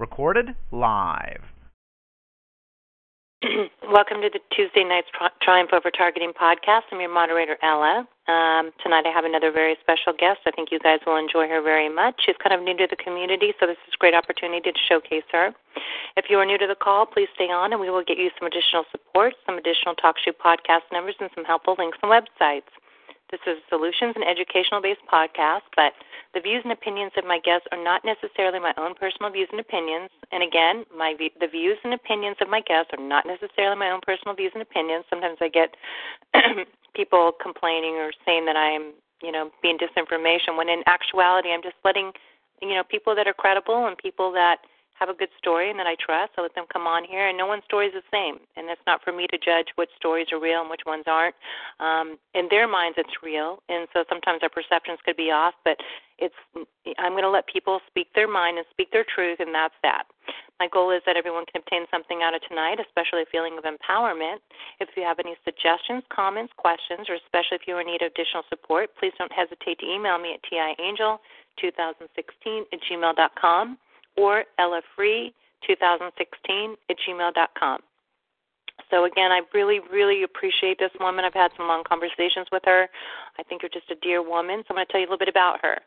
Recorded live. Welcome to the Tuesday Night's Triumph Over Targeting podcast. I'm your moderator, Ella. Um, tonight I have another very special guest. I think you guys will enjoy her very much. She's kind of new to the community, so this is a great opportunity to showcase her. If you are new to the call, please stay on and we will get you some additional support, some additional TalkShoe podcast numbers, and some helpful links and websites. This is a solutions and educational based podcast, but the views and opinions of my guests are not necessarily my own personal views and opinions. And again, my the views and opinions of my guests are not necessarily my own personal views and opinions. Sometimes I get people complaining or saying that I am, you know, being disinformation when in actuality I'm just letting, you know, people that are credible and people that have a good story and that I trust. I let them come on here, and no one's story is the same. And it's not for me to judge which stories are real and which ones aren't. Um, in their minds, it's real, and so sometimes our perceptions could be off. But it's I'm going to let people speak their mind and speak their truth, and that's that. My goal is that everyone can obtain something out of tonight, especially a feeling of empowerment. If you have any suggestions, comments, questions, or especially if you are in need of additional support, please don't hesitate to email me at tiangel2016 at gmail.com or ellafree2016 at gmail.com. So again, I really, really appreciate this woman. I've had some long conversations with her. I think you're just a dear woman. So I'm going to tell you a little bit about her.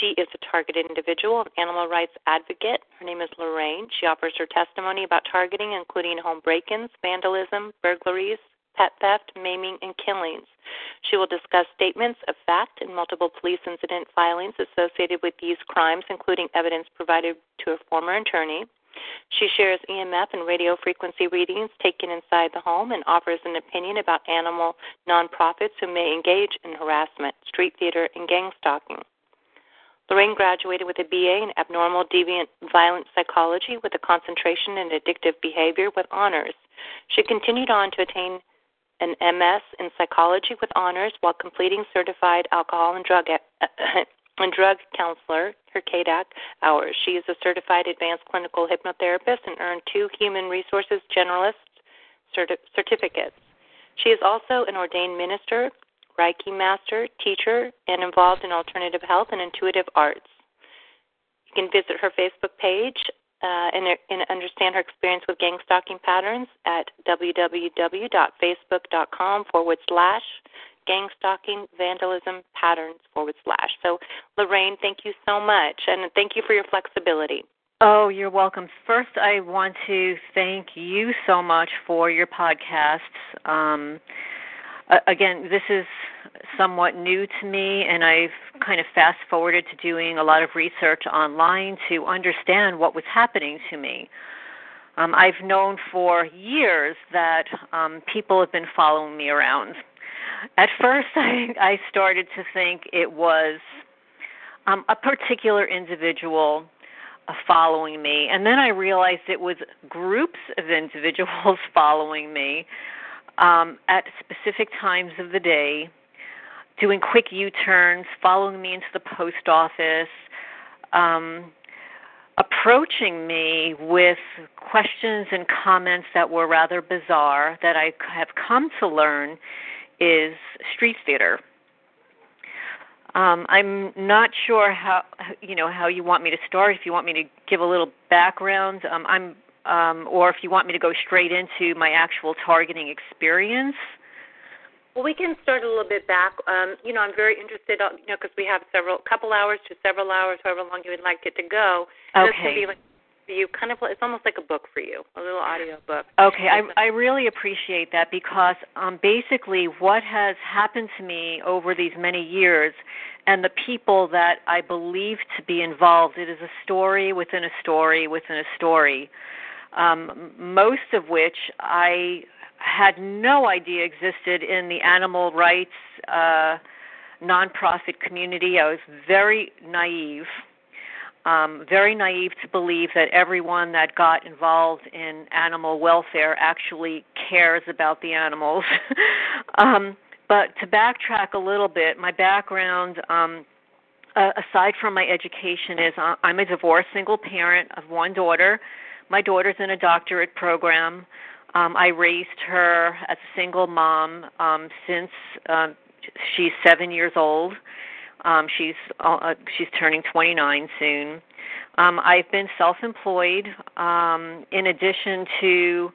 She is a targeted individual, an animal rights advocate. Her name is Lorraine. She offers her testimony about targeting, including home break ins, vandalism, burglaries, pet theft, maiming, and killings. She will discuss statements of fact and multiple police incident filings associated with these crimes, including evidence provided to a former attorney. She shares EMF and radio frequency readings taken inside the home and offers an opinion about animal nonprofits who may engage in harassment, street theater, and gang stalking. Lorraine graduated with a BA in abnormal deviant violent psychology with a concentration in addictive behavior with honors. She continued on to attain an MS in psychology with honors while completing certified alcohol and drug and drug counselor, her CADAC hours. She is a certified advanced clinical hypnotherapist and earned two human resources generalist certi- certificates. She is also an ordained minister, Reiki master, teacher, and involved in alternative health and intuitive arts. You can visit her Facebook page uh, and, and understand her experience with gang stalking patterns at www.facebook.com forward slash gang stalking vandalism patterns forward slash. So, Lorraine, thank you so much, and thank you for your flexibility. Oh, you're welcome. First, I want to thank you so much for your podcasts. Um, again, this is somewhat new to me, and I've kind of fast forwarded to doing a lot of research online to understand what was happening to me. Um, I've known for years that um, people have been following me around. At first, I, I started to think it was um, a particular individual uh, following me, and then I realized it was groups of individuals following me um, at specific times of the day doing quick U turns, following me into the post office, um, approaching me with questions and comments that were rather bizarre that I have come to learn is street theater. Um, I'm not sure how you know how you want me to start. If you want me to give a little background, um, I'm, um, or if you want me to go straight into my actual targeting experience. Well, we can start a little bit back. Um, you know, I'm very interested, uh, you know, because we have several, couple hours to several hours, however long you would like it to go. Okay. This can be like you kind of it's almost like a book for you a little audio book okay i i really appreciate that because um basically what has happened to me over these many years and the people that i believe to be involved it is a story within a story within a story um most of which i had no idea existed in the animal rights uh, nonprofit community. I was very naive, um, very naive to believe that everyone that got involved in animal welfare actually cares about the animals. um, but to backtrack a little bit, my background, um, uh, aside from my education, is I'm a divorced single parent of one daughter. My daughter's in a doctorate program. Um, I raised her as a single mom um, since um, she's seven years old. Um, she's uh, uh she's turning 29 soon. Um, I've been self-employed um, in addition to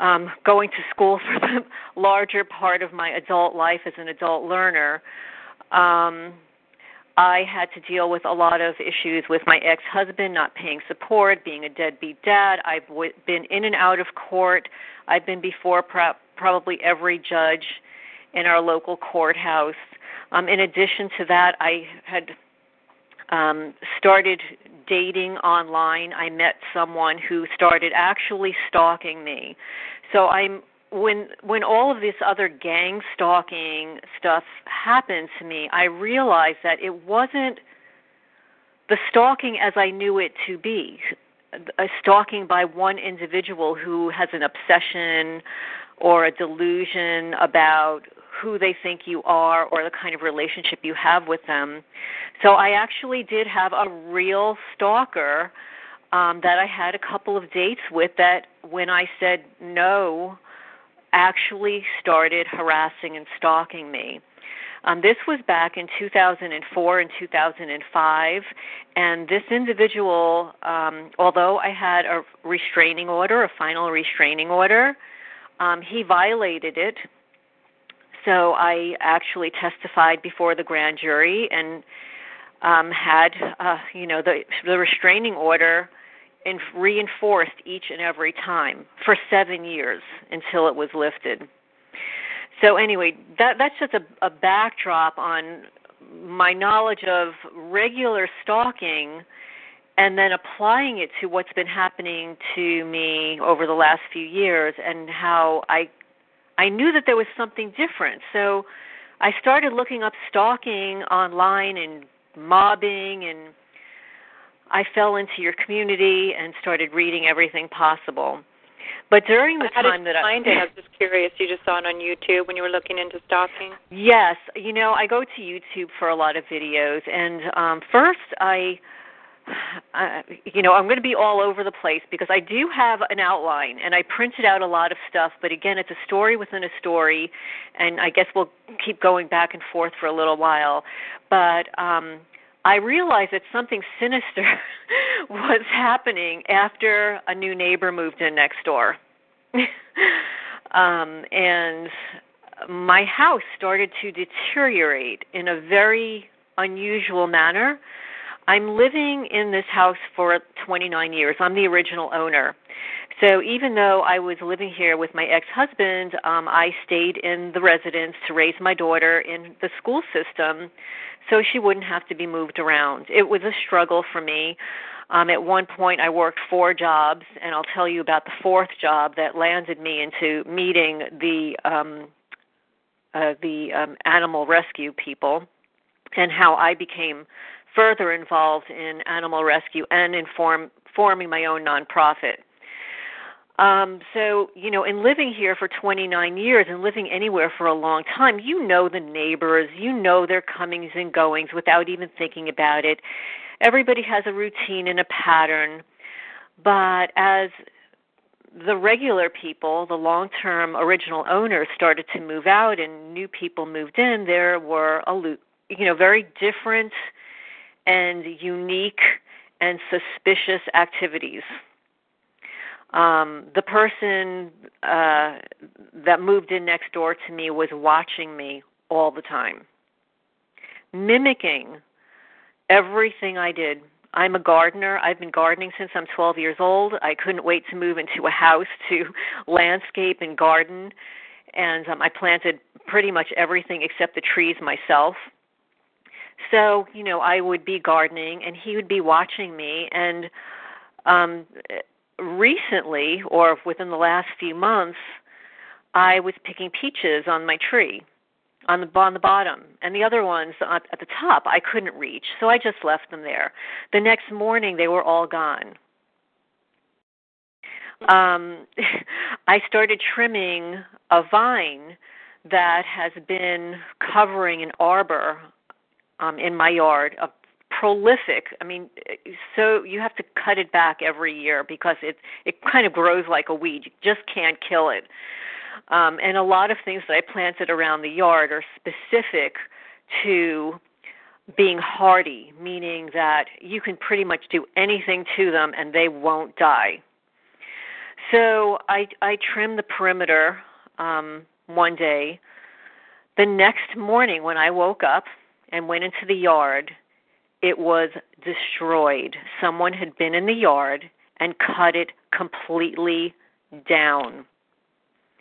um, going to school for the larger part of my adult life as an adult learner. Um, I had to deal with a lot of issues with my ex husband not paying support, being a deadbeat dad. I've w- been in and out of court. I've been before pro- probably every judge in our local courthouse. Um, in addition to that, I had um, started dating online. I met someone who started actually stalking me. So I'm when when all of this other gang stalking stuff happened to me, I realized that it wasn't the stalking as I knew it to be. A stalking by one individual who has an obsession or a delusion about who they think you are or the kind of relationship you have with them. So I actually did have a real stalker um that I had a couple of dates with that when I said no actually started harassing and stalking me. Um, this was back in 2004 and 2005, and this individual, um, although I had a restraining order, a final restraining order, um, he violated it. So I actually testified before the grand jury and um, had, uh, you know, the the restraining order and reinforced each and every time for seven years until it was lifted. So anyway, that that's just a, a backdrop on my knowledge of regular stalking and then applying it to what's been happening to me over the last few years and how I I knew that there was something different. So I started looking up stalking online and mobbing and I fell into your community and started reading everything possible. But during the How time did that I find it, I was just curious. You just saw it on YouTube when you were looking into stalking. Yes, you know I go to YouTube for a lot of videos, and um, first I, uh, you know, I'm going to be all over the place because I do have an outline, and I printed out a lot of stuff. But again, it's a story within a story, and I guess we'll keep going back and forth for a little while. But um, I realized that something sinister was happening after a new neighbor moved in next door. um, and my house started to deteriorate in a very unusual manner. I'm living in this house for 29 years. I'm the original owner. So even though I was living here with my ex-husband, um, I stayed in the residence to raise my daughter in the school system so she wouldn't have to be moved around. It was a struggle for me. Um, at one point, I worked four jobs, and I'll tell you about the fourth job that landed me into meeting the um, uh, the um, animal rescue people, and how I became further involved in animal rescue and in form, forming my own nonprofit. Um, so, you know, in living here for 29 years and living anywhere for a long time, you know the neighbors, you know their comings and goings without even thinking about it. Everybody has a routine and a pattern. But as the regular people, the long term original owners started to move out and new people moved in, there were a you know very different and unique and suspicious activities um the person uh that moved in next door to me was watching me all the time mimicking everything i did. I'm a gardener. I've been gardening since i'm 12 years old. I couldn't wait to move into a house to landscape and garden and um i planted pretty much everything except the trees myself. So you know i would be gardening and he would be watching me and um recently, or within the last few months, I was picking peaches on my tree. on the on the bottom, and the other ones at, at the top I couldn't reach, so I just left them there. The next morning they were all gone. Um, I started trimming a vine that has been covering an arbor um, in my yard, prolific. I mean, so you have to cut it back every year because it it kind of grows like a weed. You just can't kill it. Um, and a lot of things that I planted around the yard are specific to being hardy, meaning that you can pretty much do anything to them and they won't die. So I I trimmed the perimeter um, one day. The next morning, when I woke up and went into the yard, it was destroyed. Someone had been in the yard and cut it completely down.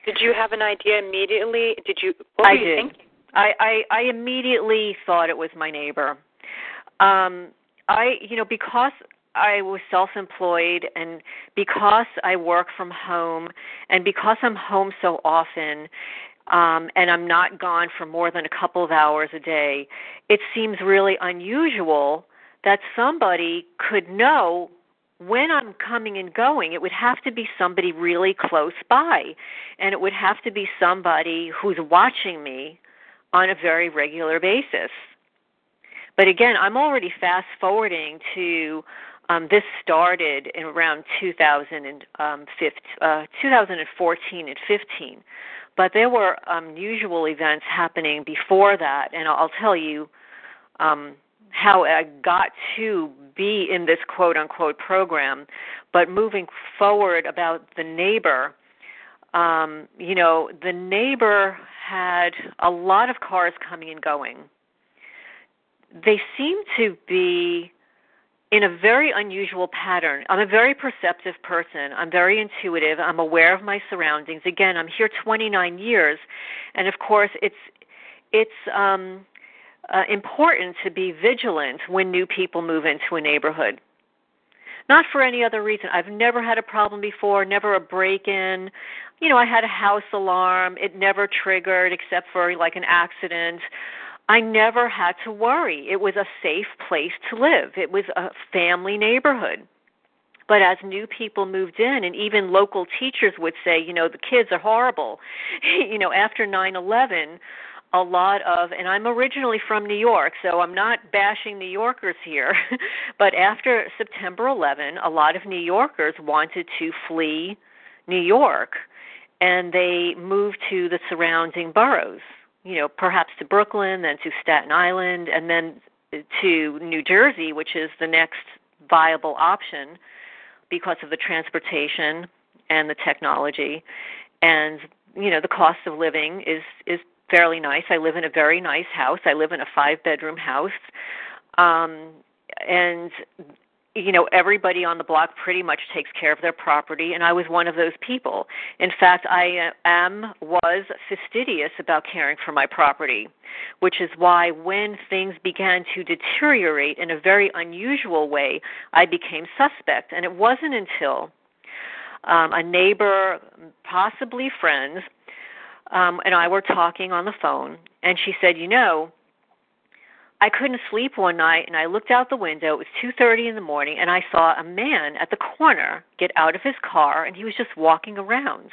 Did you have an idea immediately? Did you? What I you did. thinking? I, I I immediately thought it was my neighbor. Um I you know because I was self-employed and because I work from home and because I'm home so often um and I'm not gone for more than a couple of hours a day, it seems really unusual that somebody could know when I'm coming and going, it would have to be somebody really close by. And it would have to be somebody who's watching me on a very regular basis. But again, I'm already fast forwarding to um, this started in around 2015, um, 15, uh, 2014 and 15. But there were unusual events happening before that, and I'll tell you um, how I got to be in this quote unquote program. But moving forward about the neighbor, um, you know, the neighbor had a lot of cars coming and going. They seem to be in a very unusual pattern. I'm a very perceptive person. I'm very intuitive. I'm aware of my surroundings. Again, I'm here 29 years, and of course, it's it's um, uh, important to be vigilant when new people move into a neighborhood. Not for any other reason. I've never had a problem before, never a break in. You know, I had a house alarm. It never triggered except for like an accident. I never had to worry. It was a safe place to live. It was a family neighborhood. But as new people moved in, and even local teachers would say, you know, the kids are horrible. you know, after 9 11, a lot of, and I'm originally from New York, so I'm not bashing New Yorkers here, but after September 11, a lot of New Yorkers wanted to flee New York and they moved to the surrounding boroughs, you know, perhaps to Brooklyn, then to Staten Island, and then to New Jersey, which is the next viable option because of the transportation and the technology and you know the cost of living is is fairly nice. I live in a very nice house. I live in a five bedroom house. Um and you know everybody on the block pretty much takes care of their property and I was one of those people. In fact, I am was fastidious about caring for my property, which is why when things began to deteriorate in a very unusual way, I became suspect and it wasn't until um a neighbor, possibly friends, um, and I were talking on the phone, and she said, "You know, I couldn't sleep one night, and I looked out the window. It was 2:30 in the morning, and I saw a man at the corner get out of his car, and he was just walking around."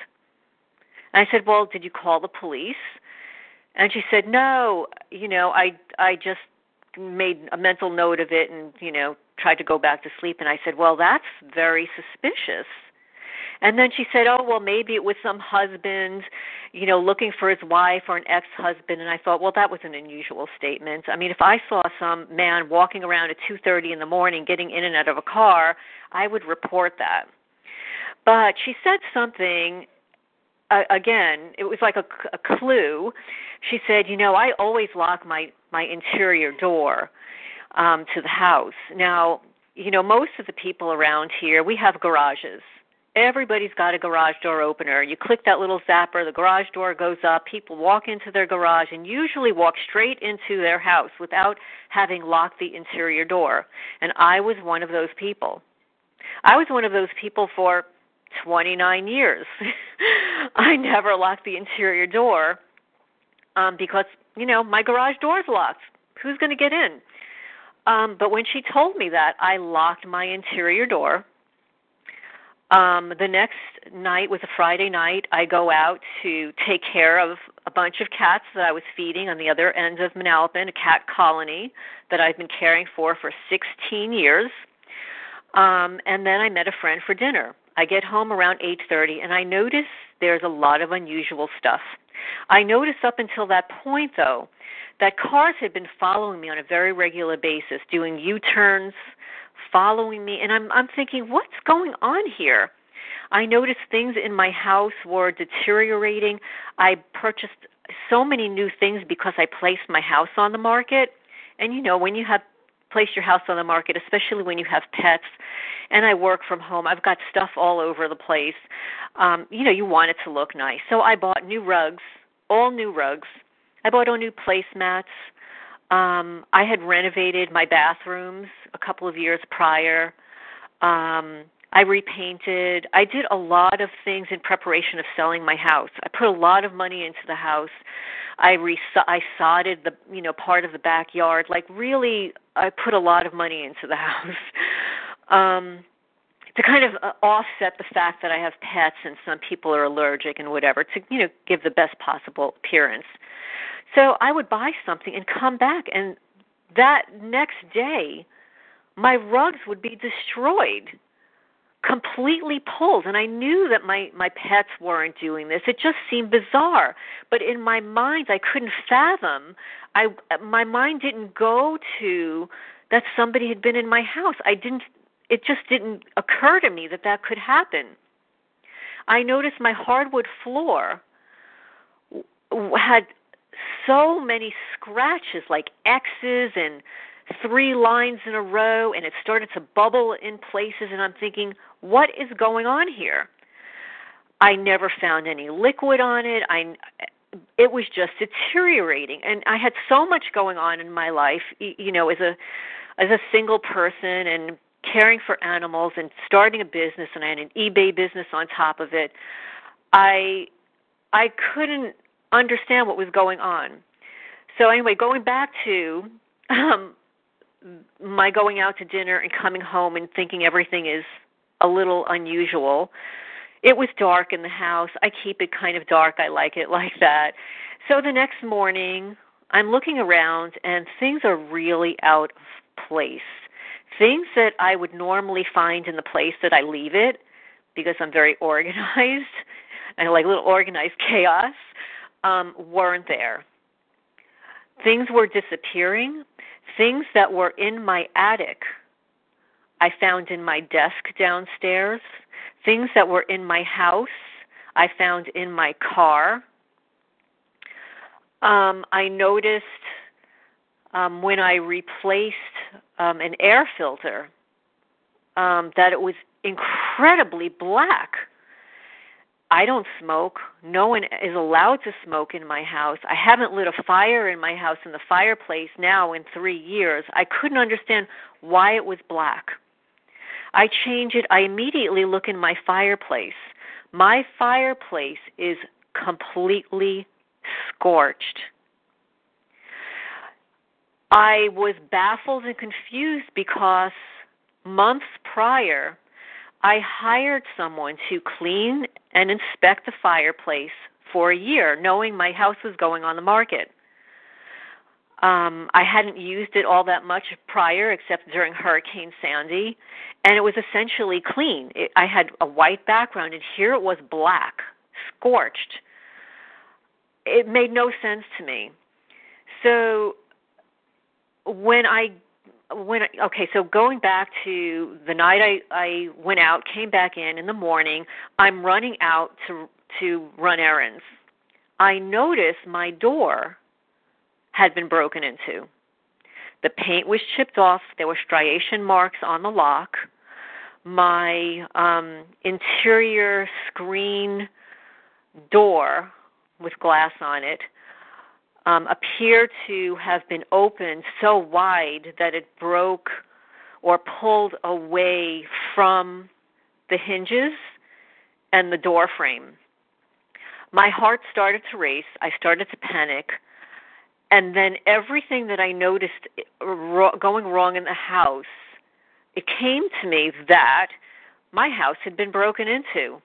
And I said, "Well, did you call the police?" And she said, "No, you know, I I just made a mental note of it, and you know, tried to go back to sleep." And I said, "Well, that's very suspicious." And then she said, "Oh, well, maybe it was some husband, you know, looking for his wife or an ex-husband." And I thought, "Well, that was an unusual statement. I mean, if I saw some man walking around at 2:30 in the morning getting in and out of a car, I would report that." But she said something uh, again, it was like a, a clue. She said, "You know, I always lock my my interior door um to the house. Now, you know, most of the people around here, we have garages Everybody's got a garage door opener. You click that little zapper, the garage door goes up, people walk into their garage and usually walk straight into their house without having locked the interior door. And I was one of those people. I was one of those people for 29 years. I never locked the interior door um because you know, my garage door's locked. Who's going to get in? Um, but when she told me that, I locked my interior door. Um, the next night was a Friday night. I go out to take care of a bunch of cats that I was feeding on the other end of Manalapan, a cat colony that I've been caring for for 16 years. Um, and then I met a friend for dinner. I get home around 8:30 and I notice there's a lot of unusual stuff. I noticed up until that point though that cars had been following me on a very regular basis, doing U-turns, following me, and I'm I'm thinking, what's going on here? I noticed things in my house were deteriorating. I purchased so many new things because I placed my house on the market. And you know, when you have placed your house on the market, especially when you have pets, and I work from home, I've got stuff all over the place. Um, you know, you want it to look nice. So I bought new rugs, all new rugs. I bought all new placemats. Um, I had renovated my bathrooms a couple of years prior. Um, I repainted. I did a lot of things in preparation of selling my house. I put a lot of money into the house. I re I sodded the you know part of the backyard. Like really, I put a lot of money into the house. um to kind of uh, offset the fact that I have pets and some people are allergic and whatever to you know give the best possible appearance. So I would buy something and come back and that next day my rugs would be destroyed completely pulled. And i knew that my my pets weren't doing this. It just seemed bizarre. But in my mind i couldn't fathom. I my mind didn't go to that somebody had been in my house. I didn't it just didn't occur to me that that could happen. I noticed my hardwood floor had so many scratches like x's and three lines in a row and it started to bubble in places and I'm thinking, what is going on here? I never found any liquid on it. I it was just deteriorating and I had so much going on in my life, you know, as a as a single person and caring for animals and starting a business and I had an eBay business on top of it. I I couldn't understand what was going on. So anyway, going back to um my going out to dinner and coming home and thinking everything is a little unusual. It was dark in the house. I keep it kind of dark. I like it like that. So the next morning, I'm looking around and things are really out of place. Things that I would normally find in the place that I leave it because I'm very organized and I like a little organized chaos um, weren't there. Things were disappearing. Things that were in my attic, I found in my desk downstairs. Things that were in my house, I found in my car. Um, I noticed um, when I replaced um, an air filter um, that it was incredibly black. I don't smoke. No one is allowed to smoke in my house. I haven't lit a fire in my house in the fireplace now in 3 years. I couldn't understand why it was black. I change it. I immediately look in my fireplace. My fireplace is completely scorched. I was baffled and confused because months prior I hired someone to clean and inspect the fireplace for a year, knowing my house was going on the market. Um, I hadn't used it all that much prior, except during Hurricane Sandy, and it was essentially clean. It, I had a white background, and here it was black, scorched. It made no sense to me. So when I when okay, so going back to the night I I went out, came back in in the morning, I'm running out to to run errands. I noticed my door had been broken into. The paint was chipped off. There were striation marks on the lock. My um, interior screen door with glass on it um, appear to have been opened so wide that it broke or pulled away from the hinges and the door frame. My heart started to race. I started to panic. and then everything that I noticed going wrong in the house, it came to me that my house had been broken into.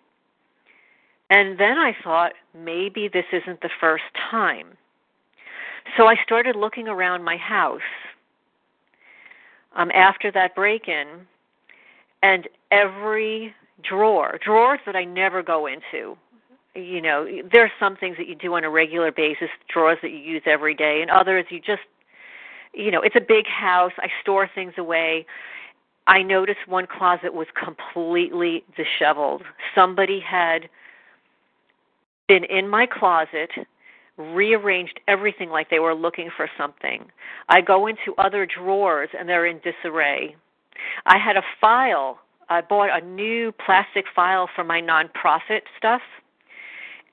And then I thought, maybe this isn't the first time. So I started looking around my house um, after that break in, and every drawer, drawers that I never go into. You know, there are some things that you do on a regular basis, drawers that you use every day, and others you just, you know, it's a big house. I store things away. I noticed one closet was completely disheveled. Somebody had been in my closet, rearranged everything like they were looking for something. I go into other drawers and they're in disarray. I had a file. I bought a new plastic file for my nonprofit stuff,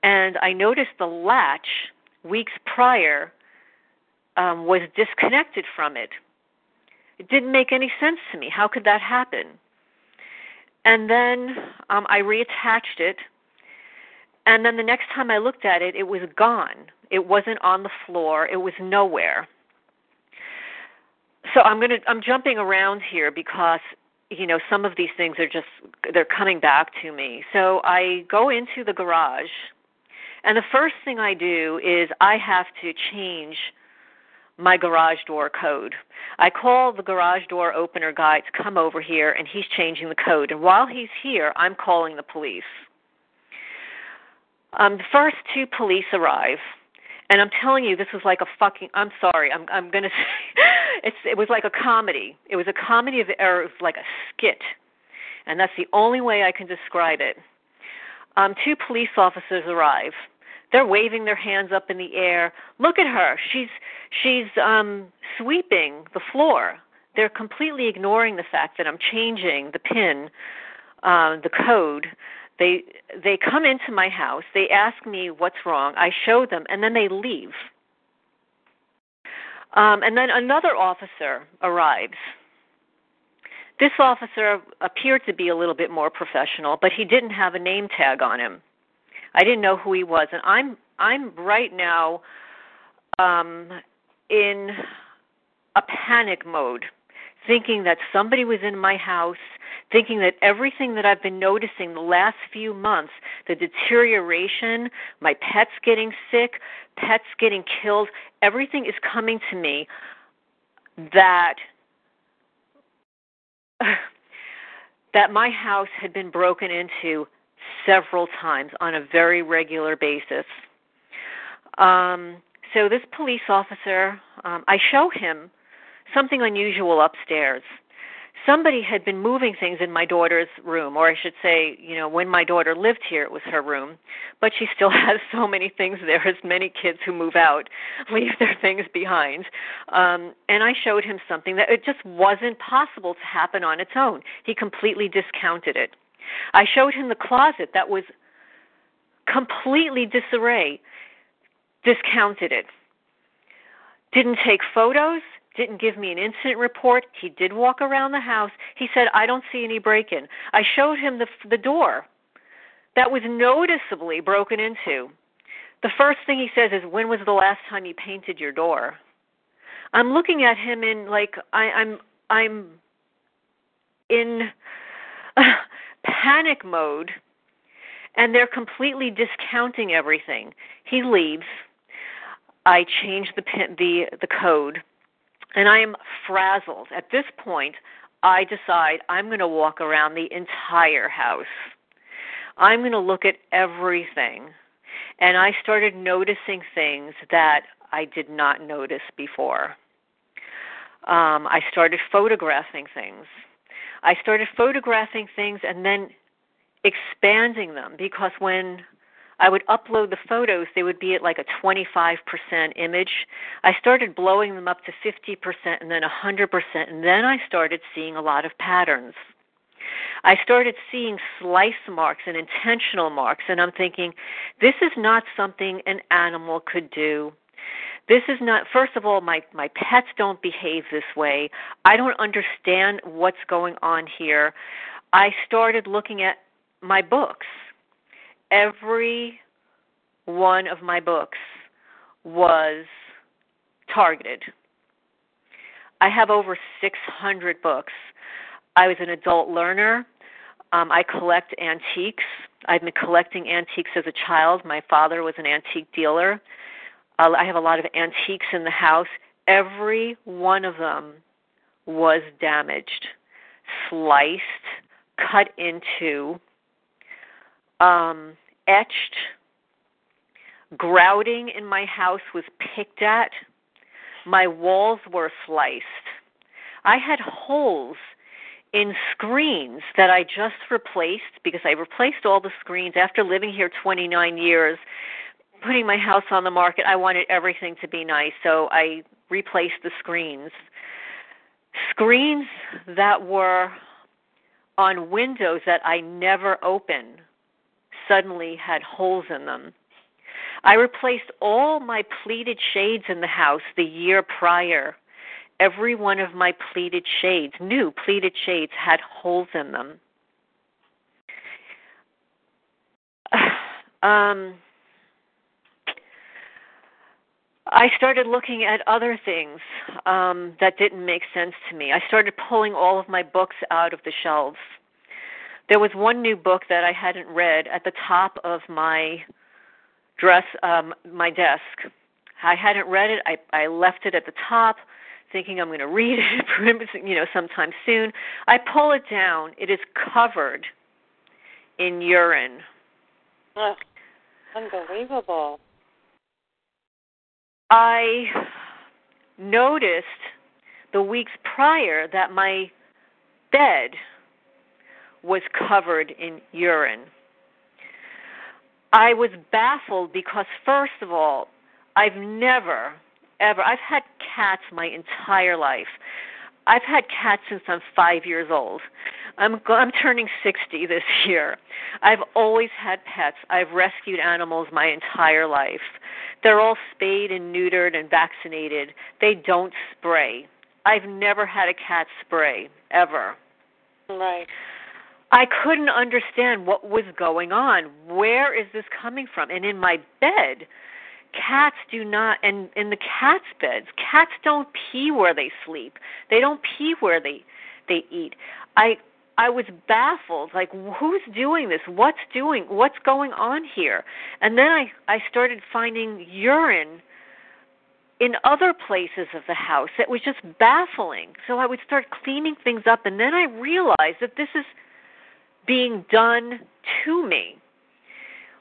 and I noticed the latch weeks prior um, was disconnected from it. It didn't make any sense to me. How could that happen? And then um, I reattached it and then the next time I looked at it, it was gone. It wasn't on the floor. It was nowhere. So I'm going to I'm jumping around here because you know some of these things are just they're coming back to me. So I go into the garage and the first thing I do is I have to change my garage door code. I call the garage door opener guy to come over here and he's changing the code. And while he's here, I'm calling the police. Um, the first two police arrive, and I'm telling you, this was like a fucking. I'm sorry. I'm I'm gonna say, it's it was like a comedy. It was a comedy of errors, like a skit, and that's the only way I can describe it. Um, two police officers arrive. They're waving their hands up in the air. Look at her. She's she's um, sweeping the floor. They're completely ignoring the fact that I'm changing the pin, uh, the code they they come into my house, they ask me what's wrong, I show them, and then they leave. Um, and then another officer arrives. This officer appeared to be a little bit more professional, but he didn't have a name tag on him. I didn't know who he was, and I'm I'm right now um, in a panic mode, thinking that somebody was in my house thinking that everything that I've been noticing the last few months, the deterioration, my pets getting sick, pets getting killed, everything is coming to me that that my house had been broken into several times on a very regular basis. Um, so this police officer, um, I show him something unusual upstairs somebody had been moving things in my daughter's room, or I should say, you know, when my daughter lived here, it was her room, but she still has so many things there, as many kids who move out leave their things behind. Um, and I showed him something that it just wasn't possible to happen on its own. He completely discounted it. I showed him the closet that was completely disarray, discounted it. Didn't take photos, didn't give me an incident report. He did walk around the house. He said, "I don't see any break-in." I showed him the the door that was noticeably broken into. The first thing he says is, "When was the last time you painted your door?" I'm looking at him in like I, I'm I'm in panic mode, and they're completely discounting everything. He leaves. I change the the the code and I am frazzled. At this point, I decide I'm going to walk around the entire house. I'm going to look at everything. And I started noticing things that I did not notice before. Um, I started photographing things. I started photographing things and then expanding them because when I would upload the photos, they would be at like a 25% image. I started blowing them up to 50% and then 100%, and then I started seeing a lot of patterns. I started seeing slice marks and intentional marks, and I'm thinking, this is not something an animal could do. This is not, first of all, my, my pets don't behave this way. I don't understand what's going on here. I started looking at my books every one of my books was targeted. I have over 600 books. I was an adult learner. Um, I collect antiques. I've been collecting antiques as a child. My father was an antique dealer. Uh, I have a lot of antiques in the house. Every one of them was damaged, sliced, cut into, um, etched. Grouting in my house was picked at. My walls were sliced. I had holes in screens that I just replaced because I replaced all the screens after living here 29 years, putting my house on the market. I wanted everything to be nice, so I replaced the screens. Screens that were on windows that I never opened suddenly had holes in them. I replaced all my pleated shades in the house the year prior. Every one of my pleated shades, new pleated shades, had holes in them. Um, I started looking at other things um, that didn't make sense to me. I started pulling all of my books out of the shelves. There was one new book that I hadn't read at the top of my dress, um, my desk. I hadn't read it. I, I left it at the top, thinking I'm going to read it, you know, sometime soon. I pull it down. It is covered in urine. Oh, unbelievable. I noticed the weeks prior that my bed was covered in urine. I was baffled because, first of all, I've never, ever, I've had cats my entire life. I've had cats since I'm five years old. I'm I'm turning 60 this year. I've always had pets. I've rescued animals my entire life. They're all spayed and neutered and vaccinated. They don't spray. I've never had a cat spray ever. Right. I couldn't understand what was going on. Where is this coming from? And in my bed, cats do not and in the cats beds cats don't pee where they sleep. They don't pee where they they eat. I i was baffled like who's doing this? What's doing what's going on here? And then i i started finding urine in other places of the house. It was just baffling. So i would start cleaning things up and then i realized that this is being done to me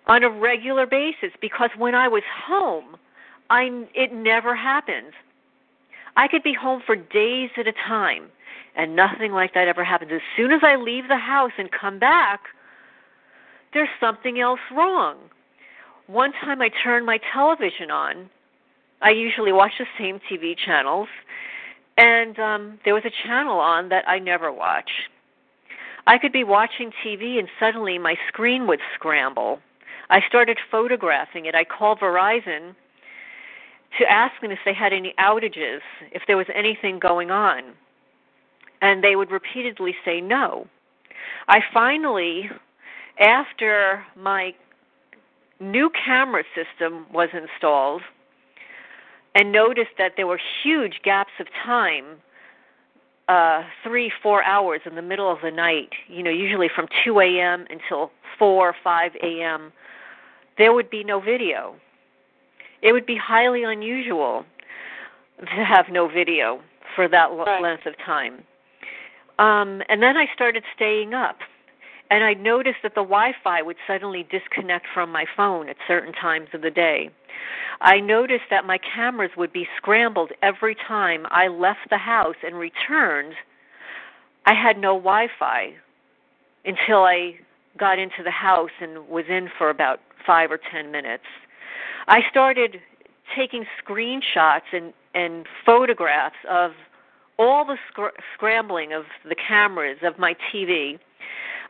on a regular basis because when I was home, I it never happened. I could be home for days at a time and nothing like that ever happens. As soon as I leave the house and come back, there's something else wrong. One time I turned my television on. I usually watch the same TV channels, and um there was a channel on that I never watch. I could be watching TV and suddenly my screen would scramble. I started photographing it. I called Verizon to ask them if they had any outages, if there was anything going on. And they would repeatedly say no. I finally, after my new camera system was installed, and noticed that there were huge gaps of time uh, three, four hours in the middle of the night, you know, usually from 2 a.m. until 4 or 5 a.m., there would be no video. It would be highly unusual to have no video for that right. length of time. Um, and then I started staying up. And I noticed that the Wi Fi would suddenly disconnect from my phone at certain times of the day. I noticed that my cameras would be scrambled every time I left the house and returned. I had no Wi Fi until I got into the house and was in for about five or ten minutes. I started taking screenshots and, and photographs of all the scr- scrambling of the cameras of my TV.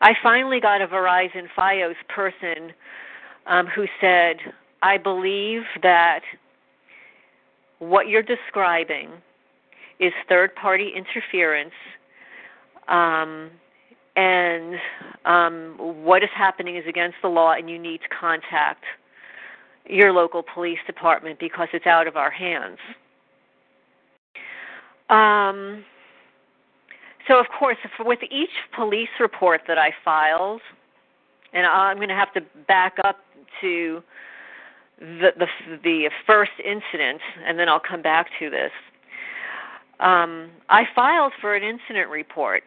I finally got a Verizon FiOS person um, who said, I believe that what you're describing is third party interference um, and um, what is happening is against the law and you need to contact your local police department because it's out of our hands. Um, so, of course, with each police report that I filed, and I'm going to have to back up to the, the the first incident, and then I'll come back to this. Um, I filed for an incident report.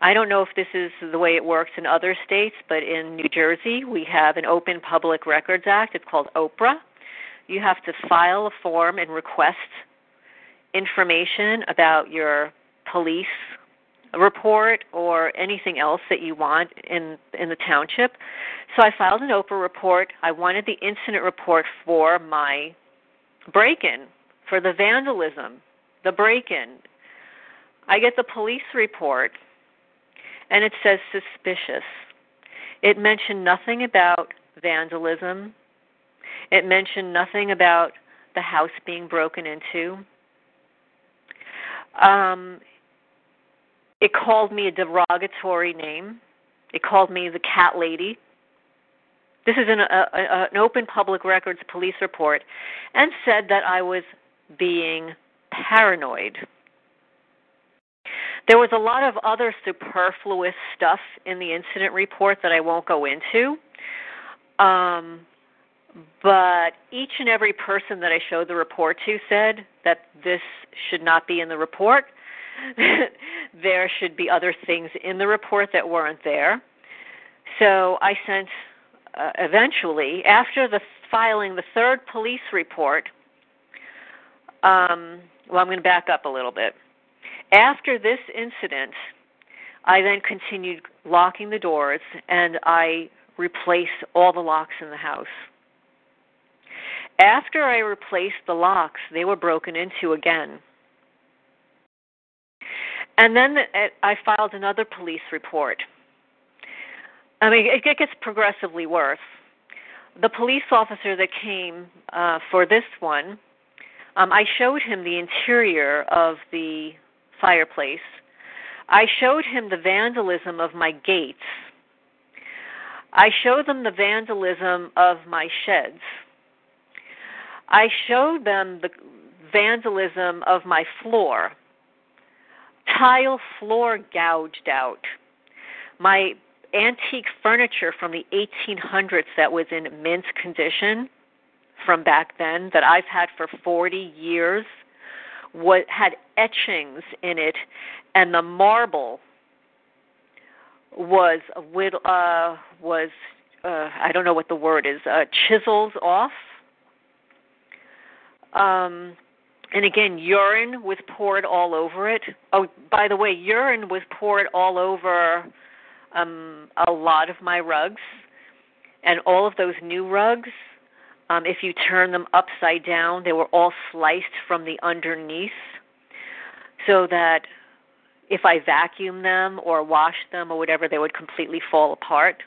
I don't know if this is the way it works in other states, but in New Jersey we have an Open Public Records Act. It's called OPRA. You have to file a form and request information about your police report or anything else that you want in in the township. So I filed an OPRA report. I wanted the incident report for my break-in, for the vandalism, the break-in. I get the police report and it says suspicious. It mentioned nothing about vandalism. It mentioned nothing about the house being broken into. Um, it called me a derogatory name. It called me the cat lady. This is an, a, a, an open public records police report, and said that I was being paranoid. There was a lot of other superfluous stuff in the incident report that I won't go into. Um, but each and every person that I showed the report to said that this should not be in the report. there should be other things in the report that weren't there. So I sent uh, eventually, after the filing the third police report, um, well, I'm going to back up a little bit. After this incident, I then continued locking the doors and I replaced all the locks in the house. After I replaced the locks, they were broken into again. And then I filed another police report. I mean, it gets progressively worse. The police officer that came uh, for this one, um, I showed him the interior of the fireplace. I showed him the vandalism of my gates. I showed them the vandalism of my sheds. I showed them the vandalism of my floor. Tile floor gouged out. My antique furniture from the 1800s that was in mint condition from back then that I've had for 40 years what had etchings in it and the marble was uh was uh I don't know what the word is uh chisels off um, and again, urine was poured all over it. Oh, by the way, urine was poured all over um, a lot of my rugs. And all of those new rugs, um, if you turn them upside down, they were all sliced from the underneath so that if I vacuum them or wash them or whatever, they would completely fall apart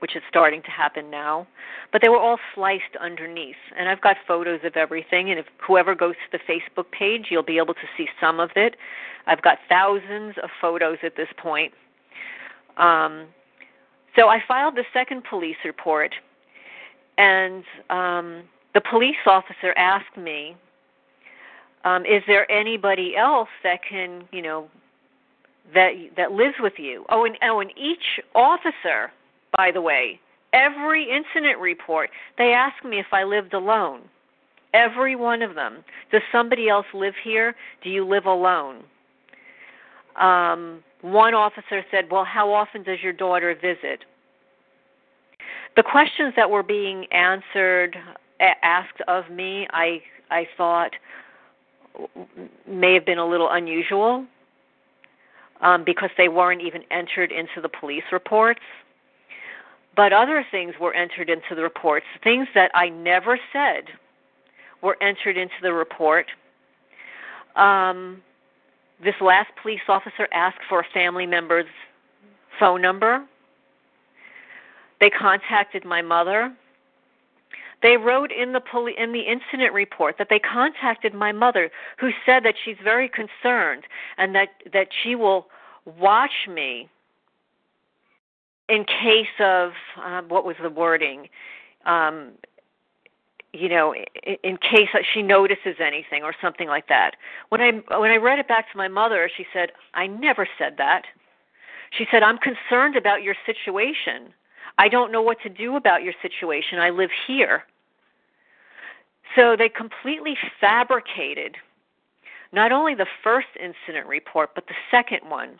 which is starting to happen now. But they were all sliced underneath. And I've got photos of everything. And if whoever goes to the Facebook page, you'll be able to see some of it. I've got thousands of photos at this point. Um, so I filed the second police report, and um, the police officer asked me, um, "Is there anybody else that can, you know, that that lives with you?" Oh, and oh, and each officer by the way. Every incident report, they ask me if I lived alone. Every one of them. Does somebody else live here? Do you live alone? Um, one officer said, Well, how often does your daughter visit? The questions that were being answered, asked of me, I, I thought may have been a little unusual um, because they weren't even entered into the police reports. But other things were entered into the reports. Things that I never said were entered into the report. Um, this last police officer asked for a family member's phone number. They contacted my mother. They wrote in the poli- in the incident report that they contacted my mother, who said that she's very concerned and that that she will watch me in case of uh, what was the wording? Um, you know, in, in case she notices anything or something like that. When I when I read it back to my mother, she said, "I never said that." She said, "I'm concerned about your situation. I don't know what to do about your situation. I live here." So they completely fabricated not only the first incident report, but the second one.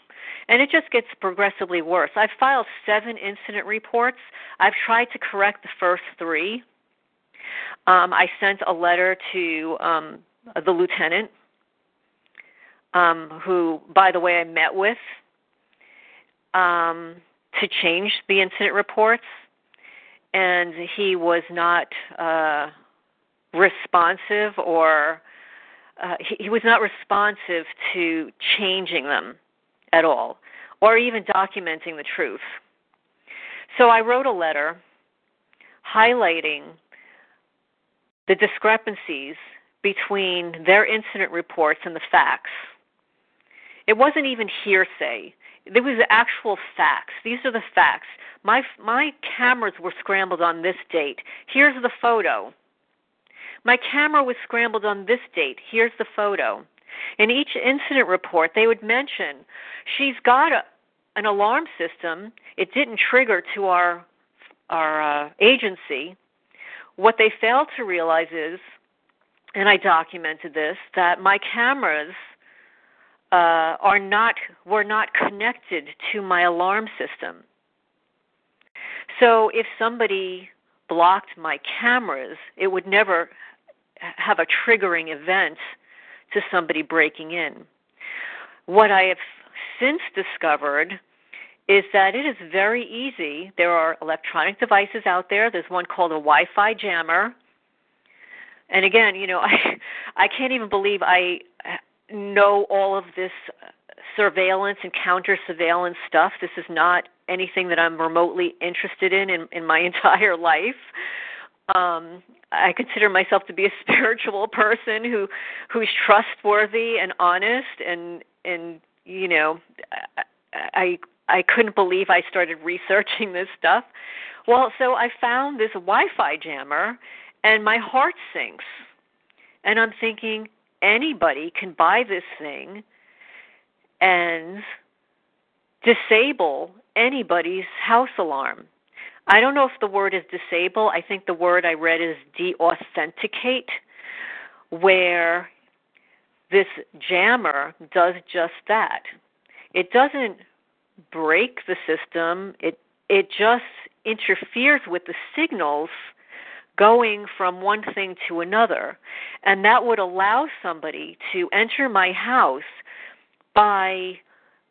And it just gets progressively worse. I've filed seven incident reports. I've tried to correct the first three. Um, I sent a letter to um, the lieutenant, um, who, by the way, I met with um, to change the incident reports, and he was not uh, responsive or uh, he, he was not responsive to changing them at all or even documenting the truth. So I wrote a letter highlighting the discrepancies between their incident reports and the facts. It wasn't even hearsay. There was actual facts. These are the facts. My my cameras were scrambled on this date. Here's the photo. My camera was scrambled on this date. Here's the photo. In each incident report, they would mention she's got a, an alarm system. It didn't trigger to our our uh, agency. What they failed to realize is, and I documented this, that my cameras uh, are not were not connected to my alarm system. So if somebody blocked my cameras, it would never have a triggering event to somebody breaking in. What I have since discovered is that it is very easy. There are electronic devices out there. There's one called a Wi-Fi jammer. And again, you know, I I can't even believe I know all of this surveillance and counter surveillance stuff. This is not anything that I'm remotely interested in in, in my entire life um I consider myself to be a spiritual person who who's trustworthy and honest and and you know I I couldn't believe I started researching this stuff. Well, so I found this Wi-Fi jammer and my heart sinks. And I'm thinking anybody can buy this thing and disable anybody's house alarm. I don't know if the word is disable. I think the word I read is deauthenticate, where this jammer does just that. It doesn't break the system. It it just interferes with the signals going from one thing to another. And that would allow somebody to enter my house by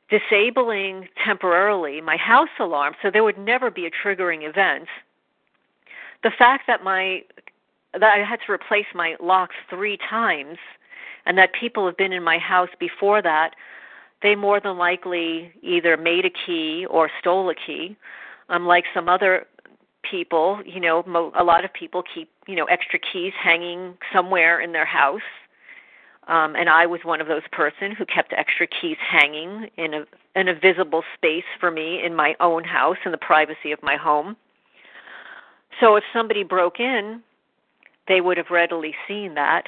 disabling temporarily my house alarm so there would never be a triggering event. The fact that my that I had to replace my locks 3 times and that people have been in my house before that, they more than likely either made a key or stole a key. Um, Unlike some other people, you know, mo- a lot of people keep, you know, extra keys hanging somewhere in their house um, and I was one of those person who kept extra keys hanging in a in a visible space for me in my own house in the privacy of my home. So if somebody broke in, they would have readily seen that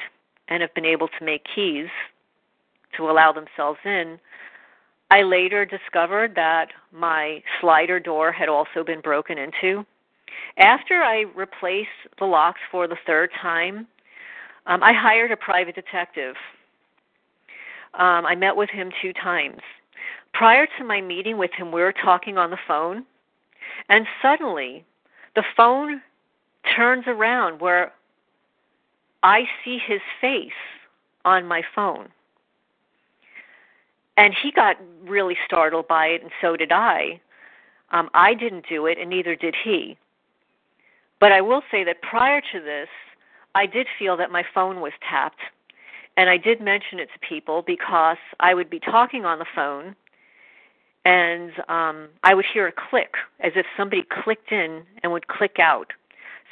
and have been able to make keys to allow themselves in. I later discovered that my slider door had also been broken into. After I replaced the locks for the third time, um, I hired a private detective. Um, I met with him two times. Prior to my meeting with him, we were talking on the phone, and suddenly the phone turns around where I see his face on my phone. And he got really startled by it, and so did I. Um, I didn't do it, and neither did he. But I will say that prior to this, I did feel that my phone was tapped. And I did mention it to people because I would be talking on the phone and um, I would hear a click as if somebody clicked in and would click out.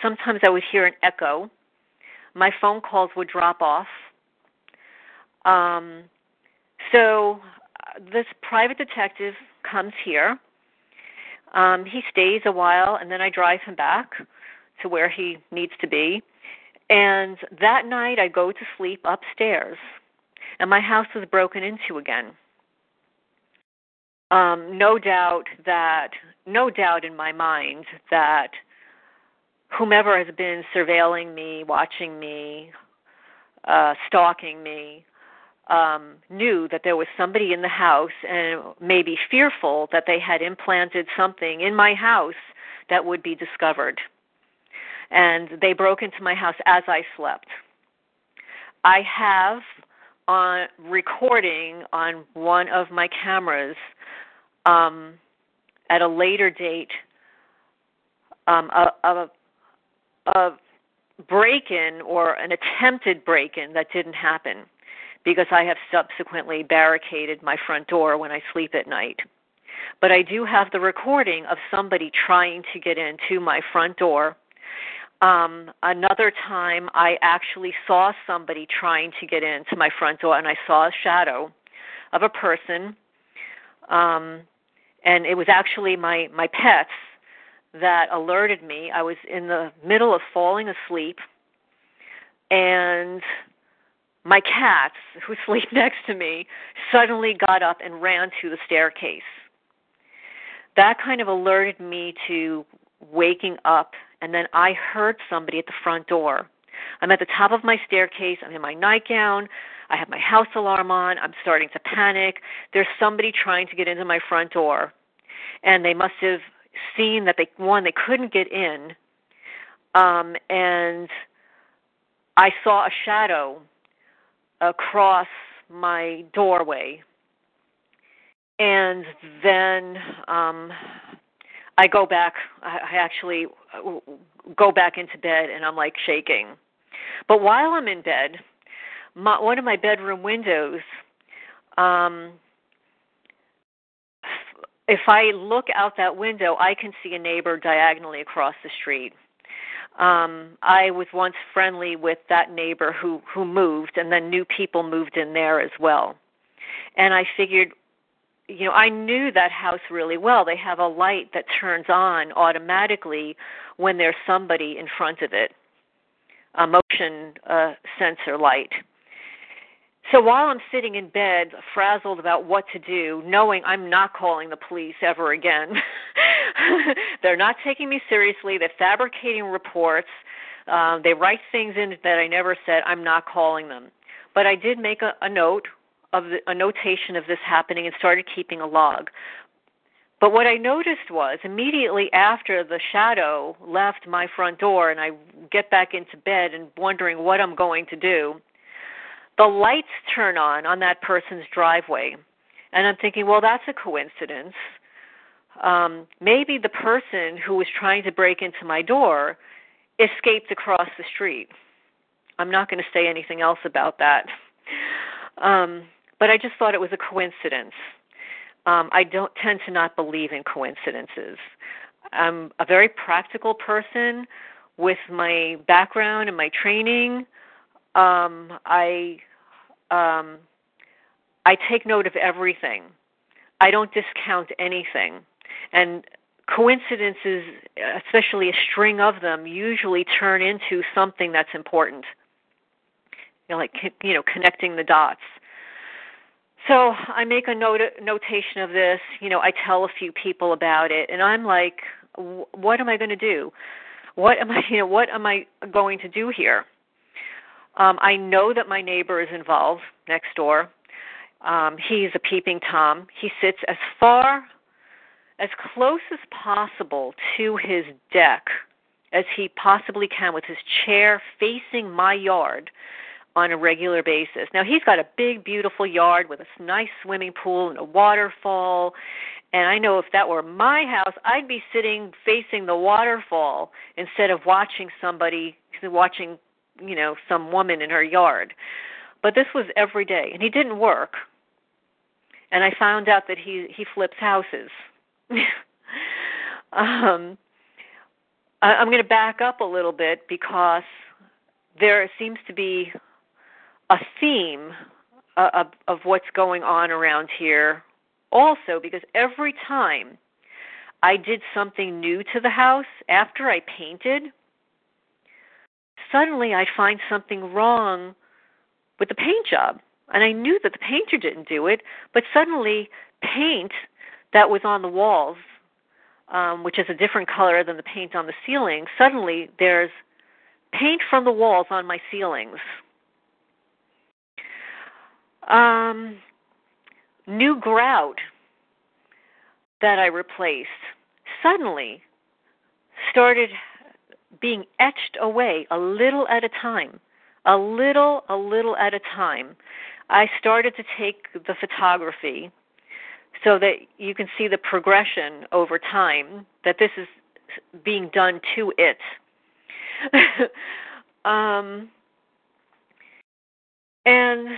Sometimes I would hear an echo. My phone calls would drop off. Um, so uh, this private detective comes here. Um, he stays a while, and then I drive him back to where he needs to be And that night I go to sleep upstairs and my house was broken into again. Um, no doubt that no doubt in my mind that whomever has been surveilling me, watching me, uh, stalking me, um, knew that there was somebody in the house and maybe fearful that they had implanted something in my house that would be discovered. And they broke into my house as I slept. I have on recording on one of my cameras um, at a later date um, a, a, a break in or an attempted break in that didn't happen because I have subsequently barricaded my front door when I sleep at night. But I do have the recording of somebody trying to get into my front door. Um, another time, I actually saw somebody trying to get into my front door, and I saw a shadow of a person. Um, and it was actually my my pets that alerted me. I was in the middle of falling asleep, and my cats, who sleep next to me, suddenly got up and ran to the staircase. That kind of alerted me to waking up, and then I heard somebody at the front door. I'm at the top of my staircase, I'm in my nightgown, I have my house alarm on, I'm starting to panic. There's somebody trying to get into my front door. And they must have seen that they one, they couldn't get in. Um and I saw a shadow across my doorway. And then um I go back I, actually uh, go back into bed and I'm like shaking. But while I'm in bed, my, one of my bedroom windows um if I look out that window, I can see a neighbor diagonally across the street um i was once friendly with that neighbor who who moved and then new people moved in there as well and i figured you know i knew that house really well they have a light that turns on automatically when there's somebody in front of it a motion uh sensor light so while I'm sitting in bed, frazzled about what to do, knowing I'm not calling the police ever again, they're not taking me seriously. They're fabricating reports. Uh, they write things in that I never said. I'm not calling them. But I did make a, a note of the, a notation of this happening and started keeping a log. But what I noticed was immediately after the shadow left my front door and I get back into bed and wondering what I'm going to do, the lights turn on on that person's driveway. And I'm thinking, well, that's a coincidence. Um, maybe the person who was trying to break into my door escaped across the street. I'm not going to say anything else about that. Um, but I just thought it was a coincidence. Um, I don't tend to not believe in coincidences. I'm a very practical person with my background and my training. Um, I um, I take note of everything. I don't discount anything. And coincidences, especially a string of them, usually turn into something that's important. You know, like you know, connecting the dots. So I make a note notation of this. You know, I tell a few people about it, and I'm like, what am I going to do? What am I? You know, what am I going to do here? Um, I know that my neighbor is involved next door. Um, he's a peeping Tom. He sits as far, as close as possible to his deck as he possibly can with his chair facing my yard on a regular basis. Now he's got a big beautiful yard with a nice swimming pool and a waterfall. And I know if that were my house, I'd be sitting facing the waterfall instead of watching somebody watching you know some woman in her yard but this was every day and he didn't work and i found out that he he flips houses um I, i'm going to back up a little bit because there seems to be a theme uh, of, of what's going on around here also because every time I did something new to the house after I painted, suddenly I'd find something wrong with the paint job. And I knew that the painter didn't do it, but suddenly paint that was on the walls, um, which is a different color than the paint on the ceiling, suddenly there's paint from the walls on my ceilings. Um, new grout that I replaced suddenly started being etched away a little at a time, a little, a little at a time. I started to take the photography so that you can see the progression over time that this is being done to it. um, and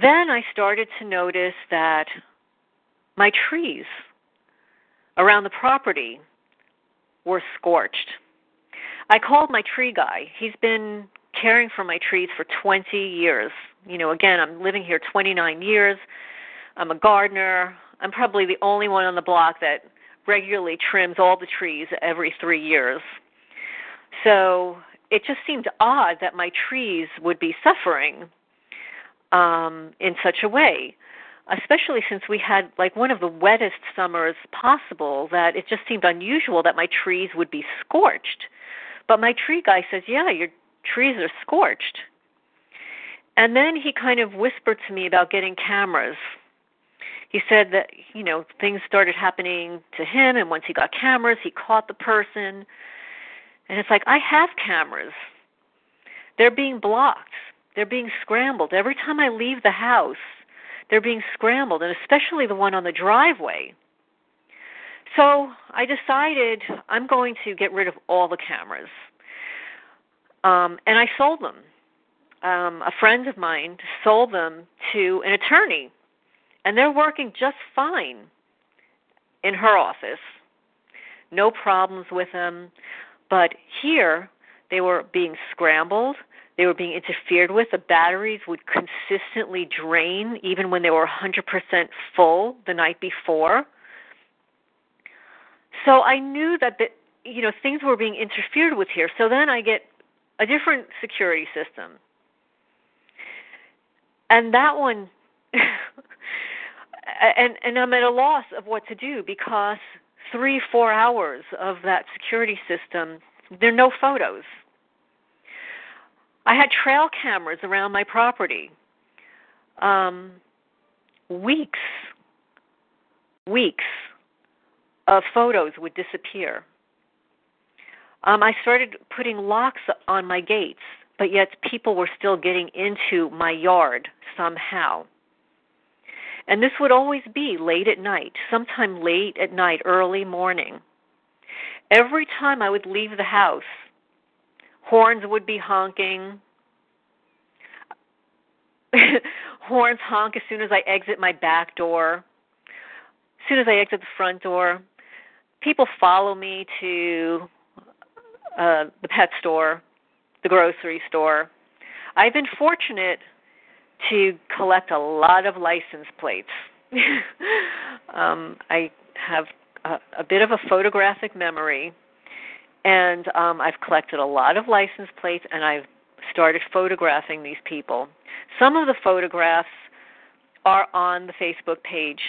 then I started to notice that my trees around the property were scorched. I called my tree guy. He's been caring for my trees for 20 years. You know, again, I'm living here 29 years. I'm a gardener. I'm probably the only one on the block that regularly trims all the trees every 3 years. So, it just seemed odd that my trees would be suffering um in such a way especially since we had like one of the wettest summers possible that it just seemed unusual that my trees would be scorched. But my tree guy says yeah your trees are scorched. And then he kind of whispered to me about getting cameras. He said that you know things started happening to him and once he got cameras he caught the person. And it's like i have cameras. They're being blocked they're being scrambled every time i leave the house they're being scrambled, and especially the one on the driveway. So I decided I'm going to get rid of all the cameras. Um, and I sold them. Um, a friend of mine sold them to an attorney, and they're working just fine in her office. No problems with them. But here, they were being scrambled, they were being interfered with. The batteries would consistently drain even when they were 100% full the night before. So I knew that the, you know things were being interfered with here. So then I get a different security system. And that one and and I'm at a loss of what to do because 3 4 hours of that security system there are no photos I had trail cameras around my property. Um, weeks, weeks of photos would disappear. Um, I started putting locks on my gates, but yet people were still getting into my yard somehow. And this would always be late at night, sometime late at night, early morning. Every time I would leave the house, horns would be honking. horns honk as soon as I exit my back door. As soon as I exit the front door, people follow me to uh, the pet store, the grocery store. I've been fortunate to collect a lot of license plates. um, I have a, a bit of a photographic memory, and um, I've collected a lot of license plates, and I've started photographing these people. Some of the photographs are on the Facebook page.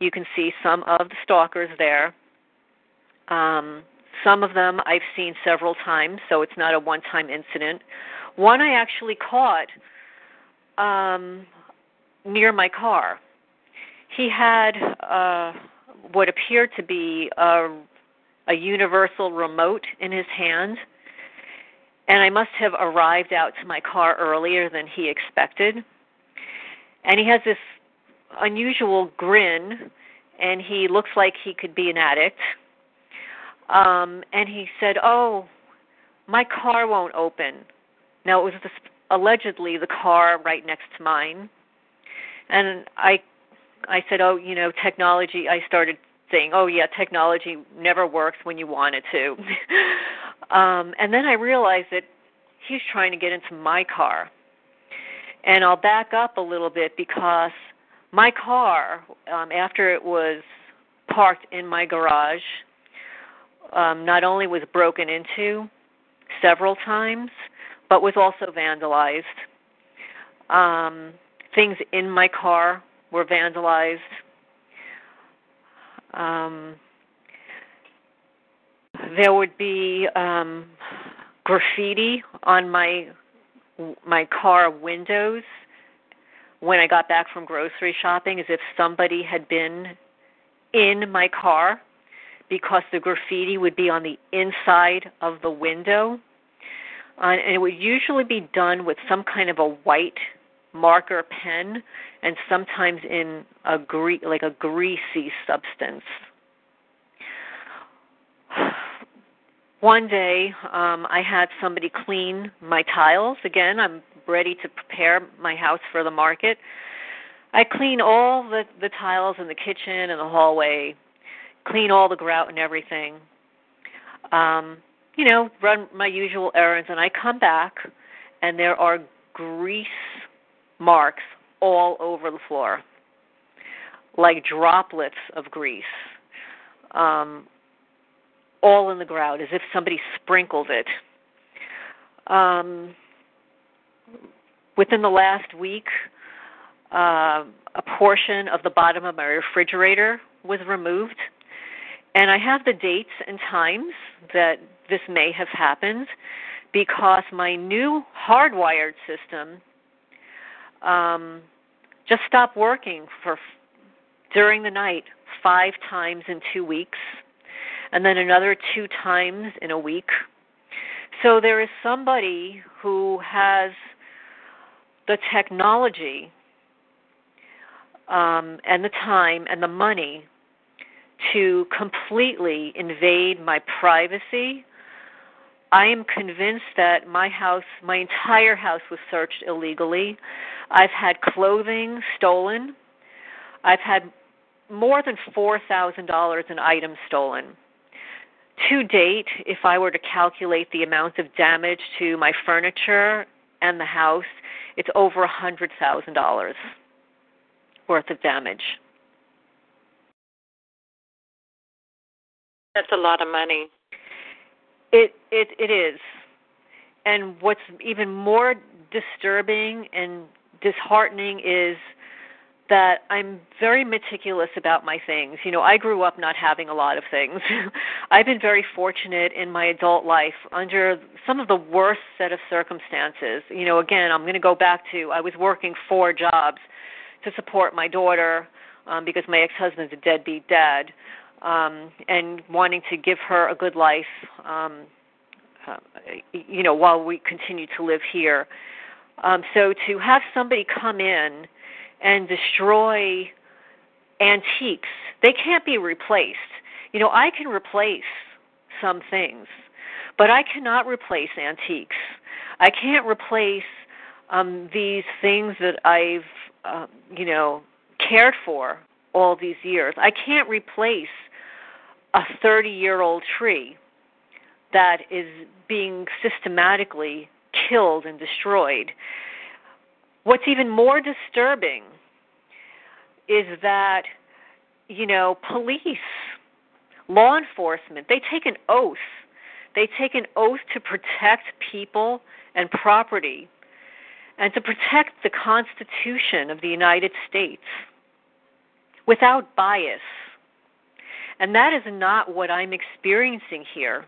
You can see some of the stalkers there. Um, some of them I've seen several times, so it's not a one time incident. One I actually caught um, near my car. He had uh, what appeared to be a a universal remote in his hand, and I must have arrived out to my car earlier than he expected. And he has this unusual grin, and he looks like he could be an addict. Um, and he said, "Oh, my car won't open." Now it was this, allegedly the car right next to mine, and I, I said, "Oh, you know, technology." I started "Oh yeah, technology never works when you want it to." um, and then I realized that he's trying to get into my car. And I'll back up a little bit because my car, um, after it was parked in my garage, um, not only was broken into, several times, but was also vandalized. Um, things in my car were vandalized. Um, there would be um, graffiti on my my car windows when I got back from grocery shopping, as if somebody had been in my car, because the graffiti would be on the inside of the window, uh, and it would usually be done with some kind of a white marker pen, and sometimes in a gre- like a greasy substance. One day, um, I had somebody clean my tiles. Again, I'm ready to prepare my house for the market. I clean all the the tiles in the kitchen and the hallway, clean all the grout and everything. Um, you know, run my usual errands, and I come back, and there are grease marks all over the floor, like droplets of grease. Um, all in the ground as if somebody sprinkled it. Um, within the last week, uh, a portion of the bottom of my refrigerator was removed. And I have the dates and times that this may have happened because my new hardwired system um, just stop working for during the night five times in two weeks and then another two times in a week. So there is somebody who has the technology um, and the time and the money to completely invade my privacy. I am convinced that my house, my entire house, was searched illegally. I've had clothing stolen. I've had more than $4,000 in items stolen to date, if I were to calculate the amount of damage to my furniture and the house, it's over a hundred thousand dollars worth of damage. That's a lot of money. It it it is. And what's even more disturbing and disheartening is that I'm very meticulous about my things. You know, I grew up not having a lot of things. I've been very fortunate in my adult life under some of the worst set of circumstances. You know, again, I'm going to go back to I was working four jobs to support my daughter um because my ex-husband's a deadbeat dad um and wanting to give her a good life um uh, you know while we continue to live here. Um so to have somebody come in and destroy antiques. They can't be replaced. You know, I can replace some things, but I cannot replace antiques. I can't replace um these things that I've uh, you know cared for all these years. I can't replace a 30-year-old tree that is being systematically killed and destroyed. What's even more disturbing is that, you know, police, law enforcement, they take an oath. They take an oath to protect people and property and to protect the Constitution of the United States without bias. And that is not what I'm experiencing here.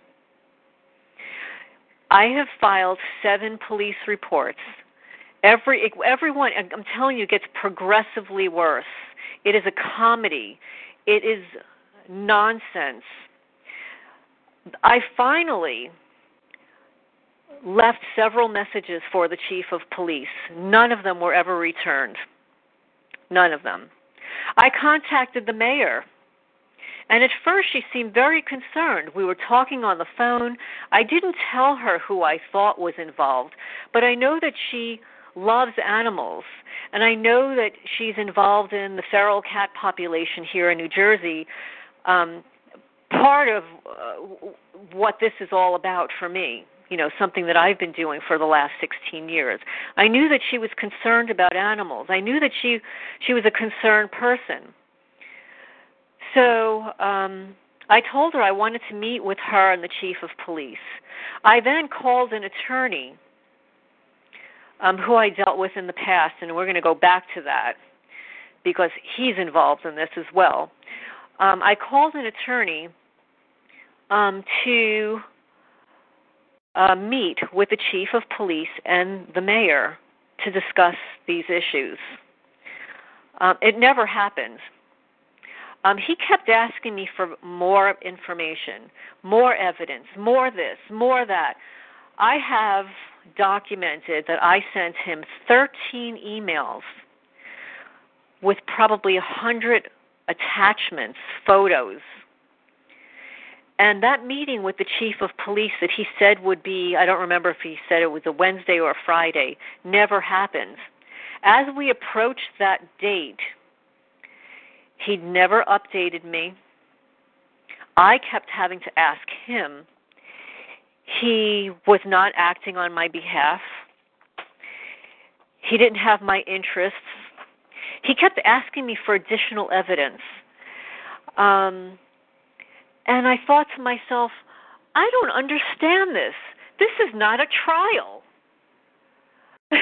I have filed seven police reports Every everyone, I'm telling you, gets progressively worse. It is a comedy. It is nonsense. I finally left several messages for the chief of police. None of them were ever returned. None of them. I contacted the mayor. And at first, she seemed very concerned. We were talking on the phone. I didn't tell her who I thought was involved, but I know that she loves animals. And I know that she's involved in the feral cat population here in New Jersey. Um, part of uh, what this is all about for me, you know, something that I've been doing for the last 16 years. I knew that she was concerned about animals. I knew that she she was a concerned person. So um I told her I wanted to meet with her and the chief of police. I then called an attorney um, who I dealt with in the past, and we're going to go back to that because he's involved in this as well. Um, I called an attorney um, to uh, meet with the chief of police and the mayor to discuss these issues. Um, it never happened. Um, he kept asking me for more information, more evidence, more this, more that. I have documented that I sent him 13 emails with probably a 100 attachments, photos. And that meeting with the chief of police that he said would be, I don't remember if he said it was a Wednesday or a Friday, never happened. As we approached that date, he never updated me. I kept having to ask him. He was not acting on my behalf. He didn't have my interests. He kept asking me for additional evidence. Um, and I thought to myself, I don't understand this. This is not a trial.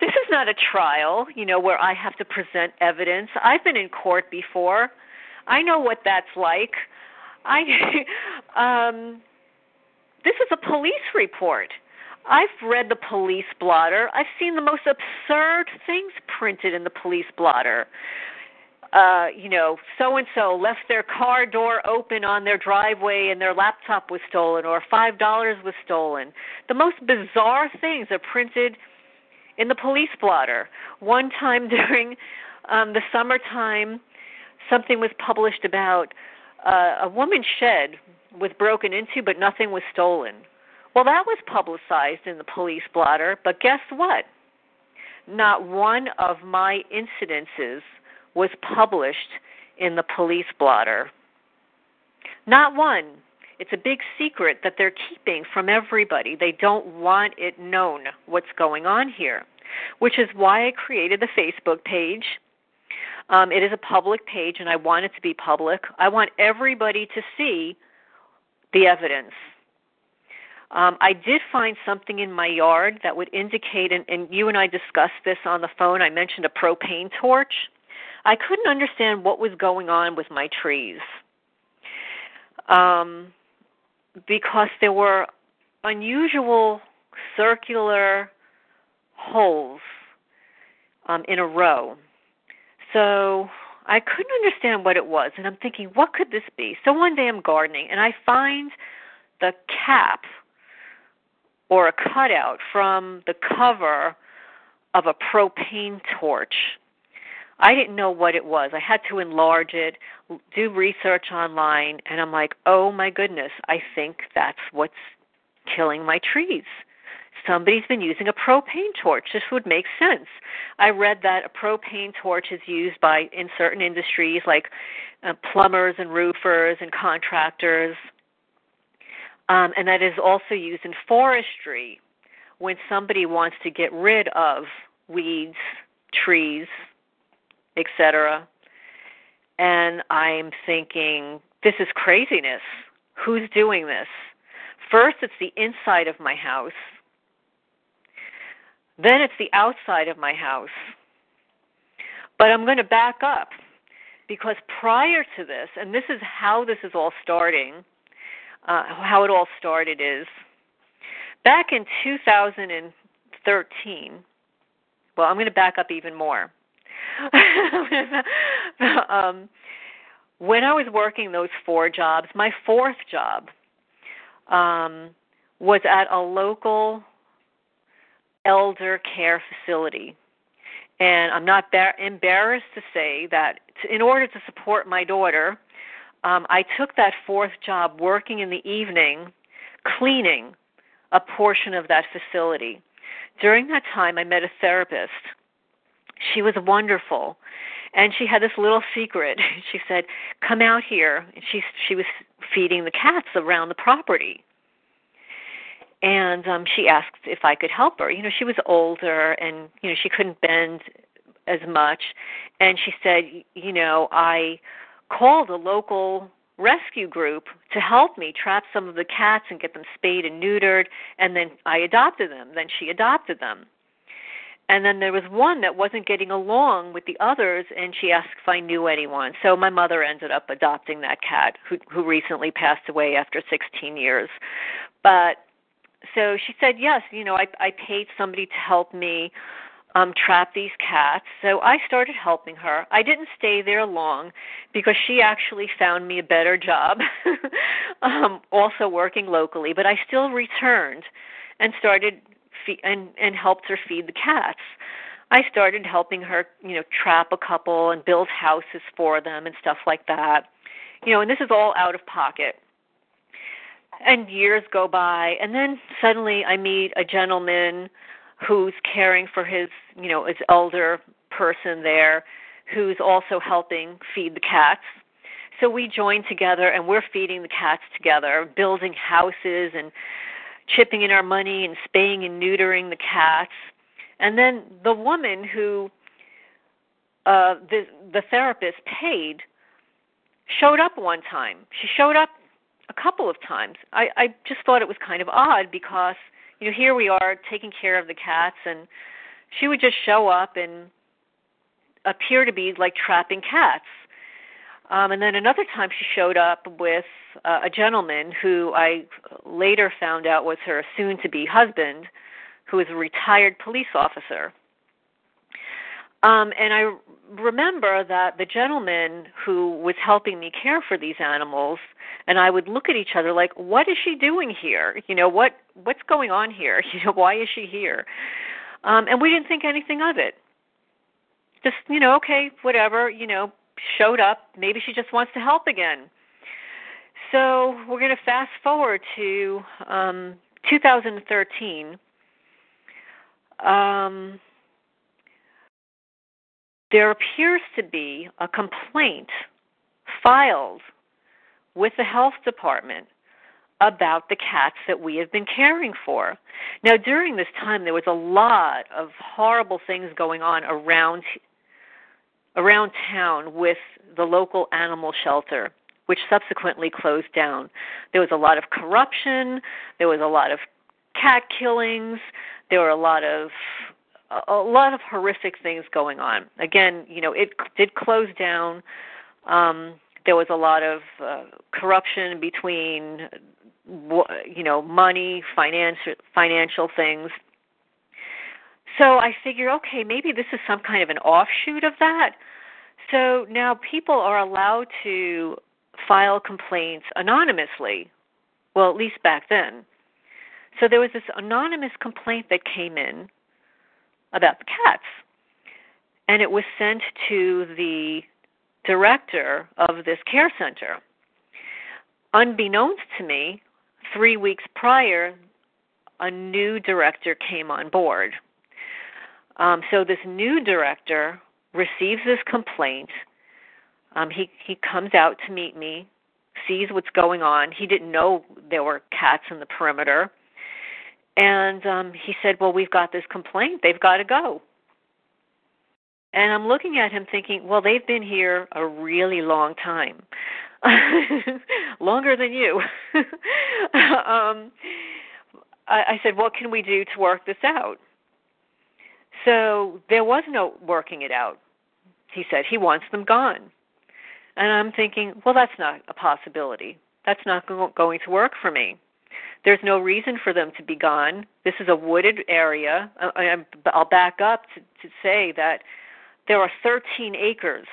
this is not a trial, you know, where I have to present evidence. I've been in court before. I know what that's like. I um this is a police report. I've read the police blotter. I've seen the most absurd things printed in the police blotter. Uh, you know, so and so left their car door open on their driveway and their laptop was stolen or five dollars was stolen. The most bizarre things are printed in the police blotter. One time during um, the summertime, something was published about uh, a woman's shed was broken into, but nothing was stolen. Well, that was publicized in the police blotter, but guess what? Not one of my incidences was published in the police blotter. Not one. It's a big secret that they're keeping from everybody. They don't want it known what's going on here, which is why I created the Facebook page. Um, it is a public page, and I want it to be public. I want everybody to see the evidence. Um, I did find something in my yard that would indicate, and, and you and I discussed this on the phone. I mentioned a propane torch. I couldn't understand what was going on with my trees. Um, because there were unusual circular holes um, in a row. So I couldn't understand what it was, and I'm thinking, what could this be? So one day I'm gardening, and I find the cap or a cutout from the cover of a propane torch. I didn't know what it was. I had to enlarge it, do research online, and I'm like, oh my goodness, I think that's what's killing my trees. Somebody's been using a propane torch. This would make sense. I read that a propane torch is used by in certain industries like uh, plumbers and roofers and contractors, um, and that is also used in forestry when somebody wants to get rid of weeds, trees, etc. And I'm thinking, this is craziness. Who's doing this? First, it's the inside of my house. Then it's the outside of my house. But I'm going to back up because prior to this, and this is how this is all starting, uh, how it all started is back in 2013. Well, I'm going to back up even more. um, when I was working those four jobs, my fourth job um, was at a local elder care facility. And I'm not bar- embarrassed to say that in order to support my daughter, um, I took that fourth job working in the evening, cleaning a portion of that facility. During that time, I met a therapist she was wonderful. And she had this little secret. She said come out here. And she she was feeding the cats around the property. And um she asked if i could help her. You know she was older and you know she couldn't bend as much. And she said you know i called a local rescue group to help me trap some of the cats and get them spayed and neutered and then I adopted them. Then she adopted them and then there was one that wasn't getting along with the others and she asked if I knew anyone so my mother ended up adopting that cat who who recently passed away after 16 years but so she said yes you know I I paid somebody to help me um, trap these cats. So I started helping her. I didn't stay there long because she actually found me a better job, um, also working locally. But I still returned and started and and helped her feed the cats. I started helping her, you know, trap a couple and build houses for them and stuff like that. You know, and this is all out of pocket. And years go by, and then suddenly I meet a gentleman who's caring for his, you know, his elder person there who's also helping feed the cats. So we join together and we're feeding the cats together, building houses and chipping in our money and spaying and neutering the cats. And then the woman who uh the the therapist paid showed up one time. She showed up a couple of times. I I just thought it was kind of odd because you know, here we are taking care of the cats, and she would just show up and appear to be like trapping cats. Um, and then another time she showed up with uh, a gentleman who I later found out was her soon to be husband, who was a retired police officer. Um, and I remember that the gentleman who was helping me care for these animals and I would look at each other like, what is she doing here? You know, what what's going on here? You know, why is she here? Um, and we didn't think anything of it. Just, you know, okay, whatever, you know, showed up. Maybe she just wants to help again. So we're going to fast forward to um, 2013. Um, there appears to be a complaint filed with the health department about the cats that we have been caring for. Now, during this time, there was a lot of horrible things going on around around town with the local animal shelter, which subsequently closed down. There was a lot of corruption. There was a lot of cat killings. There were a lot of a lot of horrific things going on. Again, you know, it did close down. Um, there was a lot of uh, corruption between you know money financial financial things so i figure okay maybe this is some kind of an offshoot of that so now people are allowed to file complaints anonymously well at least back then so there was this anonymous complaint that came in about the cats and it was sent to the director of this care center. Unbeknownst to me, three weeks prior, a new director came on board. Um, so this new director receives this complaint. Um, he he comes out to meet me, sees what's going on. He didn't know there were cats in the perimeter, and um, he said, "Well, we've got this complaint. They've got to go." And I'm looking at him thinking, well, they've been here a really long time. Longer than you. um, I, I said, what can we do to work this out? So there was no working it out. He said he wants them gone. And I'm thinking, well, that's not a possibility. That's not going to work for me. There's no reason for them to be gone. This is a wooded area. I'll back up to, to say that there are 13 acres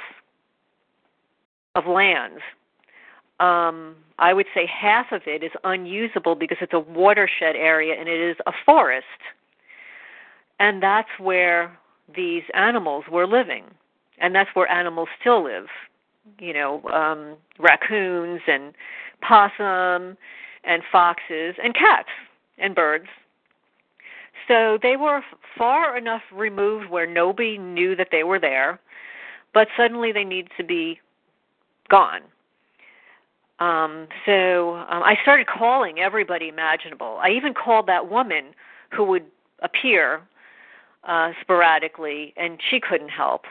of land. Um, I would say half of it is unusable because it's a watershed area and it is a forest. And that's where these animals were living. And that's where animals still live. You know, um, raccoons and possum and foxes and cats and birds so they were far enough removed where nobody knew that they were there, but suddenly they needed to be gone. Um, so um, I started calling everybody imaginable. I even called that woman who would appear uh, sporadically, and she couldn't help.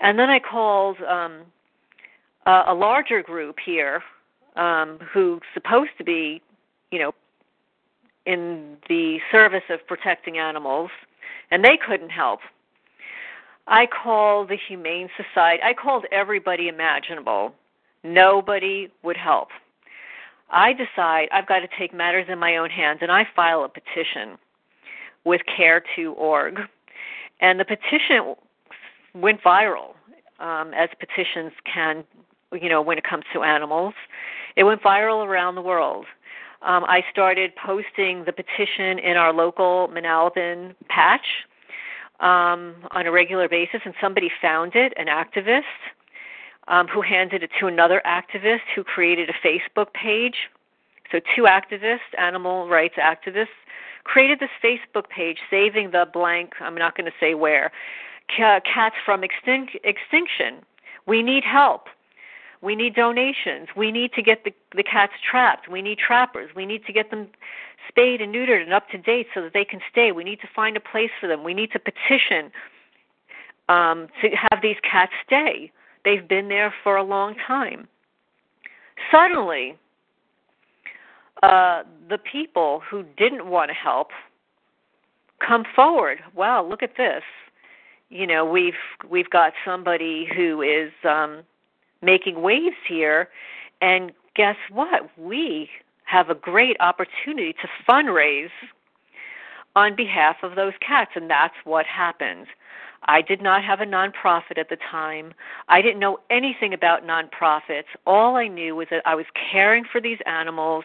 And then I called um, a, a larger group here um, who's supposed to be, you know, in the service of protecting animals, and they couldn't help. I called the Humane Society. I called everybody imaginable. Nobody would help. I decide I've got to take matters in my own hands, and I file a petition with care2org. And the petition went viral, um, as petitions can, you know, when it comes to animals. It went viral around the world. Um, I started posting the petition in our local Manalapan patch um, on a regular basis, and somebody found it, an activist, um, who handed it to another activist who created a Facebook page. So, two activists, animal rights activists, created this Facebook page, saving the blank, I'm not going to say where, cats from extin- extinction. We need help. We need donations. We need to get the, the cats trapped. We need trappers. We need to get them spayed and neutered and up to date so that they can stay. We need to find a place for them. We need to petition um, to have these cats stay. They've been there for a long time. Suddenly, uh, the people who didn't want to help come forward. Wow, look at this. You know, we've we've got somebody who is um, making waves here, and guess what? We have a great opportunity to fundraise on behalf of those cats, and that's what happened. I did not have a nonprofit at the time. I didn't know anything about nonprofits. All I knew was that I was caring for these animals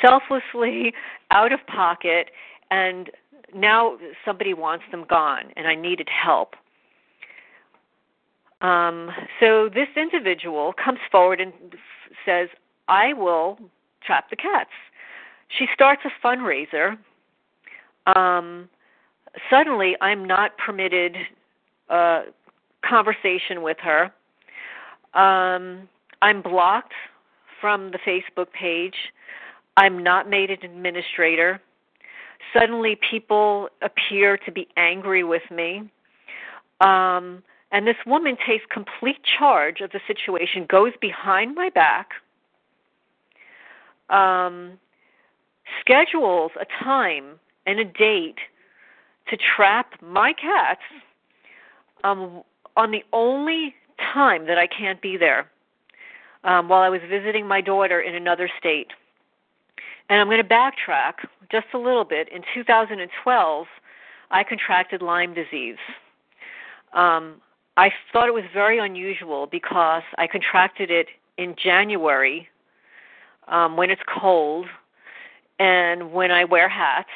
selflessly, out of pocket, and now somebody wants them gone, and I needed help. Um, so this individual comes forward and says, I will trap the cats. She starts a fundraiser. Um, suddenly, I'm not permitted uh, conversation with her. Um, I'm blocked from the Facebook page. I'm not made an administrator. Suddenly, people appear to be angry with me. Um, and this woman takes complete charge of the situation, goes behind my back, um, schedules a time and a date to trap my cats um, on the only time that I can't be there um, while I was visiting my daughter in another state. And I'm going to backtrack just a little bit. In 2012, I contracted Lyme disease. Um, I thought it was very unusual because I contracted it in January um, when it's cold and when I wear hats,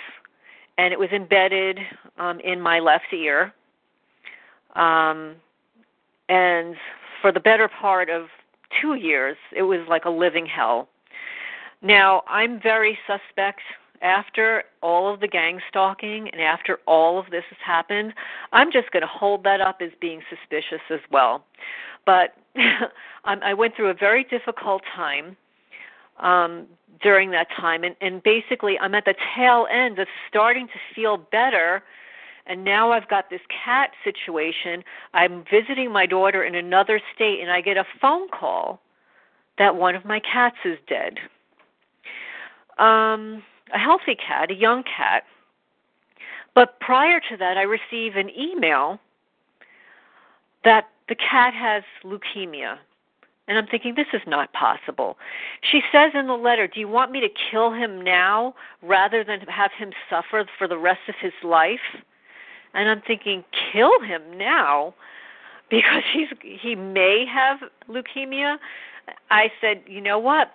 and it was embedded um, in my left ear. Um, and for the better part of two years, it was like a living hell. Now, I'm very suspect after all of the gang stalking and after all of this has happened. I'm just going to hold that up as being suspicious as well. But I went through a very difficult time um, during that time, and, and basically, I'm at the tail end of starting to feel better and now I've got this cat situation. I'm visiting my daughter in another state, and I get a phone call that one of my cats is dead. Um, a healthy cat, a young cat. But prior to that, I receive an email that the cat has leukemia. And I'm thinking, this is not possible. She says in the letter, Do you want me to kill him now rather than have him suffer for the rest of his life? And I'm thinking, kill him now because he's he may have leukemia. I said, you know what?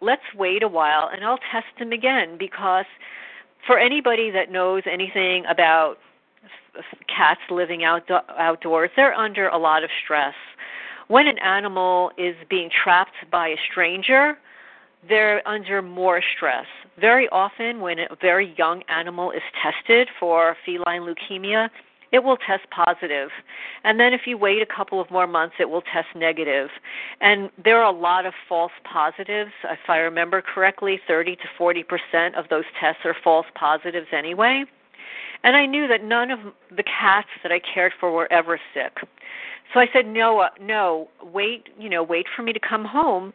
Let's wait a while and I'll test him again because for anybody that knows anything about cats living out outdoors, they're under a lot of stress. When an animal is being trapped by a stranger, they're under more stress. Very often, when a very young animal is tested for feline leukemia, it will test positive. And then if you wait a couple of more months, it will test negative. And there are a lot of false positives. If I remember correctly, 30 to 40% of those tests are false positives anyway. And I knew that none of the cats that I cared for were ever sick. So I said, no, no, wait, you know, wait for me to come home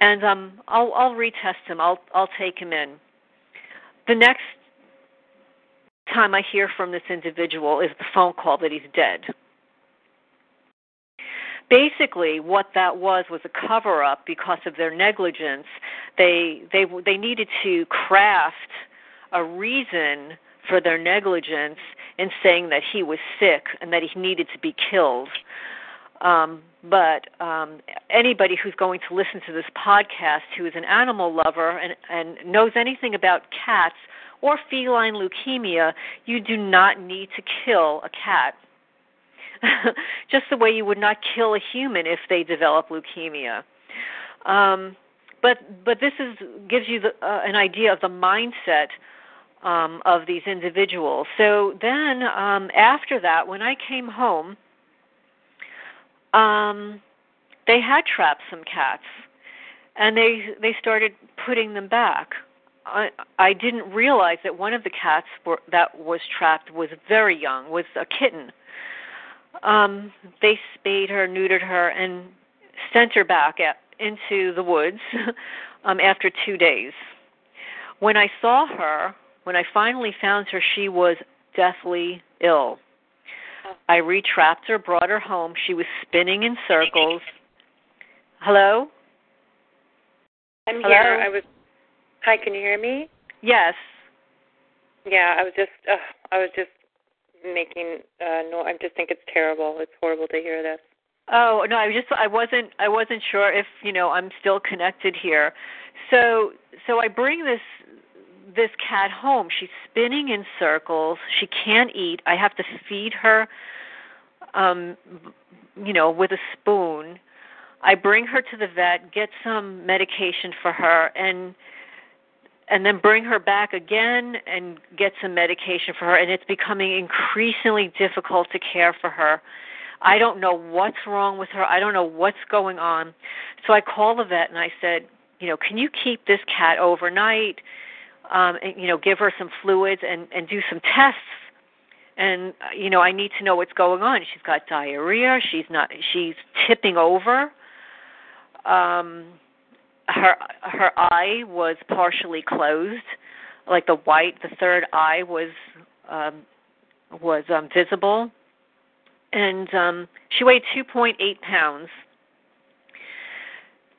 and um, I'll I'll retest him. I'll I'll take him in. The next time I hear from this individual is the phone call that he's dead. Basically, what that was was a cover up because of their negligence. They they they needed to craft a reason for their negligence in saying that he was sick and that he needed to be killed. Um, but um, anybody who's going to listen to this podcast who is an animal lover and, and knows anything about cats or feline leukemia, you do not need to kill a cat. Just the way you would not kill a human if they develop leukemia. Um, but but this is gives you the, uh, an idea of the mindset um, of these individuals. So then um, after that, when I came home, um, they had trapped some cats, and they they started putting them back. I, I didn't realize that one of the cats were, that was trapped was very young, was a kitten. Um, they spayed her, neutered her, and sent her back at, into the woods um, after two days. When I saw her, when I finally found her, she was deathly ill. I retrapped her, brought her home. She was spinning in circles. Hello? I'm Hello? here. I was. Hi, can you hear me? Yes. Yeah, I was just. Uh, I was just making. Uh, no, I just think it's terrible. It's horrible to hear this. Oh no, I just I wasn't I wasn't sure if you know I'm still connected here. So so I bring this this cat home. She's spinning in circles. She can't eat. I have to feed her um you know with a spoon. I bring her to the vet, get some medication for her and and then bring her back again and get some medication for her and it's becoming increasingly difficult to care for her. I don't know what's wrong with her. I don't know what's going on. So I call the vet and I said, you know, can you keep this cat overnight? um, and, you know, give her some fluids and and do some tests. And you know, I need to know what's going on. She's got diarrhea. She's not. She's tipping over. Um, her her eye was partially closed, like the white, the third eye was um, was um, visible, and um, she weighed 2.8 pounds.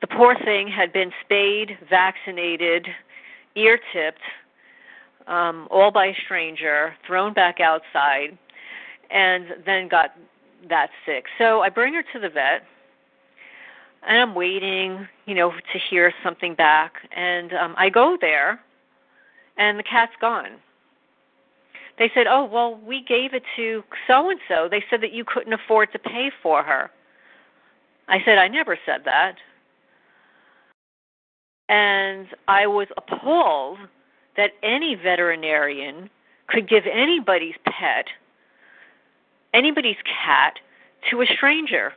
The poor thing had been spayed, vaccinated, ear tipped, um, all by a stranger, thrown back outside, and then got that sick. So I bring her to the vet, and I'm waiting, you know, to hear something back. And um, I go there, and the cat's gone. They said, "Oh, well, we gave it to so and so. They said that you couldn't afford to pay for her." I said, "I never said that." And I was appalled that any veterinarian could give anybody's pet, anybody's cat, to a stranger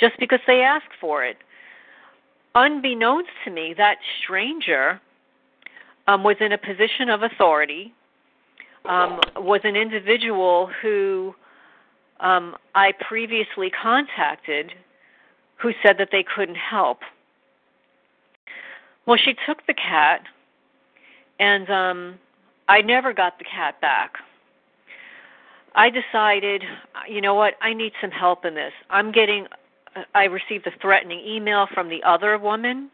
just because they ask for it. Unbeknownst to me, that stranger um, was in a position of authority, um, was an individual who um, I previously contacted who said that they couldn't help. Well, she took the cat, and um, I never got the cat back. I decided, you know what, I need some help in this. I'm getting, I received a threatening email from the other woman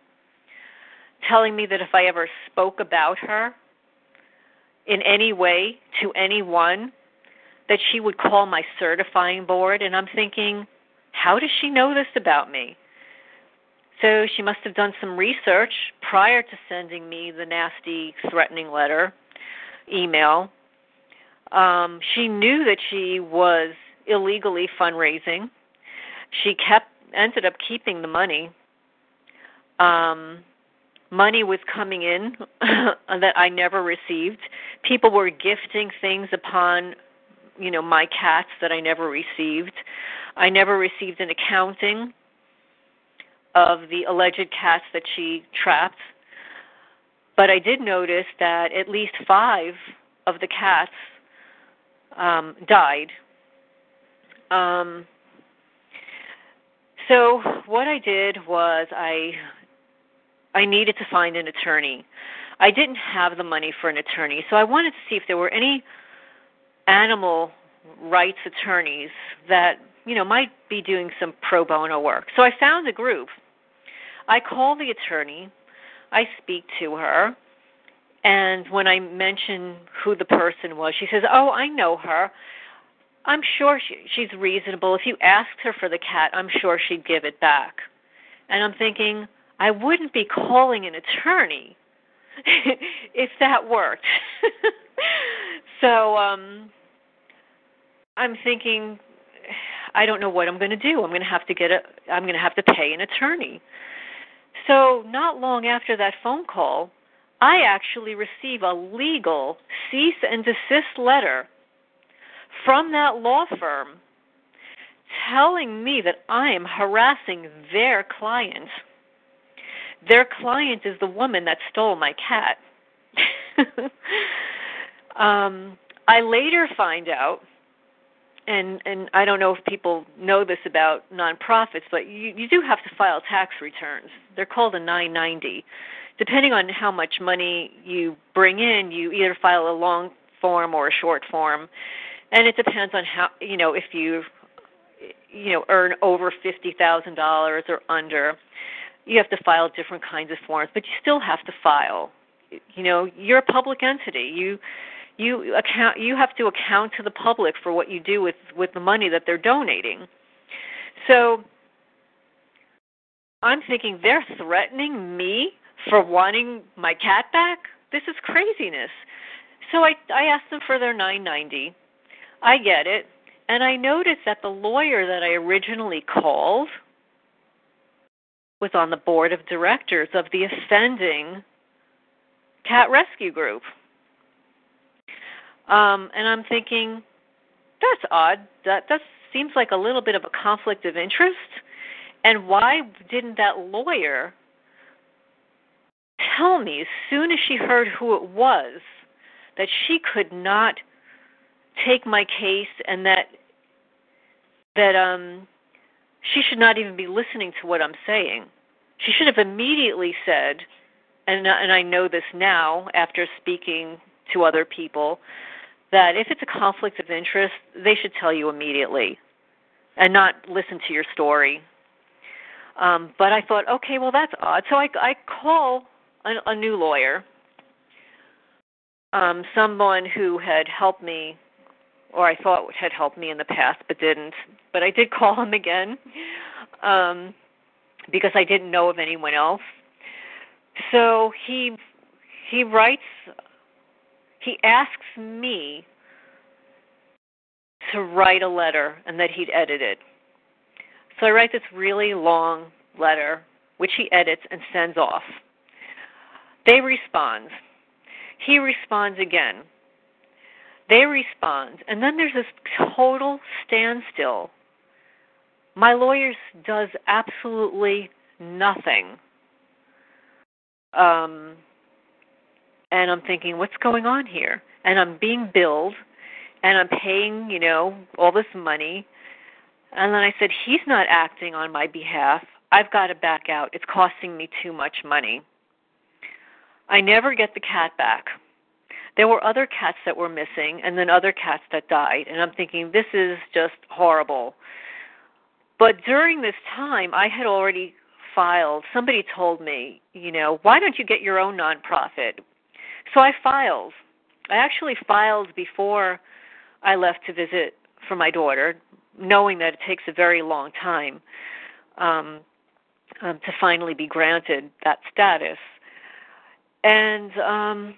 telling me that if I ever spoke about her in any way to anyone, that she would call my certifying board. And I'm thinking, how does she know this about me? So she must have done some research prior to sending me the nasty threatening letter, email. Um, she knew that she was illegally fundraising. She kept ended up keeping the money. Um, money was coming in that I never received. People were gifting things upon, you know, my cats that I never received. I never received an accounting of the alleged cats that she trapped. But I did notice that at least five of the cats um, died. Um, so what I did was I I needed to find an attorney. I didn't have the money for an attorney, so I wanted to see if there were any animal rights attorneys that you know might be doing some pro bono work. So I found a group. I call the attorney. I speak to her. And when I mention who the person was, she says, "Oh, I know her. I'm sure she, she's reasonable. If you asked her for the cat, I'm sure she'd give it back." And I'm thinking, I wouldn't be calling an attorney if that worked. so um I'm thinking I don't know what I'm going to do. I'm going to have to get a I'm going to have to pay an attorney. So not long after that phone call, I actually receive a legal cease and desist letter from that law firm telling me that I am harassing their client. Their client is the woman that stole my cat. um, I later find out and and I don't know if people know this about nonprofits, but you you do have to file tax returns. They're called a 990. Depending on how much money you bring in, you either file a long form or a short form, and it depends on how you know if you you know earn over fifty thousand dollars or under. You have to file different kinds of forms, but you still have to file. You know, you're a public entity. You you account you have to account to the public for what you do with with the money that they're donating. So i'm thinking they're threatening me for wanting my cat back? This is craziness. So i i asked them for their 990 i get it. And i noticed that the lawyer that i originally called was on the board of directors of the offending cat rescue group um, and I'm thinking, that's odd. That that seems like a little bit of a conflict of interest. And why didn't that lawyer tell me as soon as she heard who it was that she could not take my case and that that um she should not even be listening to what I'm saying. She should have immediately said and and I know this now after speaking to other people that if it's a conflict of interest, they should tell you immediately and not listen to your story. Um, but I thought, okay, well that's odd. So I, I call a, a new lawyer, um, someone who had helped me, or I thought had helped me in the past, but didn't. But I did call him again um, because I didn't know of anyone else. So he he writes he asks me to write a letter and that he'd edit it. So I write this really long letter, which he edits and sends off. They respond. He responds again. They respond. And then there's this total standstill. My lawyer does absolutely nothing. Um, and I'm thinking, what's going on here? And I'm being billed, and I'm paying, you know, all this money. And then I said, he's not acting on my behalf. I've got to back out. It's costing me too much money. I never get the cat back. There were other cats that were missing, and then other cats that died. And I'm thinking, this is just horrible. But during this time, I had already filed. Somebody told me, you know, why don't you get your own nonprofit? So I filed. I actually filed before I left to visit for my daughter, knowing that it takes a very long time um, um, to finally be granted that status. And um,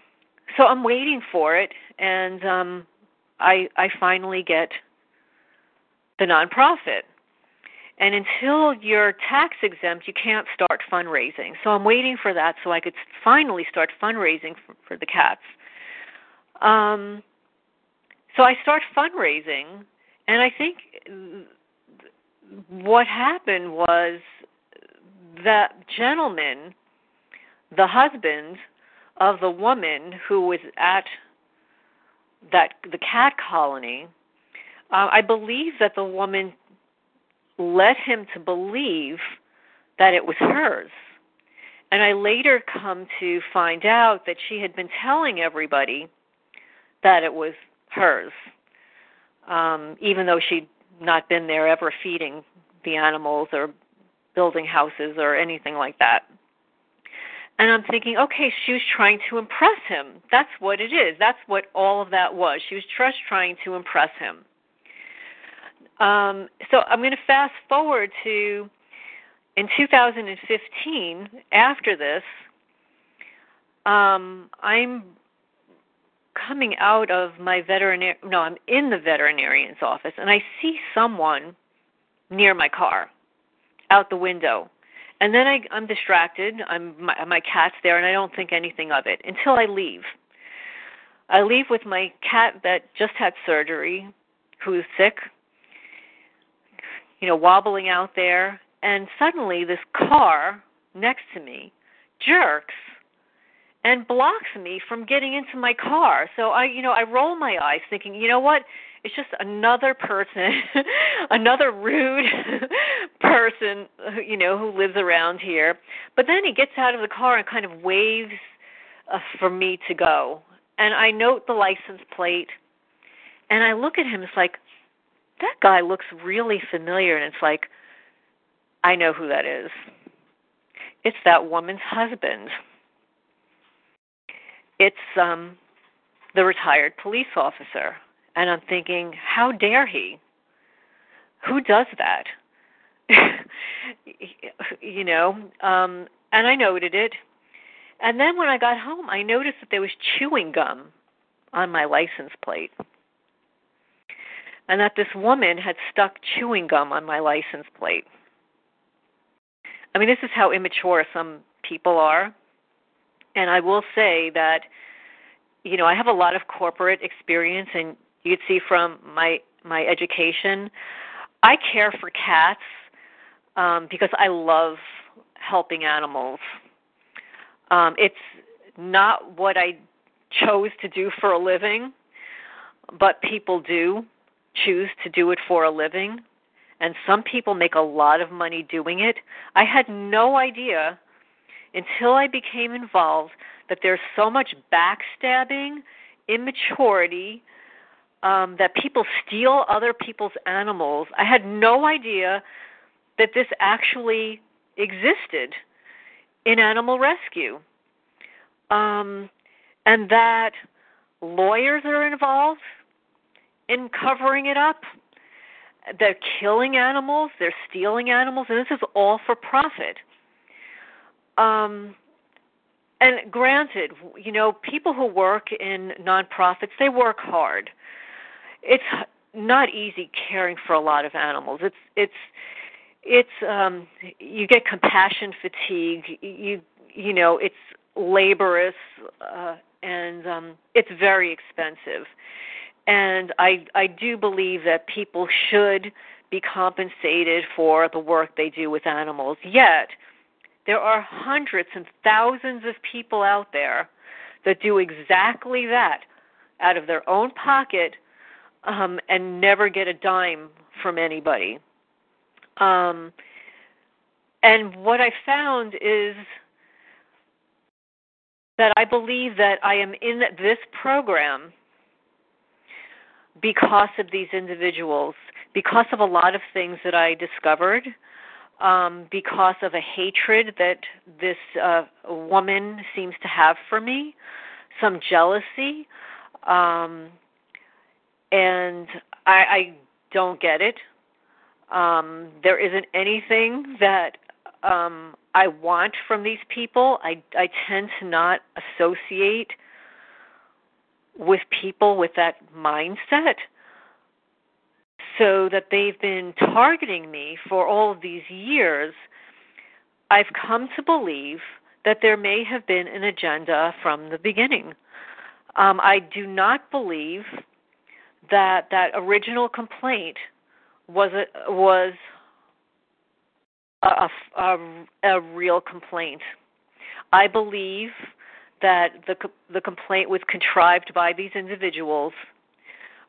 so I'm waiting for it, and um, I I finally get the nonprofit. And until you're tax exempt, you can't start fundraising. So I'm waiting for that so I could finally start fundraising for, for the cats. Um, so I start fundraising, and I think what happened was that gentleman, the husband of the woman who was at that the cat colony, uh, I believe that the woman led him to believe that it was hers. and I later come to find out that she had been telling everybody that it was hers, um, even though she'd not been there ever feeding the animals or building houses or anything like that. And I'm thinking, okay, she was trying to impress him. That's what it is. That's what all of that was. She was just trying to impress him. Um, so I'm going to fast forward to in 2015. After this, um, I'm coming out of my veterinary. No, I'm in the veterinarian's office, and I see someone near my car, out the window and then I, I'm distracted. I'm my, my cat's there, and I don't think anything of it until I leave. I leave with my cat that just had surgery, who's sick, you know, wobbling out there, and suddenly this car next to me jerks and blocks me from getting into my car. So I, you know, I roll my eyes thinking, you know what? it's just another person another rude person you know who lives around here but then he gets out of the car and kind of waves uh, for me to go and i note the license plate and i look at him it's like that guy looks really familiar and it's like i know who that is it's that woman's husband it's um the retired police officer and I'm thinking, how dare he? Who does that? you know, um, and I noted it. And then when I got home, I noticed that there was chewing gum on my license plate. And that this woman had stuck chewing gum on my license plate. I mean, this is how immature some people are. And I will say that, you know, I have a lot of corporate experience, and you would see from my my education. I care for cats um, because I love helping animals. Um, it's not what I chose to do for a living, but people do choose to do it for a living. And some people make a lot of money doing it. I had no idea until I became involved that there's so much backstabbing, immaturity, um, that people steal other people's animals. I had no idea that this actually existed in animal rescue. Um, and that lawyers are involved in covering it up. They're killing animals, they're stealing animals, and this is all for profit. Um, and granted, you know, people who work in nonprofits, they work hard it's not easy caring for a lot of animals. It's it's it's um you get compassion fatigue. You you know it's laborious uh, and um it's very expensive. And I I do believe that people should be compensated for the work they do with animals. Yet there are hundreds and thousands of people out there that do exactly that out of their own pocket um, and never get a dime from anybody. Um, and what I found is that I believe that I am in this program because of these individuals, because of a lot of things that I discovered, um, because of a hatred that this uh, woman seems to have for me, some jealousy. Um, and I, I don't get it. Um, there isn't anything that um, I want from these people. I, I tend to not associate with people with that mindset. So that they've been targeting me for all of these years, I've come to believe that there may have been an agenda from the beginning. Um, I do not believe that that original complaint was a, was a, a, a real complaint. I believe that the the complaint was contrived by these individuals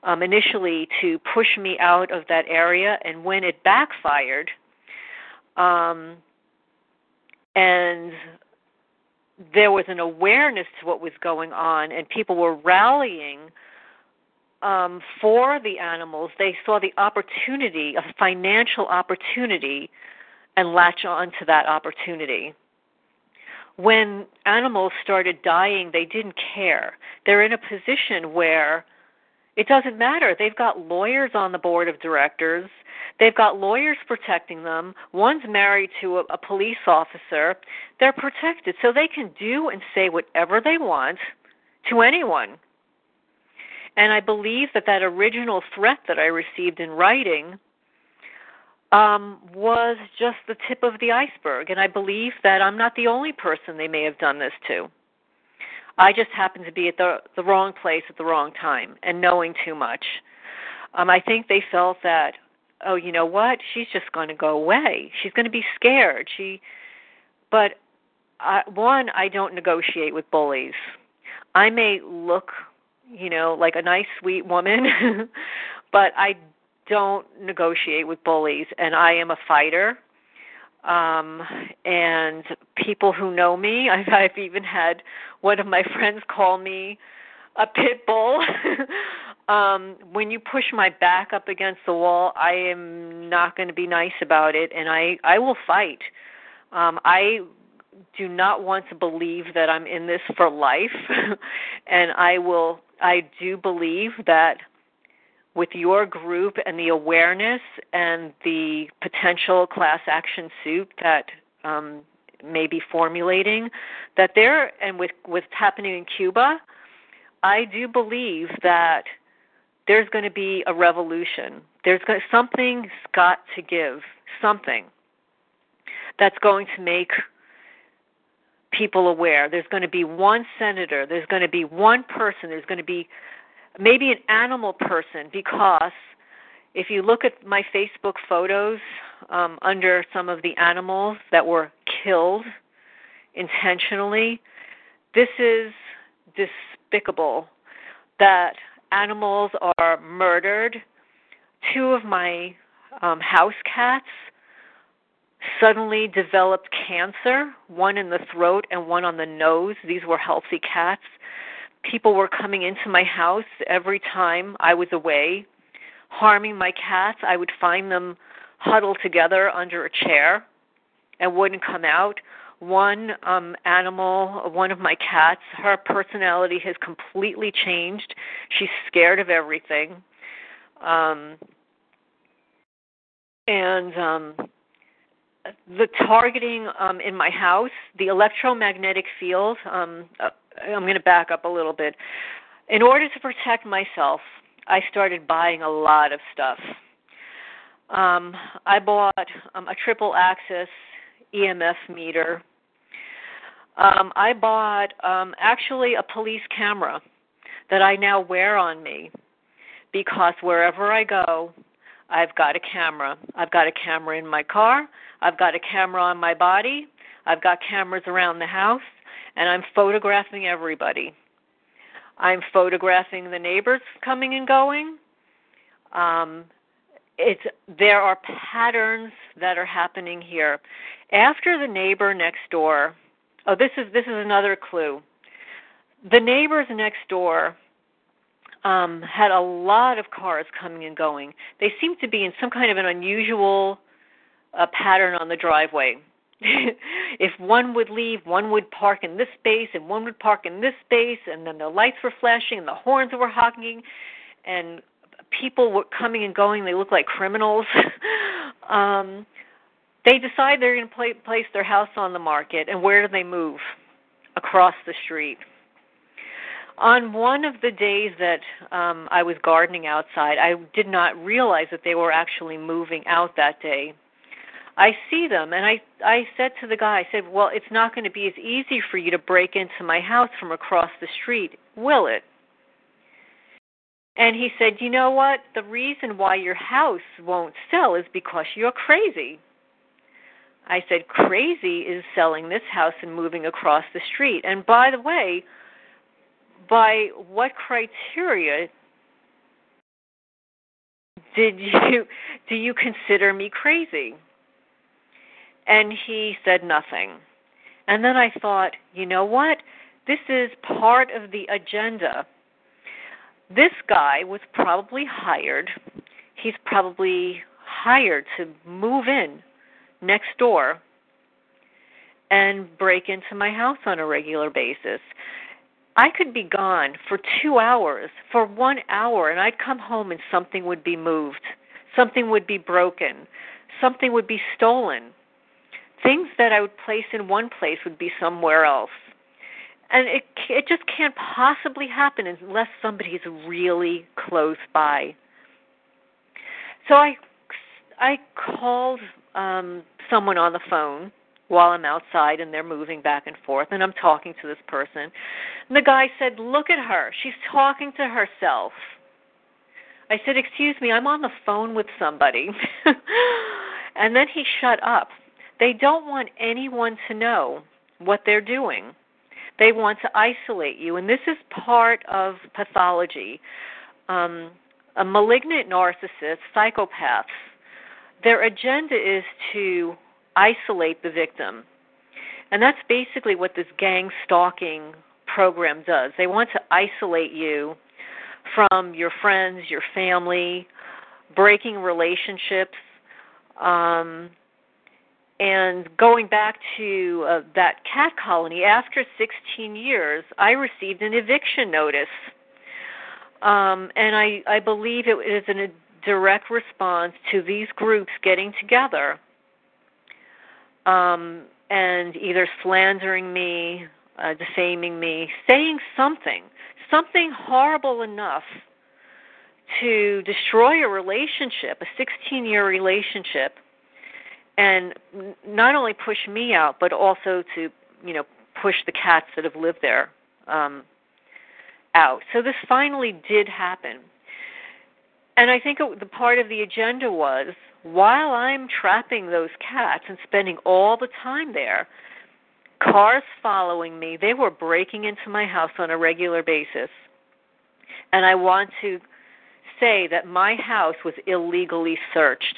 um, initially to push me out of that area, and when it backfired, um, and there was an awareness to what was going on, and people were rallying um, for the animals. They saw the opportunity, a financial opportunity, and latch on to that opportunity. When animals started dying, they didn't care. They're in a position where it doesn't matter. They've got lawyers on the board of directors. They've got lawyers protecting them. One's married to a, a police officer. They're protected. So they can do and say whatever they want to anyone. And I believe that that original threat that I received in writing um, was just the tip of the iceberg. And I believe that I'm not the only person they may have done this to. I just happened to be at the the wrong place at the wrong time and knowing too much. Um, I think they felt that, oh, you know what? She's just going to go away. She's going to be scared. She, but I, one, I don't negotiate with bullies. I may look, you know, like a nice, sweet woman, but I don't negotiate with bullies, and I am a fighter. Um and people who know me i've i've even had one of my friends call me a pit bull. Um when you push my back up against the wall i am not going to be nice about it and i i will fight. Um i do not want to believe that i'm in this for life. And i will i do believe that with your group and the awareness and the potential class action suit that um, may be formulating, that there and with what's happening in Cuba, I do believe that there's going to be a revolution. There's going something's got to give something that's going to make people aware. There's going to be one senator. There's going to be one person. There's going to be maybe an animal person because if you look at my Facebook photos um, under some of the animals that were killed intentionally, this is despicable that animals are murdered. Two of my um, house cats suddenly developed cancer, one in the throat and one on the nose. These were healthy cats people were coming into my house every time I was away, harming my cats. I would find them huddled together under a chair and wouldn't come out. One um animal, one of my cats, her personality has completely changed. She's scared of everything. Um and um the targeting um in my house, the electromagnetic field, um I'm going to back up a little bit. In order to protect myself, I started buying a lot of stuff. Um, I bought um, a triple axis EMF meter. Um, I bought um, actually a police camera that I now wear on me because wherever I go, I've got a camera. I've got a camera in my car. I've got a camera on my body. I've got cameras around the house and I'm photographing everybody. I'm photographing the neighbors coming and going. Um, it's there are patterns that are happening here. After the neighbor next door, oh, this is this is another clue. The neighbors next door um, had a lot of cars coming and going. They seemed to be in some kind of an unusual uh, pattern on the driveway. if one would leave, one would park in this space, and one would park in this space, and then the lights were flashing, and the horns were honking, and people were coming and going. They looked like criminals. um, they decide they're going to play, place their house on the market, and where do they move? Across the street. On one of the days that um, I was gardening outside, I did not realize that they were actually moving out that day I see them and I I said to the guy, I said, "Well, it's not going to be as easy for you to break into my house from across the street, will it?" And he said, "You know what? The reason why your house won't sell is because you're crazy." I said, "Crazy is selling this house and moving across the street." And by the way, by what criteria did you do you consider me crazy? And he said nothing. And then I thought, you know what? This is part of the agenda. This guy was probably hired. He's probably hired to move in next door and break into my house on a regular basis. I could be gone for two hours, for one hour, and I'd come home and something would be moved, something would be broken, something would be stolen. Things that I would place in one place would be somewhere else. And it it just can't possibly happen unless somebody's really close by. So I I called um someone on the phone while I'm outside and they're moving back and forth and I'm talking to this person. And the guy said, "Look at her. She's talking to herself." I said, "Excuse me, I'm on the phone with somebody." and then he shut up. They don't want anyone to know what they're doing. They want to isolate you, and this is part of pathology. Um, a malignant narcissist, psychopaths, their agenda is to isolate the victim. And that's basically what this gang stalking program does. They want to isolate you from your friends, your family, breaking relationships. Um, and going back to uh, that cat colony, after 16 years, I received an eviction notice. Um, and I, I believe it is in a direct response to these groups getting together um, and either slandering me, uh, defaming me, saying something, something horrible enough to destroy a relationship, a 16 year relationship, and not only push me out, but also to, you know, push the cats that have lived there um, out. So this finally did happen. And I think it, the part of the agenda was while I'm trapping those cats and spending all the time there, cars following me, they were breaking into my house on a regular basis. And I want to say that my house was illegally searched.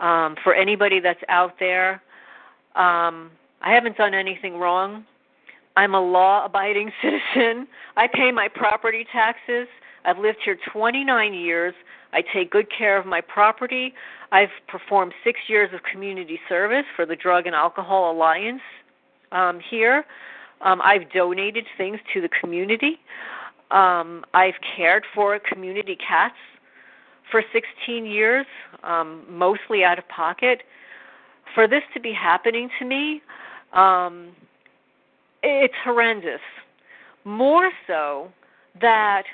Um, for anybody that's out there, um, I haven't done anything wrong. I'm a law abiding citizen. I pay my property taxes. I've lived here 29 years. I take good care of my property. I've performed six years of community service for the Drug and Alcohol Alliance um, here. Um, I've donated things to the community. Um, I've cared for community cats for 16 years, um, mostly out of pocket. For this to be happening to me, um, it's horrendous. More so that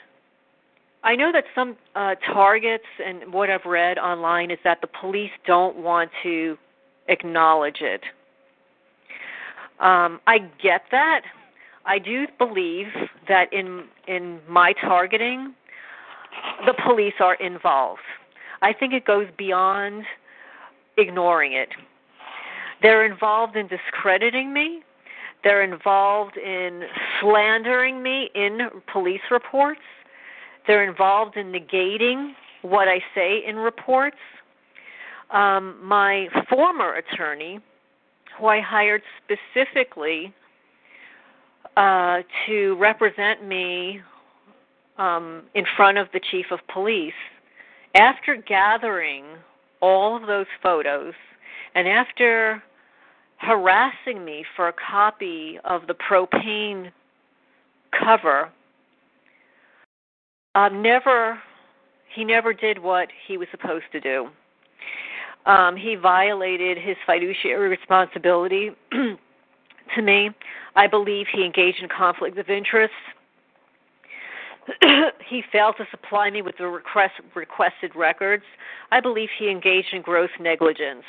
I know that some uh, targets and what I've read online is that the police don't want to acknowledge it. Um, I get that. I do believe that in in my targeting, the police are involved. I think it goes beyond ignoring it. They're involved in discrediting me. They're involved in slandering me in police reports. They're involved in negating what I say in reports. Um, my former attorney, who I hired specifically uh, to represent me um, in front of the chief of police, after gathering all of those photos and after harassing me for a copy of the propane cover um, never he never did what he was supposed to do. Um, he violated his fiduciary responsibility to me. I believe he engaged in conflict of interest. he failed to supply me with the request, requested records. I believe he engaged in gross negligence.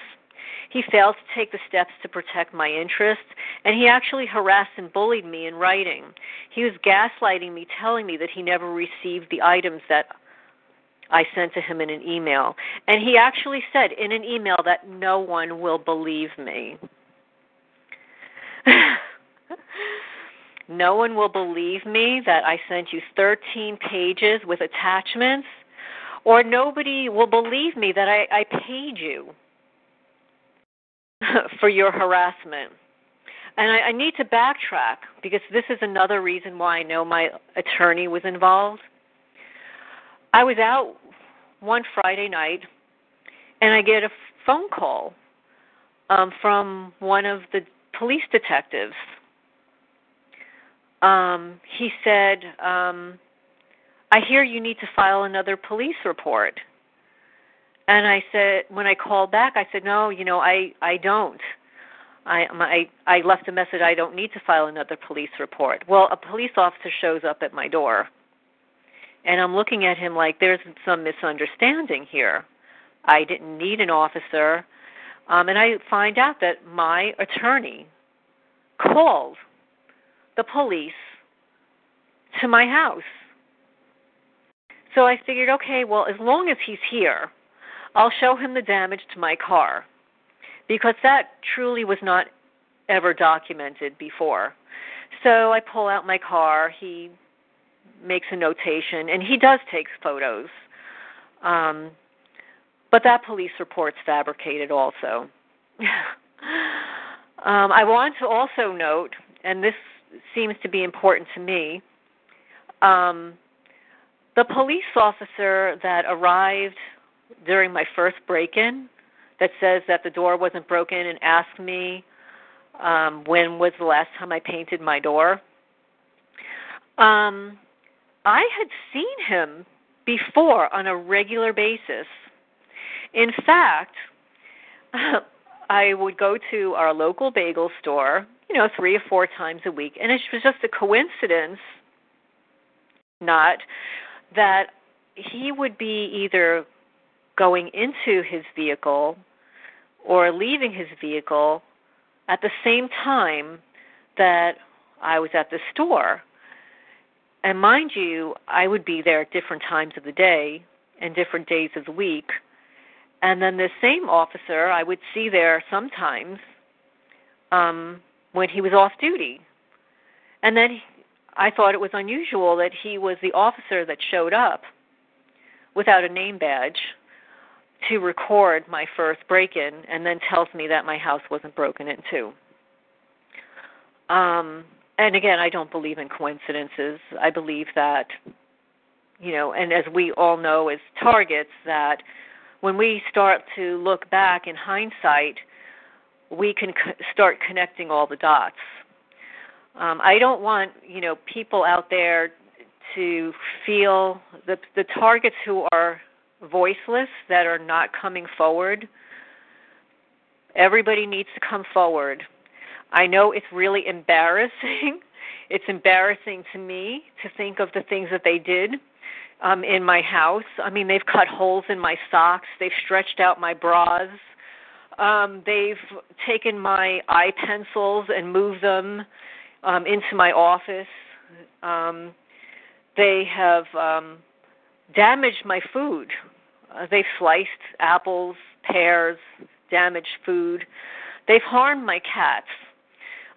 He failed to take the steps to protect my interests, and he actually harassed and bullied me in writing. He was gaslighting me, telling me that he never received the items that I sent to him in an email. And he actually said in an email that no one will believe me. no one will believe me that I sent you 13 pages with attachments, or nobody will believe me that I, I paid you. for your harassment. And I, I need to backtrack because this is another reason why I know my attorney was involved. I was out one Friday night and I get a phone call um, from one of the police detectives. Um, he said, um, I hear you need to file another police report. And I said, when I called back, I said, no, you know, I I don't. I my I left a message. I don't need to file another police report. Well, a police officer shows up at my door, and I'm looking at him like there's some misunderstanding here. I didn't need an officer, um, and I find out that my attorney called the police to my house. So I figured, okay, well, as long as he's here, I'll show him the damage to my car because that truly was not ever documented before. So I pull out my car, he makes a notation, and he does take photos. Um, but that police report's fabricated also. um, I want to also note, and this seems to be important to me, um, the police officer that arrived during my first break in that says that the door wasn't broken and asked me um, when was the last time I painted my door. Um, I had seen him before on a regular basis. In fact, I would go to our local bagel store, you know, three or four times a week, and it was just a coincidence, not that he would be either going into his vehicle or leaving his vehicle at the same time that I was at the store. And mind you, I would be there at different times of the day and different days of the week. And then the same officer I would see there sometimes um, when he was off duty. And then he, I thought it was unusual that he was the officer that showed up without a name badge to record my first break in and then tells me that my house wasn't broken into. Um, and again, I don't believe in coincidences. I believe that, you know, and as we all know as targets, that when we start to look back in hindsight, we can co- start connecting all the dots. Um, I don't want, you know, people out there to feel the the targets who are voiceless that are not coming forward. Everybody needs to come forward. I know it's really embarrassing. It's embarrassing to me to think of the things that they did um, in my house. I mean, they've cut holes in my socks, they've stretched out my bras, um, they've taken my eye pencils and moved them um, into my office. Um, they have um, damaged my food. Uh, they've sliced apples, pears, damaged food. They've harmed my cats.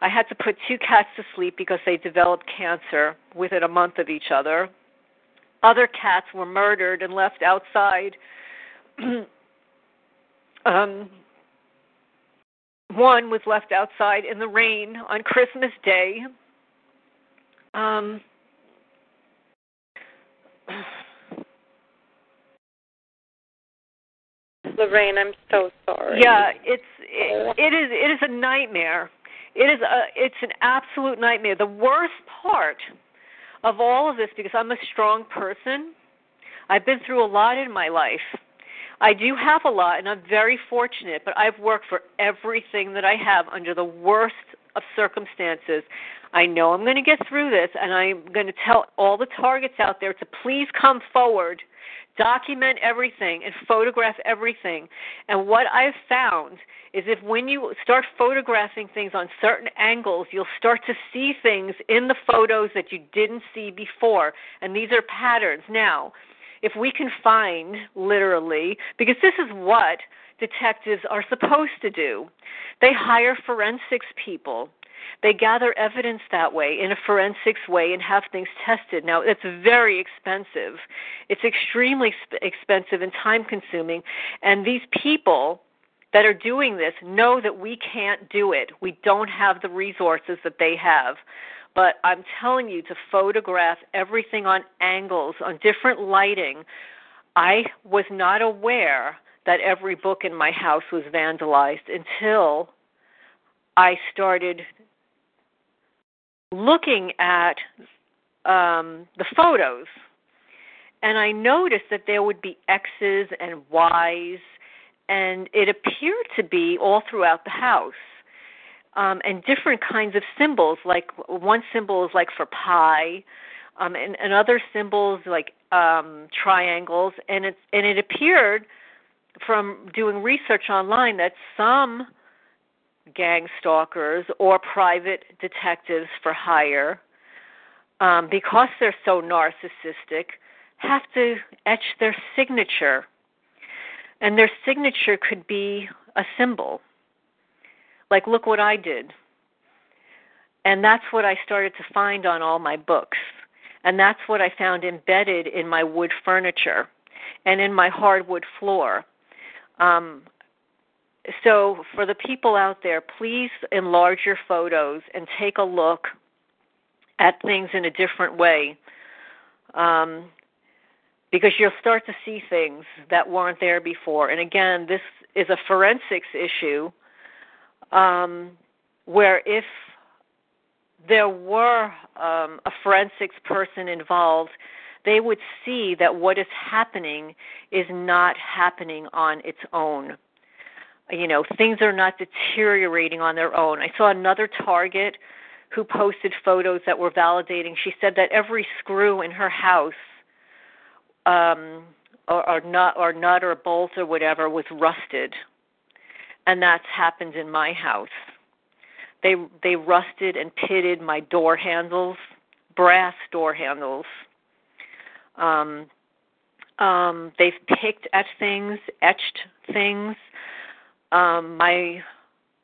I had to put two cats to sleep because they developed cancer within a month of each other. Other cats were murdered and left outside. um, one was left outside in the rain on Christmas Day. Um, Lorraine, I'm so sorry. Yeah, it's it, it is it is a nightmare. It is a it's an absolute nightmare. The worst part of all of this because I'm a strong person. I've been through a lot in my life. I do have a lot and I'm very fortunate, but I've worked for everything that I have under the worst of circumstances. I know I'm going to get through this and I'm going to tell all the targets out there to please come forward document everything and photograph everything. And what I've found is if when you start photographing things on certain angles, you'll start to see things in the photos that you didn't see before. And these are patterns. Now, if we can find literally, because this is what detectives are supposed to do, they hire forensics people they gather evidence that way in a forensics way and have things tested. Now, it's very expensive. It's extremely expensive and time consuming. And these people that are doing this know that we can't do it. We don't have the resources that they have. But I'm telling you to photograph everything on angles, on different lighting. I was not aware that every book in my house was vandalized until I started looking at um, the photos. And I noticed that there would be X's and Y's, and it appeared to be all throughout the house. Um, and different kinds of symbols, like one symbol is like for pi, um, and, and other symbols like um, triangles, and it and it appeared from doing research online that some gang stalkers or private detectives for hire, um, because they're so narcissistic, have to etch their signature. And their signature could be a symbol. Like, look what I did. And that's what I started to find on all my books. And that's what I found embedded in my wood furniture and in my hardwood floor. Um, so, for the people out there, please enlarge your photos and take a look at things in a different way. Um, because you'll start to see things that weren't there before. And again, this is a forensics issue um, where if there were um, a forensics person involved, they would see that what is happening is not happening on its own. You know, things are not deteriorating on their own. I saw another target who posted photos that were validating. She said that every screw in her house, um, or, or nut, or nut, or bolt, or whatever, was rusted, and that's happened in my house. They they rusted and pitted my door handles, brass door handles um, um, they've picked at things, etched things. Um, my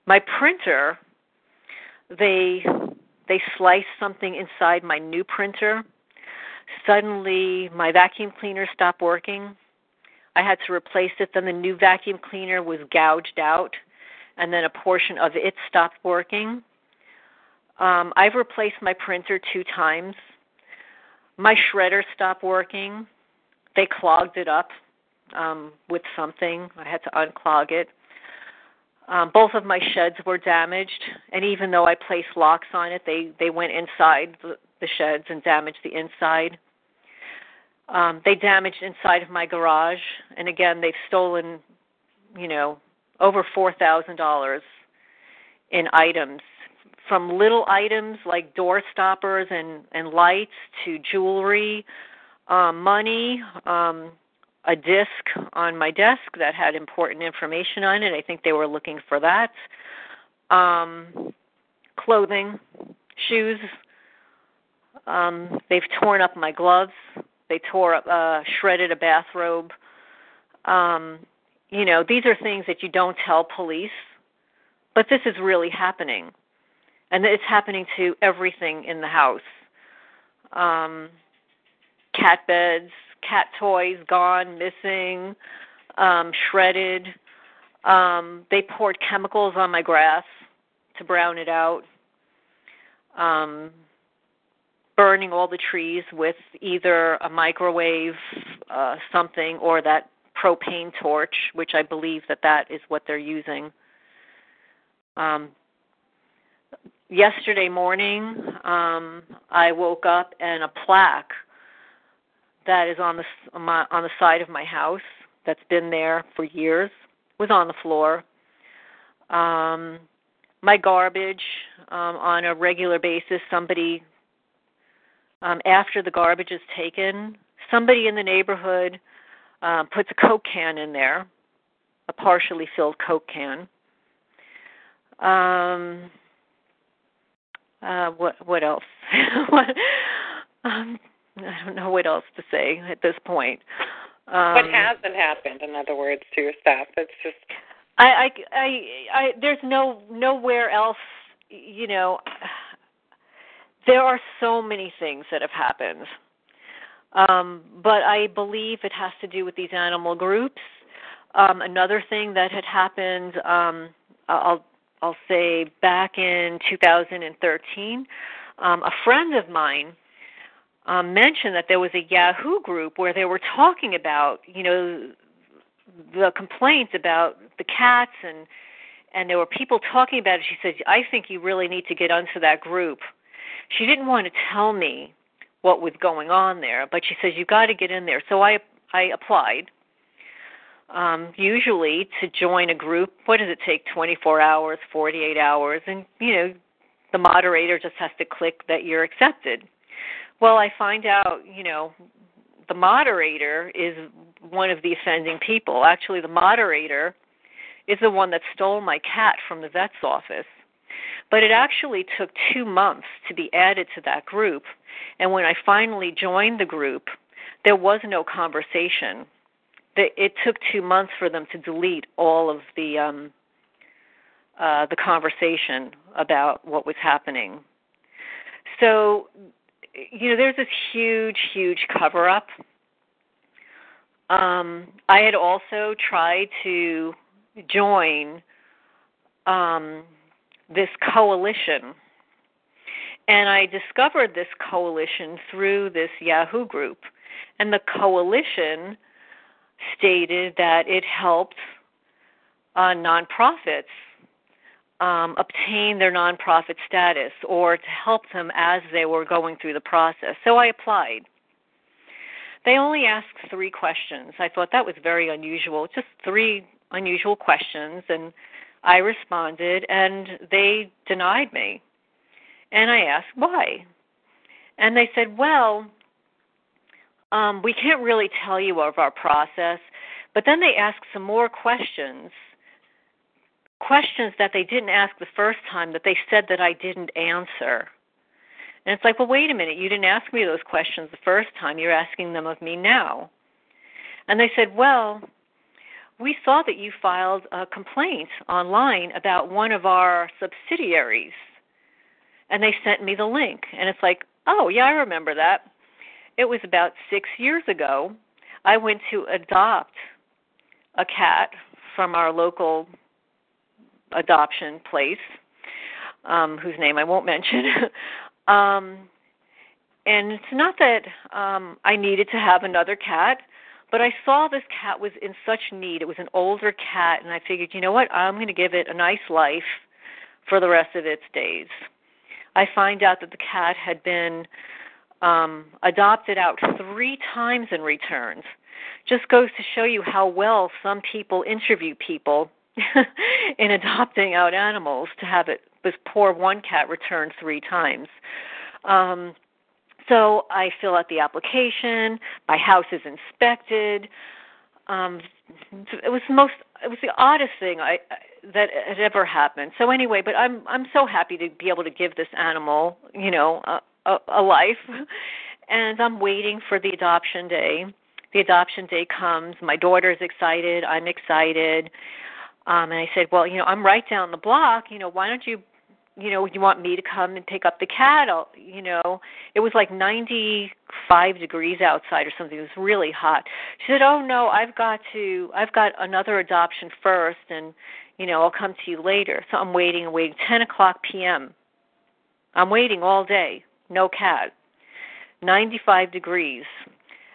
my printer, they they sliced something inside my new printer. Suddenly, my vacuum cleaner stopped working. I had to replace it. Then the new vacuum cleaner was gouged out, and then a portion of it stopped working. Um, I've replaced my printer two times my shredder stopped working. They clogged it up um, with something. I had to unclog it. Um, both of my sheds were damaged, and even though I placed locks on it, they they went inside the, the sheds and damaged the inside. Um, they damaged inside of my garage, and again, they've stolen, you know, over four thousand dollars in items from little items like door stoppers and, and lights to jewelry, um, money, um, a disc on my desk that had important information on it. I think they were looking for that. Um, clothing, shoes. Um, they've torn up my gloves. They tore up, uh, shredded a bathrobe. Um, you know, these are things that you don't tell police, but this is really happening and it's happening to everything in the house. Um, cat beds, cat toys gone, missing, um, shredded. Um, they poured chemicals on my grass to brown it out. Um, burning all the trees with either a microwave, uh, something, or that propane torch, which I believe that that is what they're using. Um, yesterday morning, um, I woke up and a plaque that is on the on, my, on the side of my house that's been there for years was on the floor. Um, my garbage um, on a regular basis, somebody um, after the garbage is taken, somebody in the neighborhood uh, puts a Coke can in there, a partially filled Coke can. Um, uh, what what else? what, um, I don't know what else to say at this point. Um, what hasn't happened, in other words, to your staff? It's just. I, I, I, I, there's no nowhere else. You know, there are so many things that have happened, um, but I believe it has to do with these animal groups. Um, another thing that had happened, um, I'll I'll say back in 2013, um, a friend of mine um, mentioned that there was a Yahoo group where they were talking about, you know, the complaints about the cats and and there were people talking about it. She said, "I think you really need to get onto that group." She didn't want to tell me what was going on there, but she says you got to get in there. So I I applied. Um, usually to join a group, what does it take? 24 hours, 48 hours, and you know, the moderator just has to click that you're accepted. Well, I find out, you know, the moderator is one of the offending people. Actually, the moderator is the one that stole my cat from the vet's office. But it actually took two months to be added to that group. And when I finally joined the group, there was no conversation. It took two months for them to delete all of the um, uh, the conversation about what was happening. So, you know, there's this huge, huge cover up. Um, I had also tried to join um, this coalition. And I discovered this coalition through this Yahoo group. And the coalition stated that it helped uh, nonprofits um, obtain their nonprofit status or to help them as they were going through the process. So I applied. They only asked three questions. I thought that was very unusual, just three unusual questions. And I responded, and they denied me. And I asked why. And they said, well, um, we can't really tell you of our process. But then they asked some more questions, questions that they didn't ask the first time that they said that I didn't answer. And it's like, well, wait a minute, you didn't ask me those questions the first time, you're asking them of me now. And they said, well, we saw that you filed a complaint online about one of our subsidiaries. And they sent me the link. And it's like, oh, yeah, I remember that. It was about six years ago. I went to adopt a cat from our local adoption place, um, whose name I won't mention. um, and it's not that um, I needed to have another cat. But I saw this cat was in such need. It was an older cat, and I figured, you know what? I'm going to give it a nice life for the rest of its days. I find out that the cat had been um, adopted out three times in returns. Just goes to show you how well some people interview people in adopting out animals to have it this poor one cat returned three times. Um, so I fill out the application. My house is inspected. Um, it was the most. It was the oddest thing I that had ever happened. So anyway, but I'm I'm so happy to be able to give this animal, you know, a, a, a life. And I'm waiting for the adoption day. The adoption day comes. My daughter's excited. I'm excited. Um, and I said, well, you know, I'm right down the block. You know, why don't you you know, you want me to come and pick up the cat? I'll, you know, it was like 95 degrees outside or something. It was really hot. She said, "Oh no, I've got to. I've got another adoption first, and you know, I'll come to you later." So I'm waiting and waiting. 10 o'clock p.m. I'm waiting all day. No cat. 95 degrees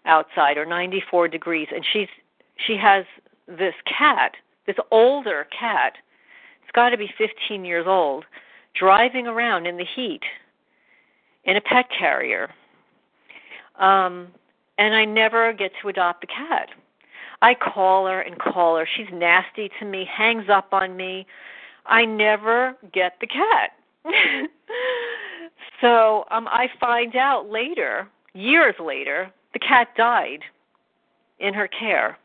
outside, or 94 degrees, and she's she has this cat, this older cat. It's got to be 15 years old driving around in the heat in a pet carrier. Um, and I never get to adopt the cat. I call her and call her. She's nasty to me, hangs up on me. I never get the cat. so um, I find out later, years later, the cat died in her care.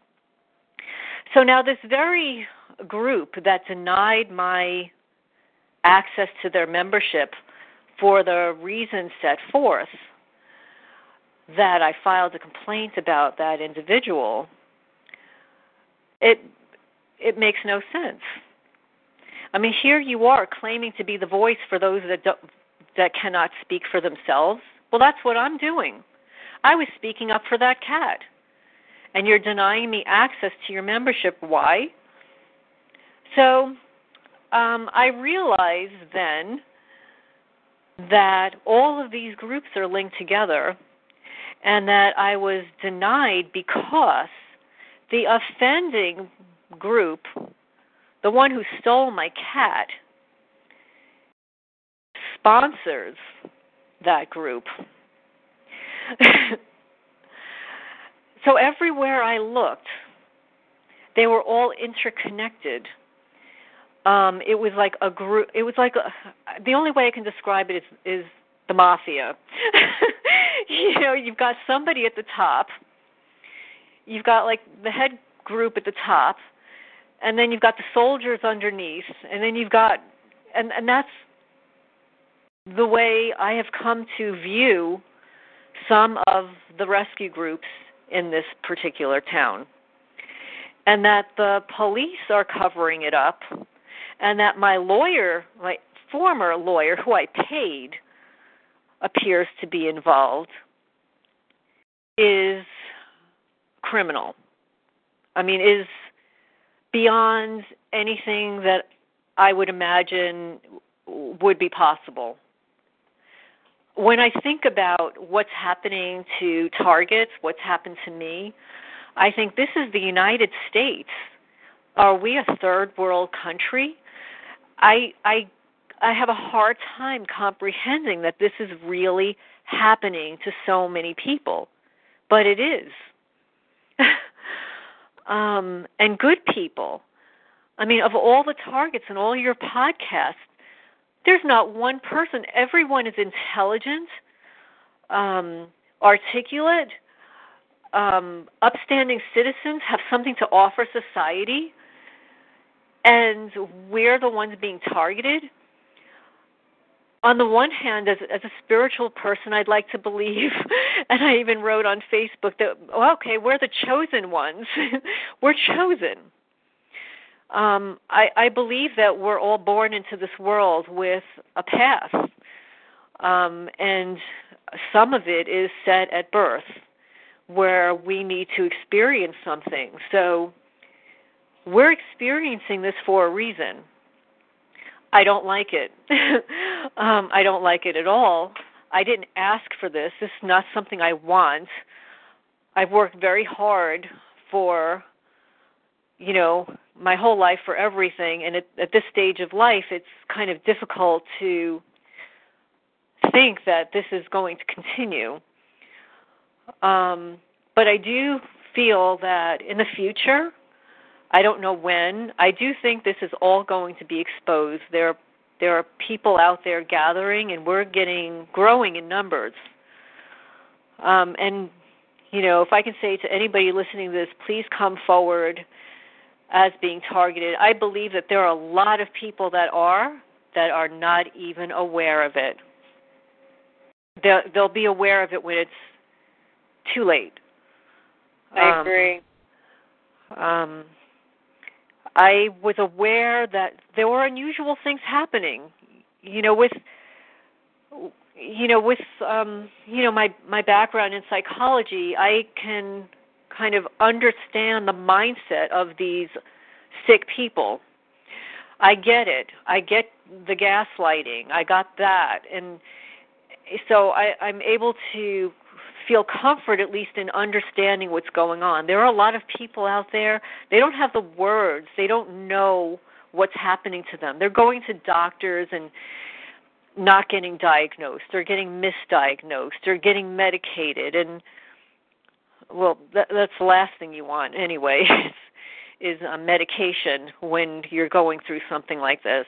So now, this very group that denied my access to their membership for the reasons set forth that I filed a complaint about that individual, it it makes no sense. I mean, here you are claiming to be the voice for those that don't, that cannot speak for themselves. Well, that's what I'm doing. I was speaking up for that cat. and you're denying me access to your membership. Why? So um, I realized then that all of these groups are linked together and that I was denied because the offending group, the one who stole my cat, sponsors that group. so everywhere I looked, they were all interconnected. Um, it was like a group. It was like a, the only way I can describe it is is the mafia. you know, you've got somebody at the top. You've got like the head group at the top, and then you've got the soldiers underneath, and then you've got, and and that's the way I have come to view some of the rescue groups in this particular town. And that the police are covering it up, and that my lawyer, my former lawyer, who I paid, appears to be involved, is criminal. I mean, is beyond anything that I would imagine would be possible when I think about what's happening to targets, what's happened to me, I think this is the United States. Are we a third world country? I I I have a hard time comprehending that this is really happening to so many people, but it is. um, and good people. I mean, of all the targets and all your podcasts, there's not one person. Everyone is intelligent, um, articulate, um, upstanding citizens, have something to offer society, and we're the ones being targeted. On the one hand, as, as a spiritual person, I'd like to believe, and I even wrote on Facebook that, well, okay, we're the chosen ones. we're chosen um, I, I believe that we're all born into this world with a path, um, and some of it is set at birth, where we need to experience something. So we're experiencing this for a reason. I don't like it. um, I don't like it at all. I didn't ask for this. This is not something I want. I've worked very hard for, you know, my whole life for everything and at, at this stage of life it's kind of difficult to think that this is going to continue um, but i do feel that in the future i don't know when i do think this is all going to be exposed there there are people out there gathering and we're getting growing in numbers um, and you know if i can say to anybody listening to this please come forward as being targeted. I believe that there are a lot of people that are that are not even aware of it. They'll, they'll be aware of it when it's too late. I um, agree. Um, I was aware that there were unusual things happening. You know, with you know, with um, you know my my background in psychology, I can kind of understand the mindset of these sick people. I get it. I get the gaslighting. I got that. And so I, I'm able to feel comfort at least in understanding what's going on. There are a lot of people out there, they don't have the words, they don't know what's happening to them. They're going to doctors and not getting diagnosed, they're getting misdiagnosed, they're getting medicated and well that, that's the last thing you want anyway is a medication when you're going through something like this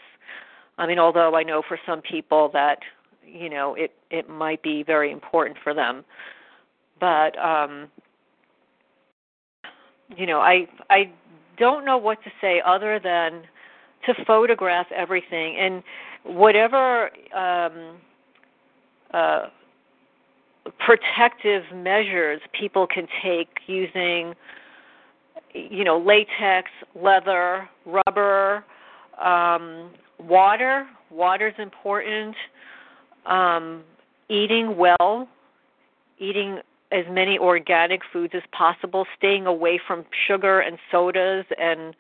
i mean although i know for some people that you know it it might be very important for them but um you know i i don't know what to say other than to photograph everything. And whatever um uh protective measures people can take using you know latex leather rubber um, water water is important um, eating well eating as many organic foods as possible, staying away from sugar and sodas and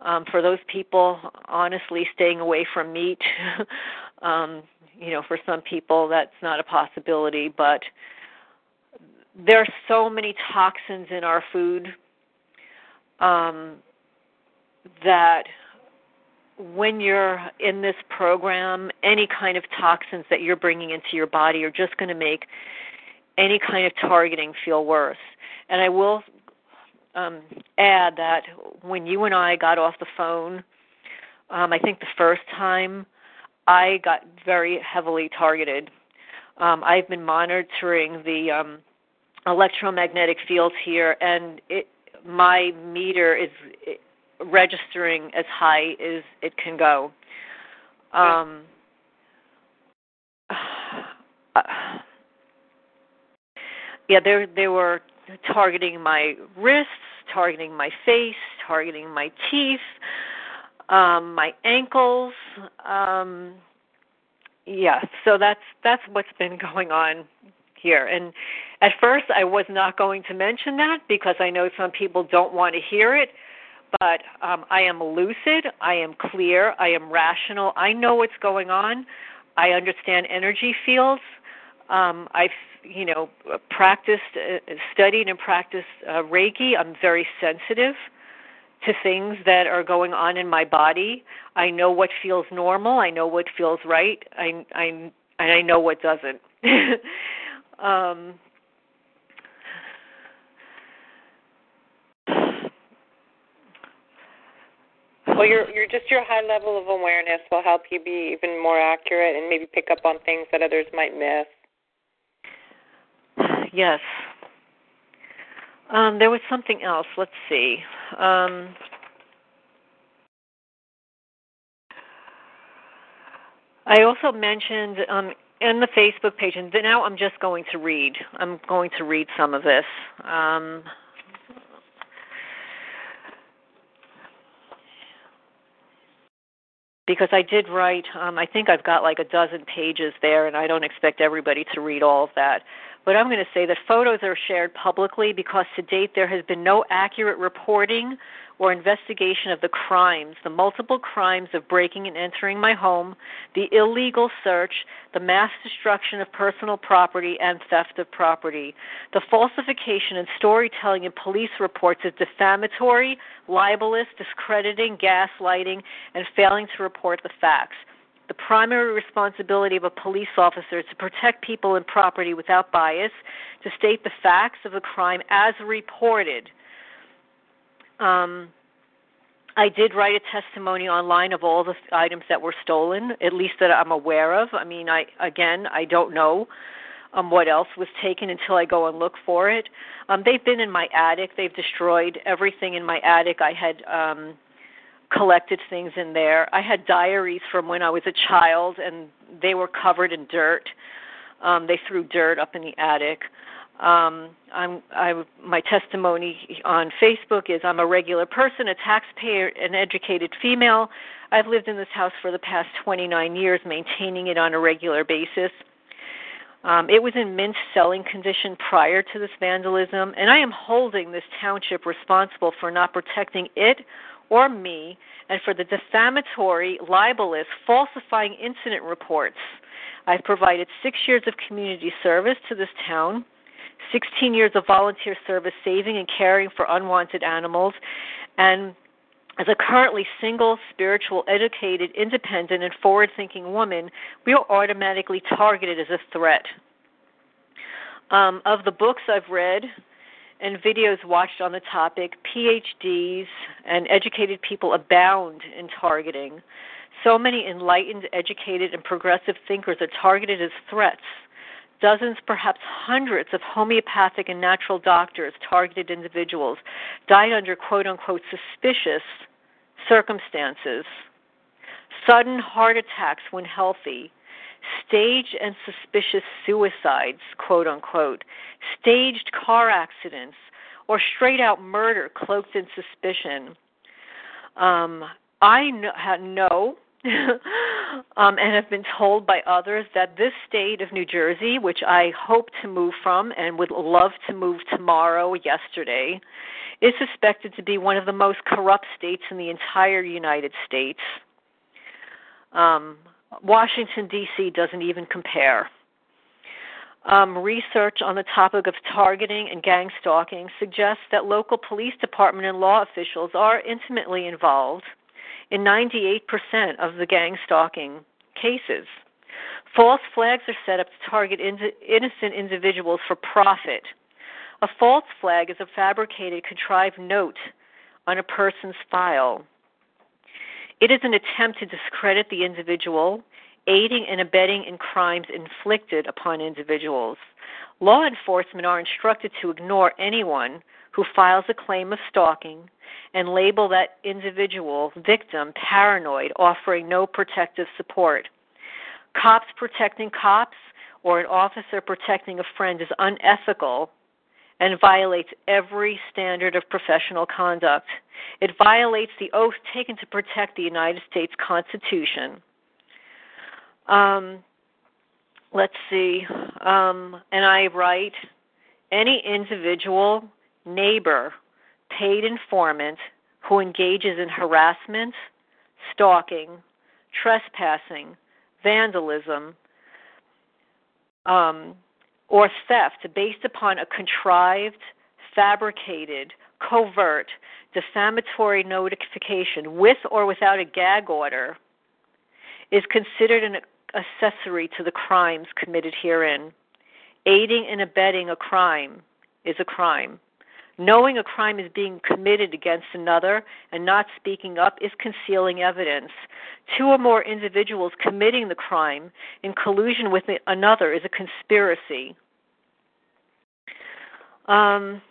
um for those people honestly staying away from meat. Um you know for some people that's not a possibility but there are so many toxins in our food um that when you're in this program any kind of toxins that you're bringing into your body are just going to make any kind of targeting feel worse and i will um, add that when you and I got off the phone, um, I think the first time I got very heavily targeted. Um, I've been monitoring the um, electromagnetic fields here, and it my meter is registering as high as it can go. Um, uh, yeah, there they were targeting my wrists, targeting my face, targeting my teeth, um, my ankles. Um, yeah, so that's that's what's been going on here. And at first, I was not going to mention that because I know some people don't want to hear it. But um, I am lucid. I am clear. I am rational. I know what's going on. I understand energy fields. Um, I've you know practiced, uh, studied, and practiced uh, Reiki. I'm very sensitive to things that are going on in my body. I know what feels normal. I know what feels right. I I and I know what doesn't. um, well, your your just your high level of awareness will help you be even more accurate and maybe pick up on things that others might miss. Yes. Um, there was something else. Let's see. Um, I also mentioned um, in the Facebook page, and now I'm just going to read. I'm going to read some of this. Um, because I did write, um, I think I've got like a dozen pages there, and I don't expect everybody to read all of that. But I'm going to say that photos are shared publicly because to date there has been no accurate reporting or investigation of the crimes, the multiple crimes of breaking and entering my home, the illegal search, the mass destruction of personal property, and theft of property. The falsification and storytelling in police reports is defamatory, libelous, discrediting, gaslighting, and failing to report the facts. The primary responsibility of a police officer is to protect people and property without bias, to state the facts of a crime as reported. Um, I did write a testimony online of all the items that were stolen, at least that I'm aware of. I mean, I again, I don't know um, what else was taken until I go and look for it. Um, they've been in my attic. They've destroyed everything in my attic. I had um, collected things in there. I had diaries from when I was a child, and they were covered in dirt. Um, they threw dirt up in the attic. Um, I'm, I, my testimony on Facebook is I'm a regular person, a taxpayer, an educated female. I've lived in this house for the past 29 years, maintaining it on a regular basis. Um, it was in mint selling condition prior to this vandalism, and I am holding this township responsible for not protecting it or me and for the defamatory, libelous, falsifying incident reports. I've provided six years of community service to this town, 16 years of volunteer service saving and caring for unwanted animals, and as a currently single, spiritual, educated, independent, and forward thinking woman, we are automatically targeted as a threat. Um, of the books I've read, and videos watched on the topic, PhDs and educated people abound in targeting. So many enlightened, educated, and progressive thinkers are targeted as threats. Dozens, perhaps hundreds of homeopathic and natural doctors, targeted individuals, died under quote unquote suspicious circumstances. Sudden heart attacks when healthy, staged and suspicious suicides, quote unquote, staged car accidents, or straight out murder cloaked in suspicion. Um, I know um, and have been told by others that this state of New Jersey, which I hope to move from and would love to move tomorrow, yesterday, is suspected to be one of the most corrupt states in the entire United States. Um, Washington, D.C. doesn't even compare. Um, research on the topic of targeting and gang stalking suggests that local police department and law officials are intimately involved in 98% of the gang stalking cases. False flags are set up to target in- innocent individuals for profit. A false flag is a fabricated, contrived note on a person's file. It is an attempt to discredit the individual, aiding and abetting in crimes inflicted upon individuals. Law enforcement are instructed to ignore anyone who files a claim of stalking and label that individual victim paranoid, offering no protective support. Cops protecting cops or an officer protecting a friend is unethical and violates every standard of professional conduct. It violates the oath taken to protect the United States Constitution. Um, let's see. Um, and I write any individual, neighbor, paid informant who engages in harassment, stalking, trespassing, vandalism, um, or theft based upon a contrived, fabricated, covert, defamatory notification with or without a gag order is considered an accessory to the crimes committed herein. Aiding and abetting a crime is a crime. Knowing a crime is being committed against another and not speaking up is concealing evidence. Two or more individuals committing the crime in collusion with another is a conspiracy. Um,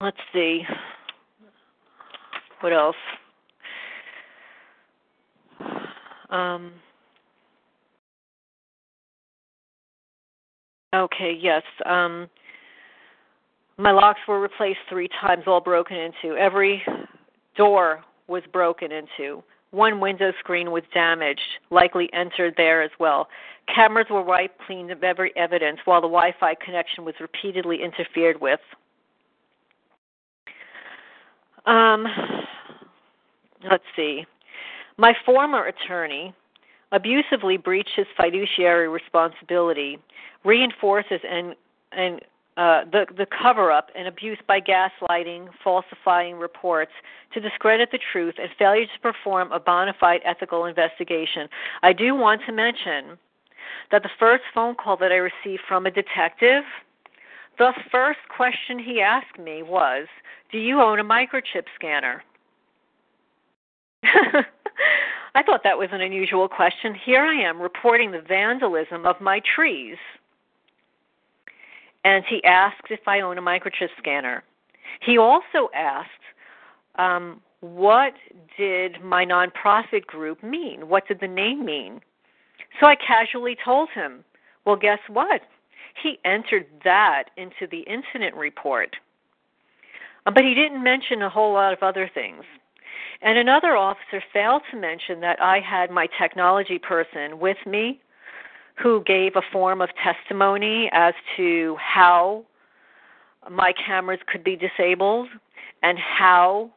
let's see. What else? Um, okay, yes. Um, my locks were replaced three times, all broken into. Every door was broken into. One window screen was damaged, likely entered there as well. Cameras were wiped clean of every evidence, while the Wi Fi connection was repeatedly interfered with. Um, let's see. My former attorney abusively breached his fiduciary responsibility, reinforces and, and uh, the, the cover up and abuse by gaslighting, falsifying reports to discredit the truth, and failure to perform a bona fide ethical investigation. I do want to mention that the first phone call that I received from a detective, the first question he asked me was, Do you own a microchip scanner? I thought that was an unusual question. Here I am reporting the vandalism of my trees and he asked if I own a microchip scanner. He also asked, um, what did my nonprofit group mean? What did the name mean? So I casually told him, well, guess what? He entered that into the incident report. Uh, but he didn't mention a whole lot of other things. And another officer failed to mention that I had my technology person with me who gave a form of testimony as to how my cameras could be disabled and how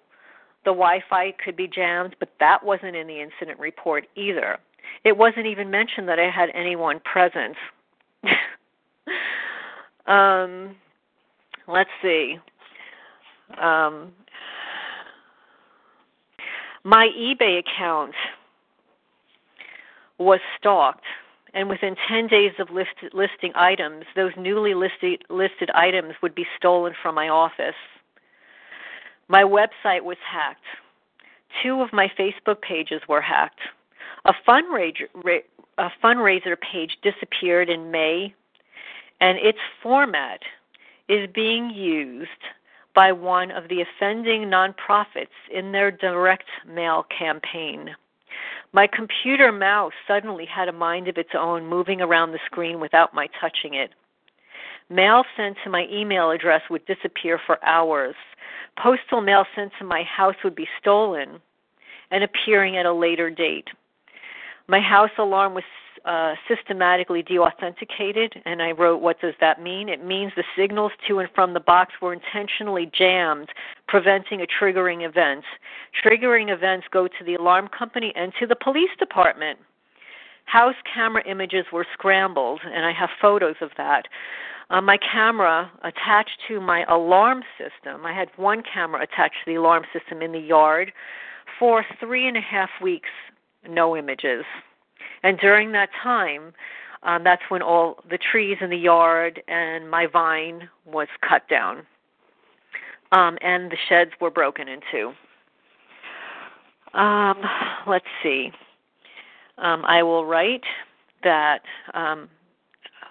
the Wi Fi could be jammed, but that wasn't in the incident report either. It wasn't even mentioned that I had anyone present. um, let's see. Um, my eBay account was stalked and within 10 days of list, listing items, those newly listed, listed items would be stolen from my office. My website was hacked. Two of my Facebook pages were hacked. A fundraiser, a fundraiser page disappeared in May, and its format is being used by one of the offending nonprofits in their direct mail campaign. My computer mouse suddenly had a mind of its own, moving around the screen without my touching it. Mail sent to my email address would disappear for hours. Postal mail sent to my house would be stolen. and appearing at a later date. My house alarm was uh, systematically deauthenticated, and I wrote, What does that mean? It means the signals to and from the box were intentionally jammed, preventing a triggering event. Triggering events go to the alarm company and to the police department. House camera images were scrambled, and I have photos of that. Uh, my camera attached to my alarm system, I had one camera attached to the alarm system in the yard for three and a half weeks, no images. And during that time, um, that's when all the trees in the yard and my vine was cut down. Um, and the sheds were broken into. Um, let's see. Um, I will write that um,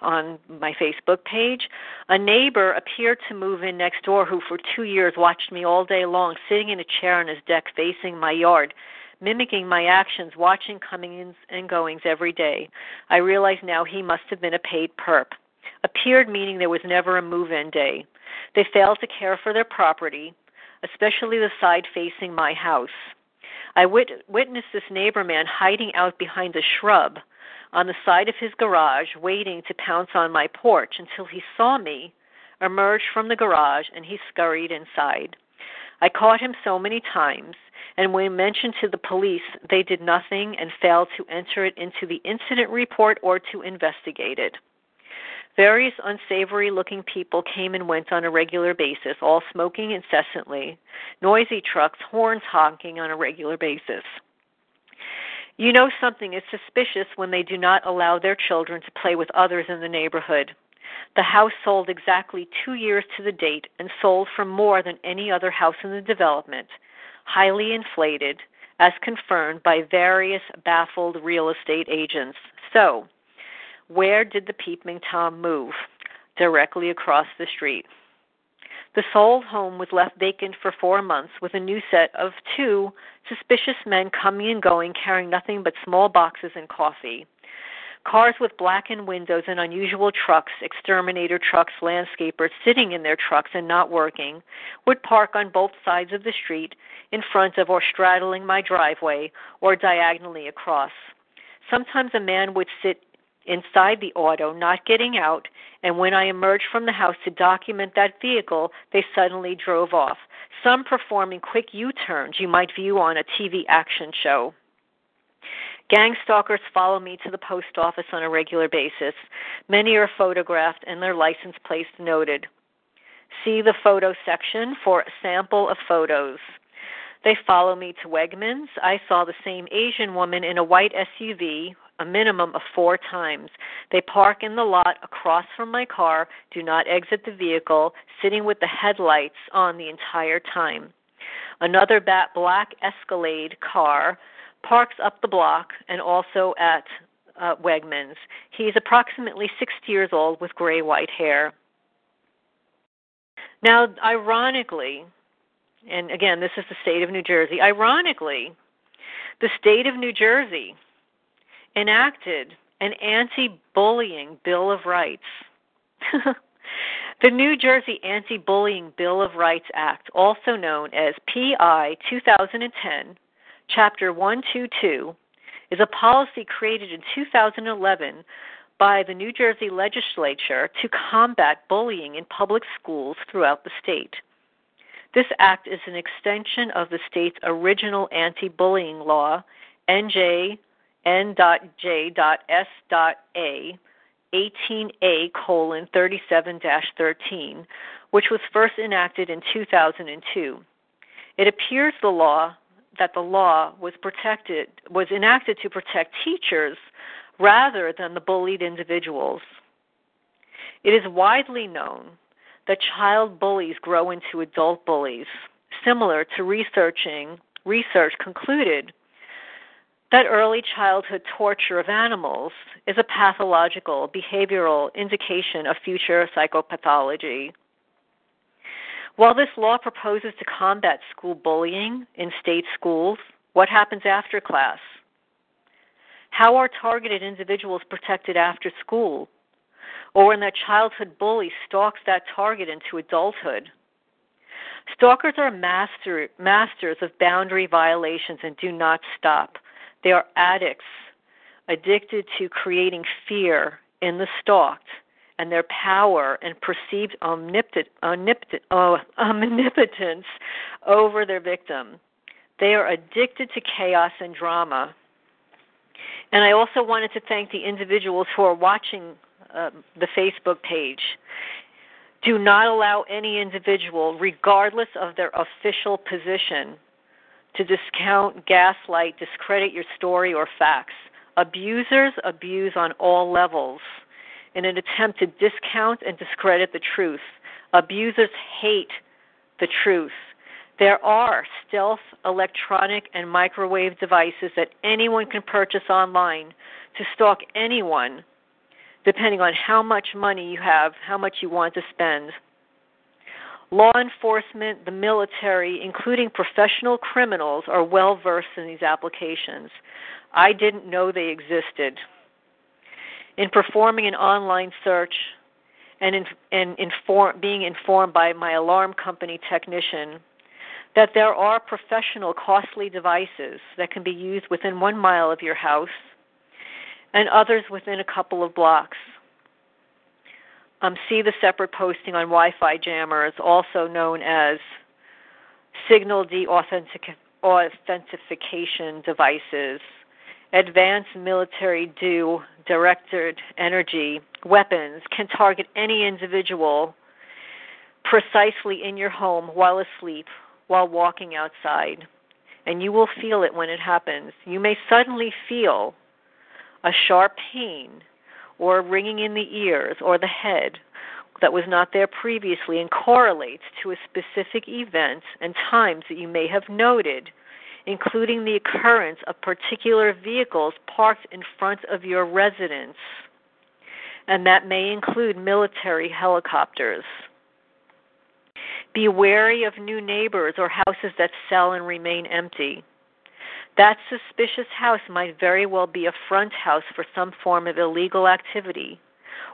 on my Facebook page. A neighbor appeared to move in next door who, for two years, watched me all day long, sitting in a chair on his deck facing my yard mimicking my actions, watching comings and goings every day. I realize now he must have been a paid perp. Appeared meaning there was never a move in day. They failed to care for their property, especially the side facing my house. I wit- witnessed this neighbor man hiding out behind a shrub on the side of his garage, waiting to pounce on my porch until he saw me emerge from the garage and he scurried inside. I caught him so many times and when mentioned to the police, they did nothing and failed to enter it into the incident report or to investigate it. Various unsavory looking people came and went on a regular basis, all smoking incessantly, noisy trucks, horns honking on a regular basis. You know something is suspicious when they do not allow their children to play with others in the neighborhood. The house sold exactly two years to the date and sold for more than any other house in the development highly inflated, as confirmed by various baffled real estate agents. So, where did the Peeping Tom move? Directly across the street. The sold home was left vacant for four months with a new set of two suspicious men coming and going carrying nothing but small boxes and coffee. Cars with blackened windows and unusual trucks, exterminator trucks, landscapers sitting in their trucks and not working, would park on both sides of the street, in front of or straddling my driveway, or diagonally across. Sometimes a man would sit inside the auto, not getting out, and when I emerged from the house to document that vehicle, they suddenly drove off, some performing quick U turns you might view on a TV action show. Gang stalkers follow me to the post office on a regular basis. Many are photographed and their license plates noted. See the photo section for a sample of photos. They follow me to Wegmans. I saw the same Asian woman in a white SUV a minimum of four times. They park in the lot across from my car, do not exit the vehicle, sitting with the headlights on the entire time. Another bat black Escalade car parks up the block and also at uh, Wegmans. He's approximately 60 years old with gray white hair. Now, ironically, and again, this is the state of New Jersey, ironically, the state of New Jersey enacted an anti bullying Bill of Rights. the New Jersey Anti Bullying Bill of Rights Act, also known as PI 2010, Chapter 122 is a policy created in 2011 by the New Jersey legislature to combat bullying in public schools throughout the state. This act is an extension of the state's original anti bullying law, NJ N.J.S.A. 18A colon 37 13, which was first enacted in 2002. It appears the law that the law was protected was enacted to protect teachers rather than the bullied individuals. It is widely known that child bullies grow into adult bullies, similar to researching research concluded that early childhood torture of animals is a pathological behavioral indication of future psychopathology. While this law proposes to combat school bullying in state schools, what happens after class? How are targeted individuals protected after school? Or when that childhood bully stalks that target into adulthood? Stalkers are master, masters of boundary violations and do not stop. They are addicts, addicted to creating fear in the stalked and their power and perceived oh, omnipotence over their victim. They are addicted to chaos and drama. And I also wanted to thank the individuals who are watching uh, the Facebook page. Do not allow any individual, regardless of their official position, to discount, gaslight, discredit your story or facts. Abusers abuse on all levels in an attempt to discount and discredit the truth. Abusers hate the truth. There are stealth electronic and microwave devices that anyone can purchase online to stalk anyone, depending on how much money you have, how much you want to spend. Law enforcement, the military, including professional criminals, are well versed in these applications. I didn't know they existed in performing an online search and in, and inform, being informed by my alarm company technician that there are professional costly devices that can be used within one mile of your house and others within a couple of blocks. Um, see the separate posting on Wi Fi jammers, also known as signal de authentication devices advanced military do directed energy weapons can target any individual precisely in your home while asleep, while walking outside. And you will feel it when it happens. You may suddenly feel a sharp pain or ringing in the ears or the head that was not there previously and correlates to a specific event and times that you may have noted including the occurrence of particular vehicles parked in front of your residence, and that may include military helicopters. Be wary of new neighbors or houses that sell and remain empty. That suspicious house might very well be a front house for some form of illegal activity,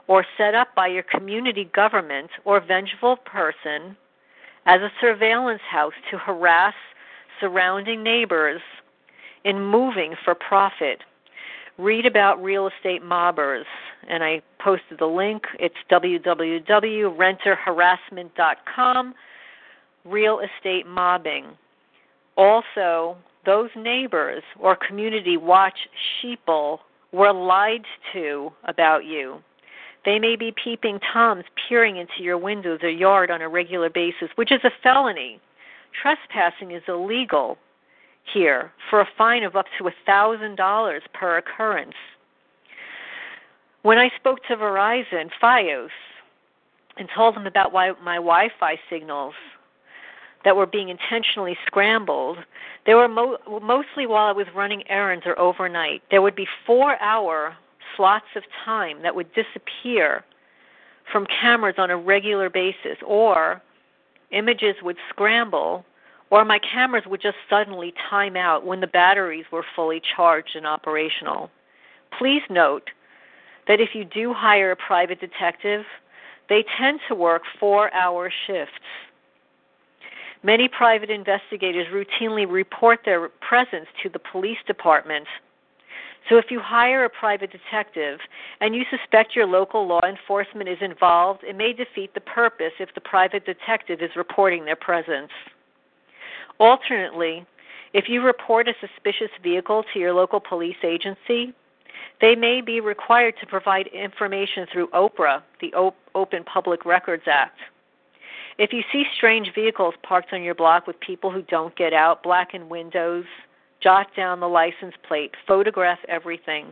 or set up by your community government or vengeful person as a surveillance house to harass surrounding neighbors in moving for profit. Read about real estate mobbers, and I posted the link. It's www.renterharassment.com. Real estate mobbing. Also, those neighbors or community watch sheeple were lied to about you. They may be peeping toms peering into your windows or yard on a regular basis, which is a felony trespassing is illegal here for a fine of up to a $1,000 per occurrence. When I spoke to Verizon, Fios, and told them about why my Wi Fi signals that were being intentionally scrambled, they were mo- mostly while I was running errands or overnight. There would be four hour slots of time that would disappear from cameras on a regular basis, or images would scramble or my cameras would just suddenly time out when the batteries were fully charged and operational. Please note that if you do hire a private detective, they tend to work four hour shifts. Many private investigators routinely report their presence to the police department. So if you hire a private detective and you suspect your local law enforcement is involved, it may defeat the purpose if the private detective is reporting their presence. Alternately, if you report a suspicious vehicle to your local police agency, they may be required to provide information through OPRA, the Open Public Records Act. If you see strange vehicles parked on your block with people who don't get out, blacken windows, jot down the license plate, photograph everything.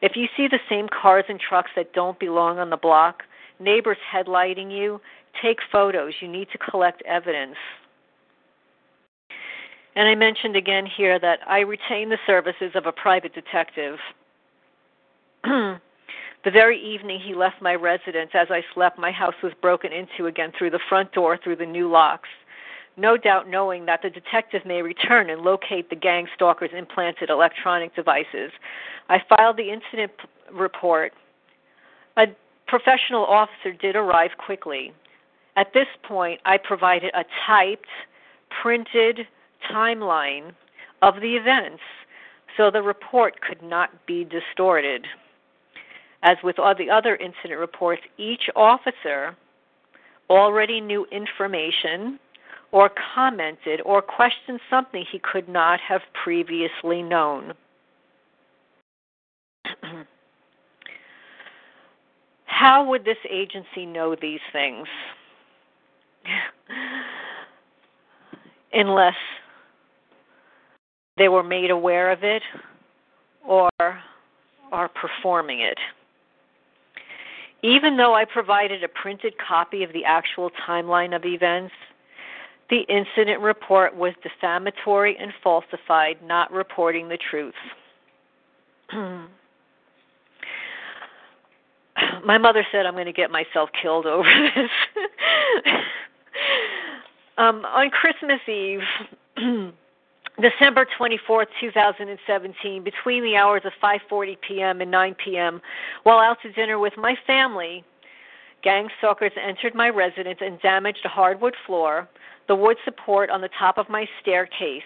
If you see the same cars and trucks that don't belong on the block, neighbors headlighting you, take photos. You need to collect evidence. And I mentioned again here that I retain the services of a private detective. the very evening he left my residence, as I slept, my house was broken into again through the front door through the new locks. No doubt knowing that the detective may return and locate the gang stalker's implanted electronic devices. I filed the incident p- report. A professional officer did arrive quickly At this point, I provided a typed, printed timeline of the events so the report could not be distorted. As with all the other incident reports, each officer already knew information or commented or questioned something he could not have previously known. How would this agency know these things? Unless they were made aware of it or are performing it. Even though I provided a printed copy of the actual timeline of events, the incident report was defamatory and falsified, not reporting the truth. My mother said I'm going to get myself killed over this. um, on Christmas Eve, December 24th, 2017, between the hours of 5:40 p.m. and 9 p.m., while out to dinner with my family, gang stalkers entered my residence and damaged a hardwood floor, the wood support on the top of my staircase.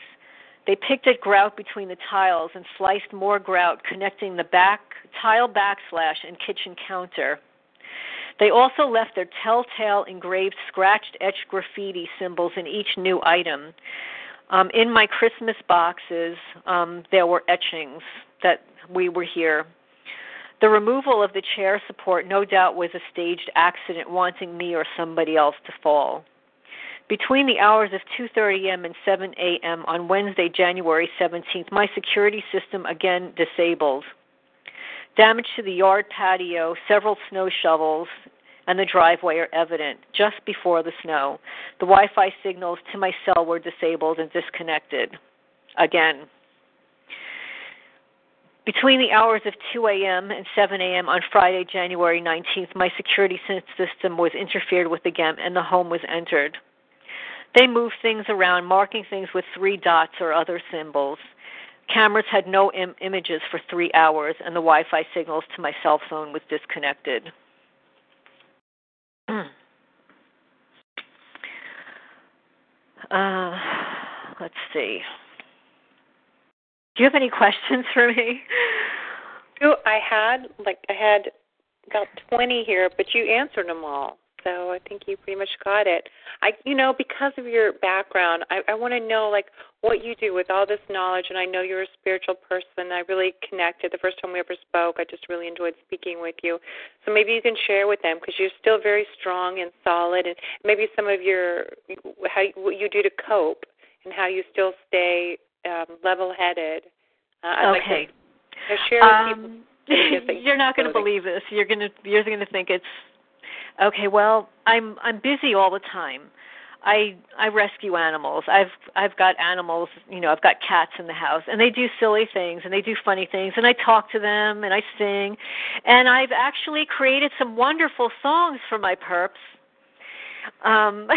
They picked at grout between the tiles and sliced more grout connecting the back tile backsplash and kitchen counter. They also left their telltale engraved scratched etched graffiti symbols in each new item. Um, in my Christmas boxes, um, there were etchings that we were here. The removal of the chair support no doubt was a staged accident wanting me or somebody else to fall. Between the hours of 2:30 a.m. and 7 a.m. on Wednesday, January 17th, my security system again disabled. Damage to the yard patio, several snow shovels, and the driveway are evident just before the snow. The Wi Fi signals to my cell were disabled and disconnected. Again. Between the hours of 2 a.m. and 7 a.m. on Friday, January 19th, my security system was interfered with again and the home was entered. They moved things around, marking things with three dots or other symbols. Cameras had no Im- images for three hours, and the Wi Fi signals to my cell phone was disconnected. Uh, let's see. Do you have any questions for me? I had like I had about twenty here, but you answered them all. So I think you pretty much got it. I, you know, because of your background, I, I want to know like what you do with all this knowledge. And I know you're a spiritual person. I really connected the first time we ever spoke. I just really enjoyed speaking with you. So maybe you can share with them because you're still very strong and solid, and maybe some of your how what you do to cope and how you still stay um, level-headed. Uh, okay. Like to, share with um, people. you're not going to believe this. You're going to you're going to think it's Okay, well, I'm I'm busy all the time. I I rescue animals. I've I've got animals, you know, I've got cats in the house and they do silly things and they do funny things and I talk to them and I sing. And I've actually created some wonderful songs for my perps. Um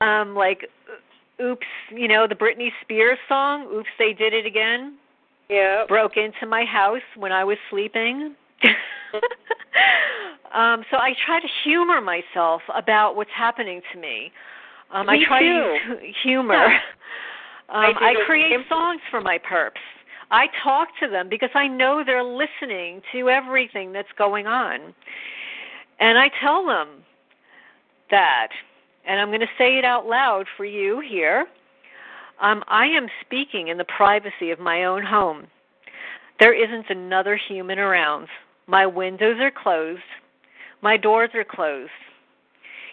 um like oops, you know, the Britney Spears song, Oops They Did It Again. Yeah. Broke into my house when I was sleeping. um, so I try to humor myself about what's happening to me. Um, me I try too. to use humor. Yeah. Um, I, I create songs for my perps. I talk to them because I know they're listening to everything that's going on. And I tell them that, and I'm going to say it out loud for you here. Um, I am speaking in the privacy of my own home. There isn't another human around. My windows are closed. My doors are closed.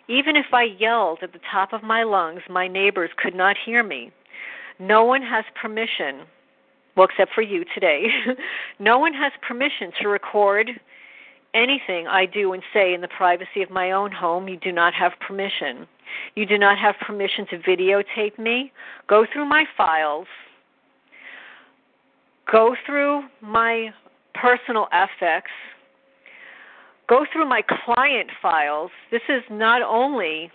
Even if I yelled at the top of my lungs, my neighbors could not hear me. No one has permission, well, except for you today, no one has permission to record anything I do and say in the privacy of my own home. You do not have permission. You do not have permission to videotape me, go through my files, go through my personal effects, go through my client files. This is not only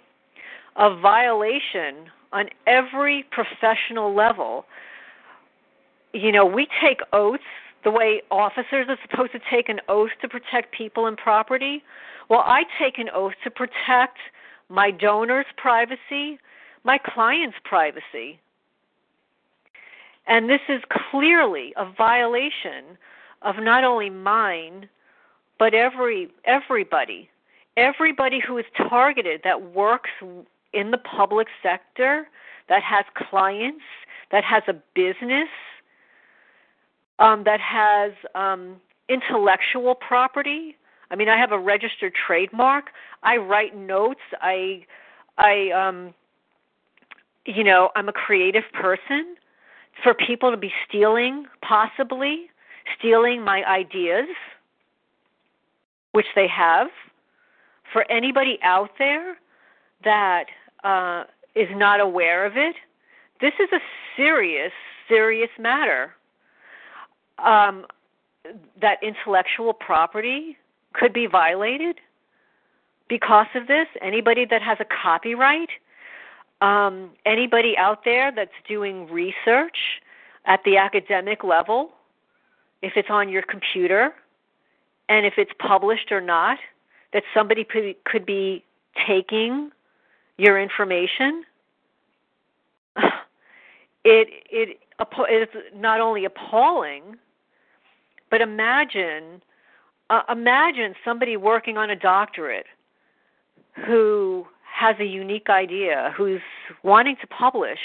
a violation on every professional level. You know, we take oaths the way officers are supposed to take an oath to protect people and property. Well, I take an oath to protect my donor's privacy, my client's privacy. And this is clearly a violation of not only mine, but every everybody, everybody who is targeted that works in the public sector, that has clients, that has a business, um, that has um, intellectual property. I mean, I have a registered trademark. I write notes. I, I, um, you know, I'm a creative person. For people to be stealing, possibly stealing my ideas, which they have. For anybody out there that uh, is not aware of it, this is a serious, serious matter um, that intellectual property could be violated because of this. Anybody that has a copyright, um, anybody out there that's doing research at the academic level, if it's on your computer, and if it's published or not, that somebody could, be taking your information. It it it's not only appalling, but imagine, uh, imagine somebody working on a doctorate who has a unique idea, who's wanting to publish,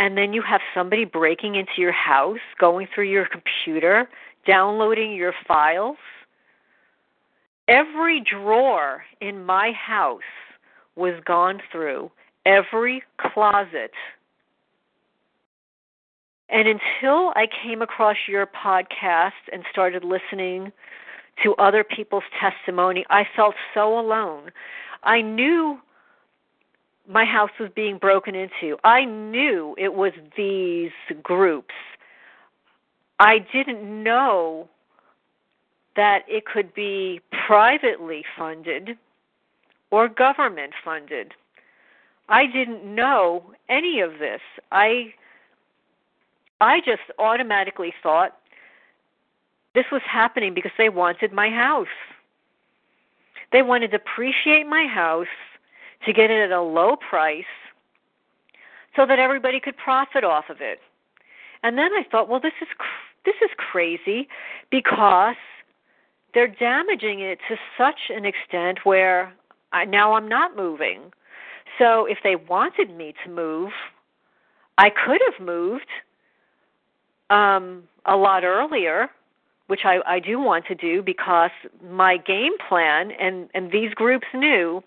and then you have somebody breaking into your house, going through your computer, downloading your files. Every drawer in my house was gone through, every closet and until I came across your podcast and started listening to other people's testimony, I felt so alone. I knew my house was being broken into. I knew it was these groups. I didn't know that it could be privately funded or government funded. I didn't know any of this. I I just automatically thought this was happening because they wanted my house. They wanted to depreciate my house to get it at a low price so that everybody could profit off of it. And then I thought, well, this is this is crazy because they're damaging it to such an extent where I, now I'm not moving. So if they wanted me to move, I could have moved um, a lot earlier, which I, I do want to do because my game plan and, and these groups knew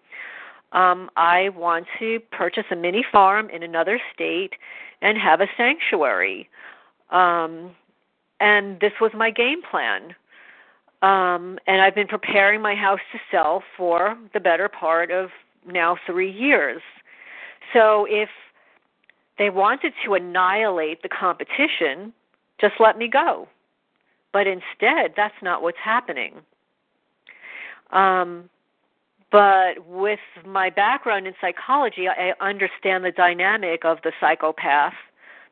um, I want to purchase a mini farm in another state and have a sanctuary. Um, and this was my game plan. Um, and I've been preparing my house to sell for the better part of now three years. So if they wanted to annihilate the competition, just let me go. But instead, that's not what's happening. Um, but with my background in psychology, I understand the dynamic of the psychopath,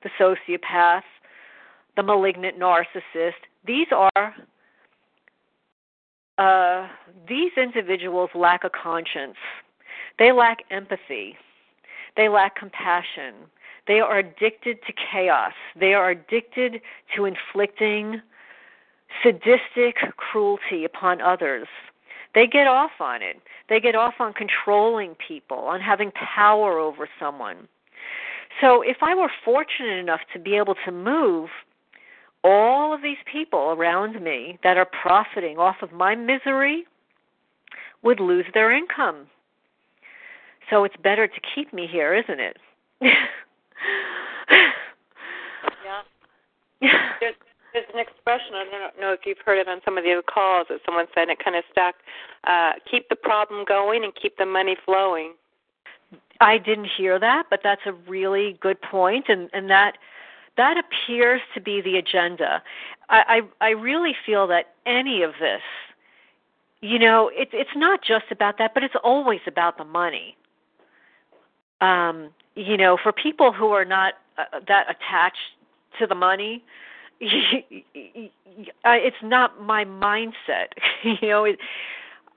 the sociopath, the malignant narcissist. These are uh, these individuals lack a conscience. They lack empathy. They lack compassion. They are addicted to chaos. They are addicted to inflicting sadistic cruelty upon others. They get off on it. They get off on controlling people, on having power over someone. So if I were fortunate enough to be able to move all of these people around me that are profiting off of my misery would lose their income. So it's better to keep me here, isn't it? yeah. There's, there's an expression, I don't know if you've heard it on some of the other calls, that someone said, and it kind of stuck uh, keep the problem going and keep the money flowing. I didn't hear that, but that's a really good point, and, and that that appears to be the agenda. I, I I really feel that any of this, you know, it's it's not just about that, but it's always about the money. Um, you know, for people who are not uh, that attached to the money, it's not my mindset. you know, it,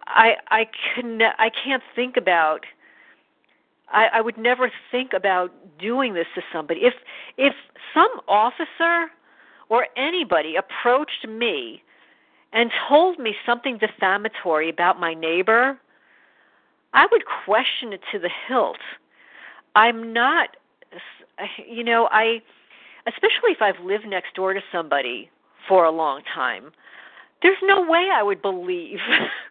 I I can I can't think about. I, I would never think about doing this to somebody. If if some officer or anybody approached me and told me something defamatory about my neighbor, I would question it to the hilt. I'm not, you know, I, especially if I've lived next door to somebody for a long time, there's no way I would believe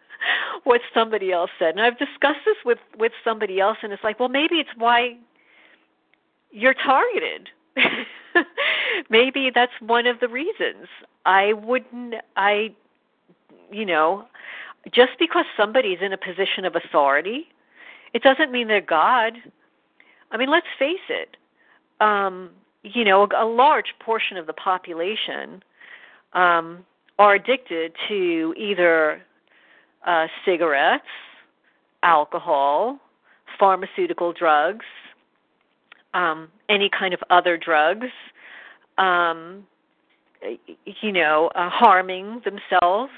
what somebody else said. And I've discussed this with with somebody else, and it's like, well, maybe it's why you're targeted. maybe that's one of the reasons. I wouldn't. I, you know, just because somebody's in a position of authority, it doesn't mean they're God. I mean, let's face it. Um, you know, a, a large portion of the population um, are addicted to either uh, cigarettes, alcohol, pharmaceutical drugs, um, any kind of other drugs, um, you know, uh, harming themselves.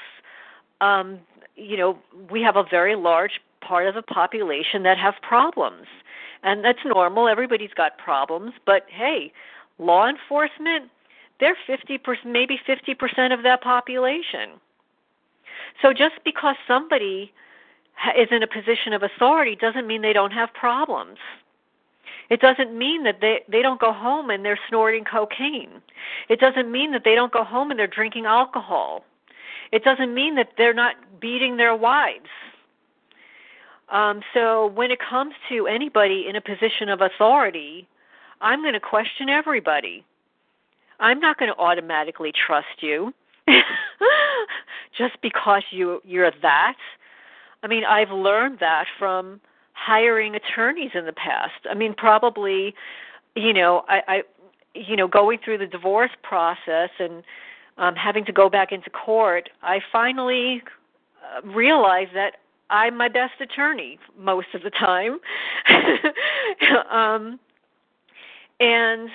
Um, you know, we have a very large part of the population that have problems. And that's normal. Everybody's got problems. But hey, law enforcement, they're 50%, maybe 50% of that population. So just because somebody is in a position of authority doesn't mean they don't have problems. It doesn't mean that they they don't go home and they're snorting cocaine. It doesn't mean that they don't go home and they're drinking alcohol. It doesn't mean that they're not beating their wives. Um, so when it comes to anybody in a position of authority, I'm going to question everybody. I'm not going to automatically trust you just because you you're that. I mean, I've learned that from hiring attorneys in the past. I mean, probably, you know, I, I you know, going through the divorce process and um having to go back into court, I finally uh, realized that I'm my best attorney most of the time. um and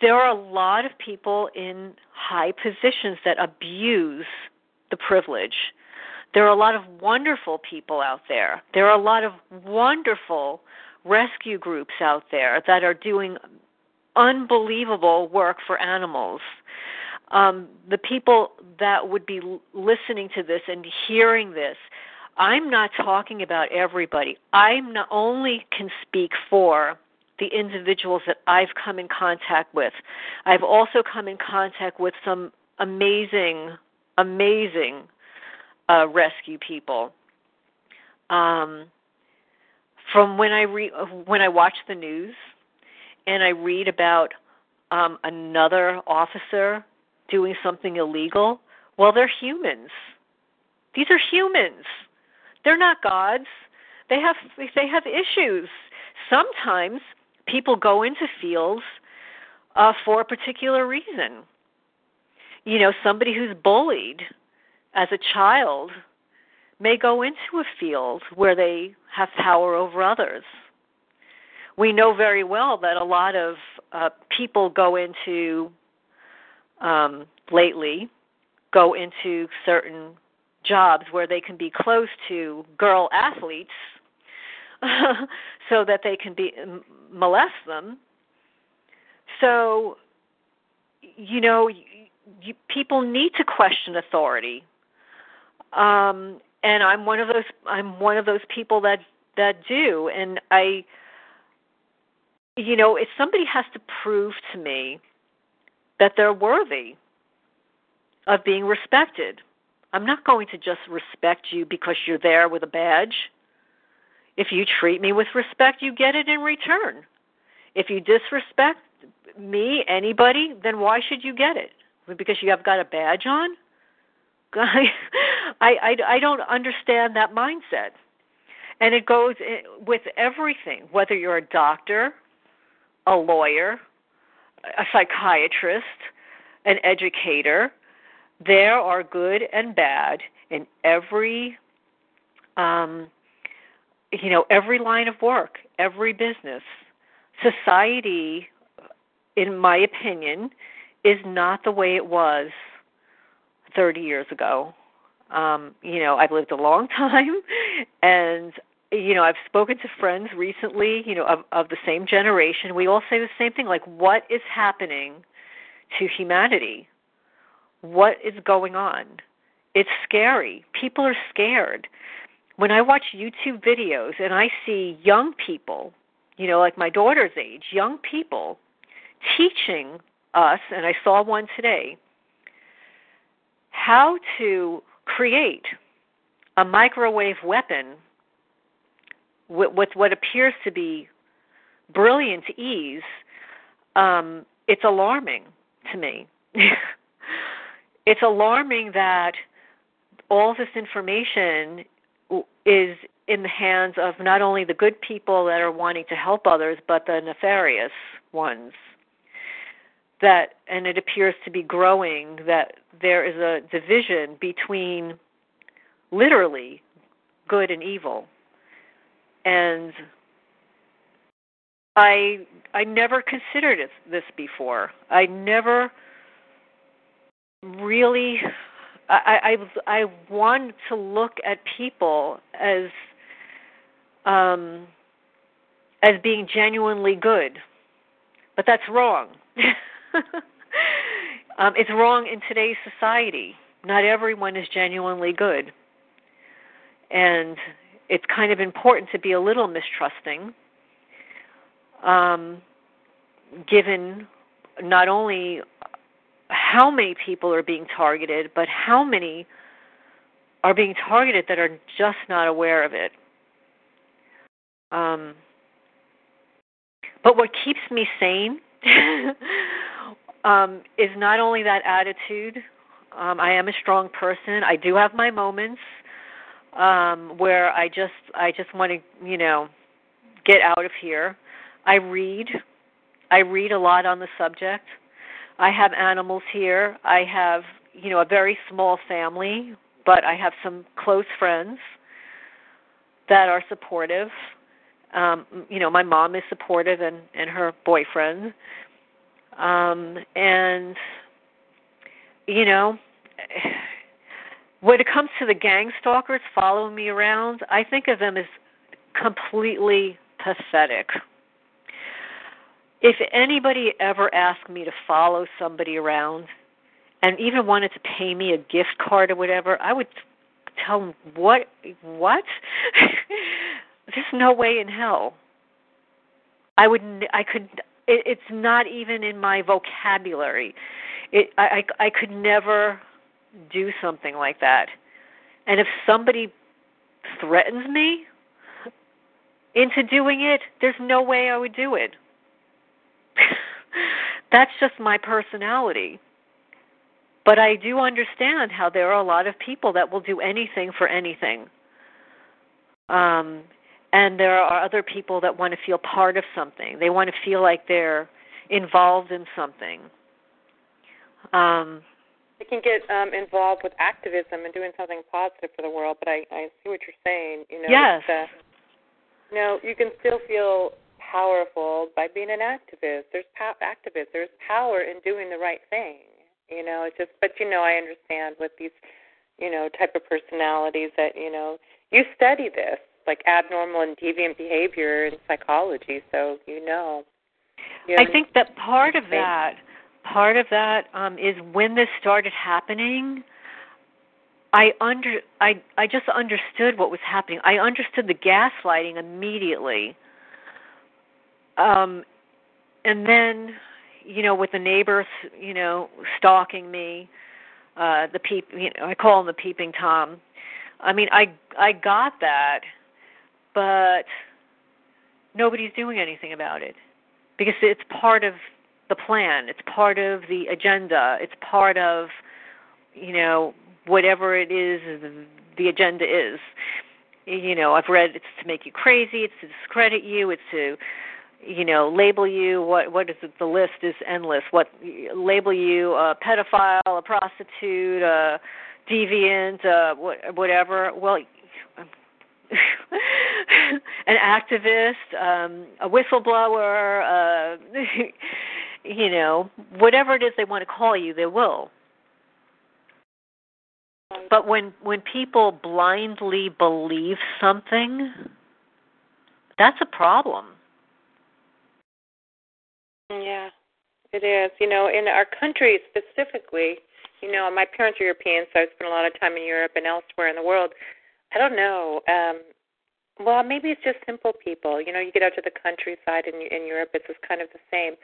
there are a lot of people in high positions that abuse the privilege. There are a lot of wonderful people out there. There are a lot of wonderful rescue groups out there that are doing unbelievable work for animals. Um, the people that would be listening to this and hearing this, I'm not talking about everybody. I'm not only can speak for the individuals that I've come in contact with. I've also come in contact with some amazing, amazing uh, rescue people. Um, from when I re- when I watch the news and I read about um, another officer doing something illegal, well, they're humans. These are humans. They're not gods. They have they have issues. Sometimes people go into fields uh, for a particular reason. You know, somebody who's bullied as a child may go into a field where they have power over others. We know very well that a lot of uh, people go into, um, lately, go into certain jobs where they can be close to girl athletes so that they can be molest them. So, you know, you, you, people need to question authority, um, and I'm one of those. I'm one of those people that that do, and I, you know, if somebody has to prove to me that they're worthy of being respected, I'm not going to just respect you because you're there with a badge. If you treat me with respect, you get it in return. If you disrespect me, anybody, then why should you get it? Because you have got a badge on? I, I, I don't understand that mindset. And it goes with everything, whether you're a doctor, a lawyer, a psychiatrist, an educator. There are good and bad in every um, you know every line of work every business society in my opinion is not the way it was 30 years ago. Um, you know, I've lived a long time and you know, I've spoken to friends recently, you know, of of the same generation. We all say the same thing like what is happening to humanity? What is going on? It's scary. People are scared. When I watch YouTube videos and I see young people, you know, like my daughter's age, young people teaching us, and I saw one today, how to create a microwave weapon with, with what appears to be brilliant ease, um, it's alarming to me. it's alarming that all this information is in the hands of not only the good people that are wanting to help others, but the nefarious ones. That and it appears to be growing that there is a division between literally good and evil. And I I never considered this before. I never really I I I want to look at people as um as being genuinely good. But that's wrong. um it's wrong in today's society. Not everyone is genuinely good. And it's kind of important to be a little mistrusting um given not only how many people are being targeted, but how many are being targeted that are just not aware of it. Um, but what keeps me sane um, is not only that attitude. Um, I am a strong person. I do have my moments um, where I just I just want to you know get out of here. I read. I read a lot on the subject. I have animals here. I have, you know, a very small family, but I have some close friends that are supportive. Um, you know, my mom is supportive and and her boyfriend. Um and you know, when it comes to the gang stalkers following me around, I think of them as completely pathetic if anybody ever asked me to follow somebody around and even wanted to pay me a gift card or whatever, I would tell them what? What? There's no way in hell. I would i could it, it's not even in my vocabulary. It i i i could never do something like that. And if somebody threatens me into doing it there's no way i would do it That's just my personality. But I do understand how there are a lot of people that will do anything for anything. Um, and there are other people that want to feel part of something. They want to feel like they're involved in something. Um, they can get um, involved with activism and doing something positive for the world. But I, I see what you're saying. You know, yes. Uh, you know, you can still feel powerful by being an activist. There's po- activist. There's power in doing the right thing. You know, it's just. But you know, I understand with these, you know, type of personalities that you know you study this like abnormal and deviant behavior in psychology, so you know. You know I think that part of that, part of that um, is when this started happening. I under I I just understood what was happening. I understood the gaslighting immediately um, and then, you know, with the neighbors, you know, stalking me, uh, the peep, you know, I call him the peeping tom. I mean, I I got that, but nobody's doing anything about it because it's part of the plan. It's part of the agenda. It's part of, you know, whatever it is the agenda is. You know, I've read it's to make you crazy, it's to discredit you, it's to you know label you what what is it the list is endless what label you a pedophile a prostitute a deviant uh whatever well an activist um a whistleblower uh you know, whatever it is they want to call you, they will. But when when people blindly believe something, that's a problem. Yeah, it is. You know, in our country specifically, you know, my parents are European, so I spent a lot of time in Europe and elsewhere in the world. I don't know. Um well, maybe it's just simple people. You know, you get out to the countryside in in Europe, it's just kind of the same.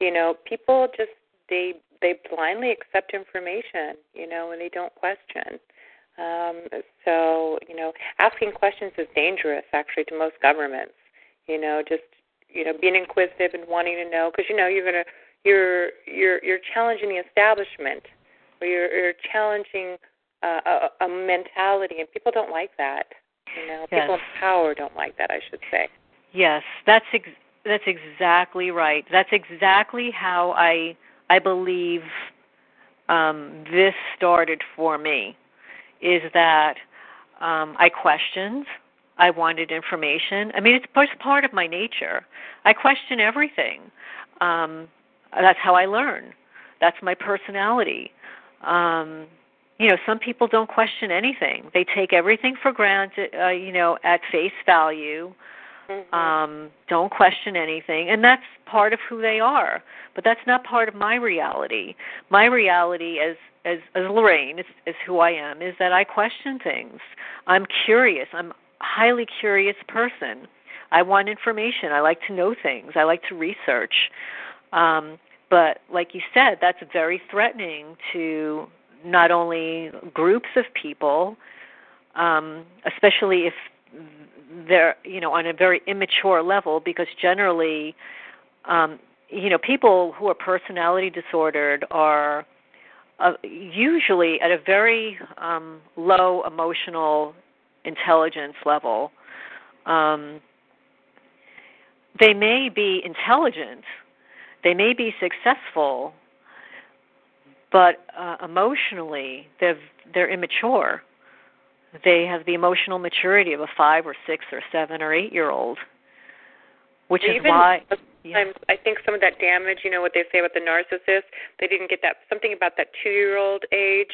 You know, people just they they blindly accept information, you know, and they don't question. Um, so, you know, asking questions is dangerous actually to most governments. You know, just you know, being inquisitive and wanting to know because you know you're gonna you're you're you're challenging the establishment or you're you're challenging uh, a, a mentality, and people don't like that. You know, yes. people in power don't like that. I should say. Yes, that's ex- that's exactly right. That's exactly how I I believe um, this started for me. Is that um, I questioned. I wanted information. I mean, it's just part of my nature. I question everything. Um, that's how I learn. That's my personality. Um, you know, some people don't question anything. They take everything for granted, uh, you know, at face value. Mm-hmm. Um, don't question anything, and that's part of who they are. But that's not part of my reality. My reality, as as, as Lorraine, is, is who I am, is that I question things. I'm curious. I'm highly curious person. I want information. I like to know things. I like to research. Um, but like you said, that's very threatening to not only groups of people, um, especially if they're you know on a very immature level, because generally, um, you know, people who are personality disordered are uh, usually at a very um, low emotional intelligence level. Um, they may be intelligent, they may be successful, but uh, emotionally they're they're immature. They have the emotional maturity of a five or six or seven or eight year old, which Even is why. Sometimes I think some of that damage, you know what they say about the narcissist, they didn't get that something about that two year old age.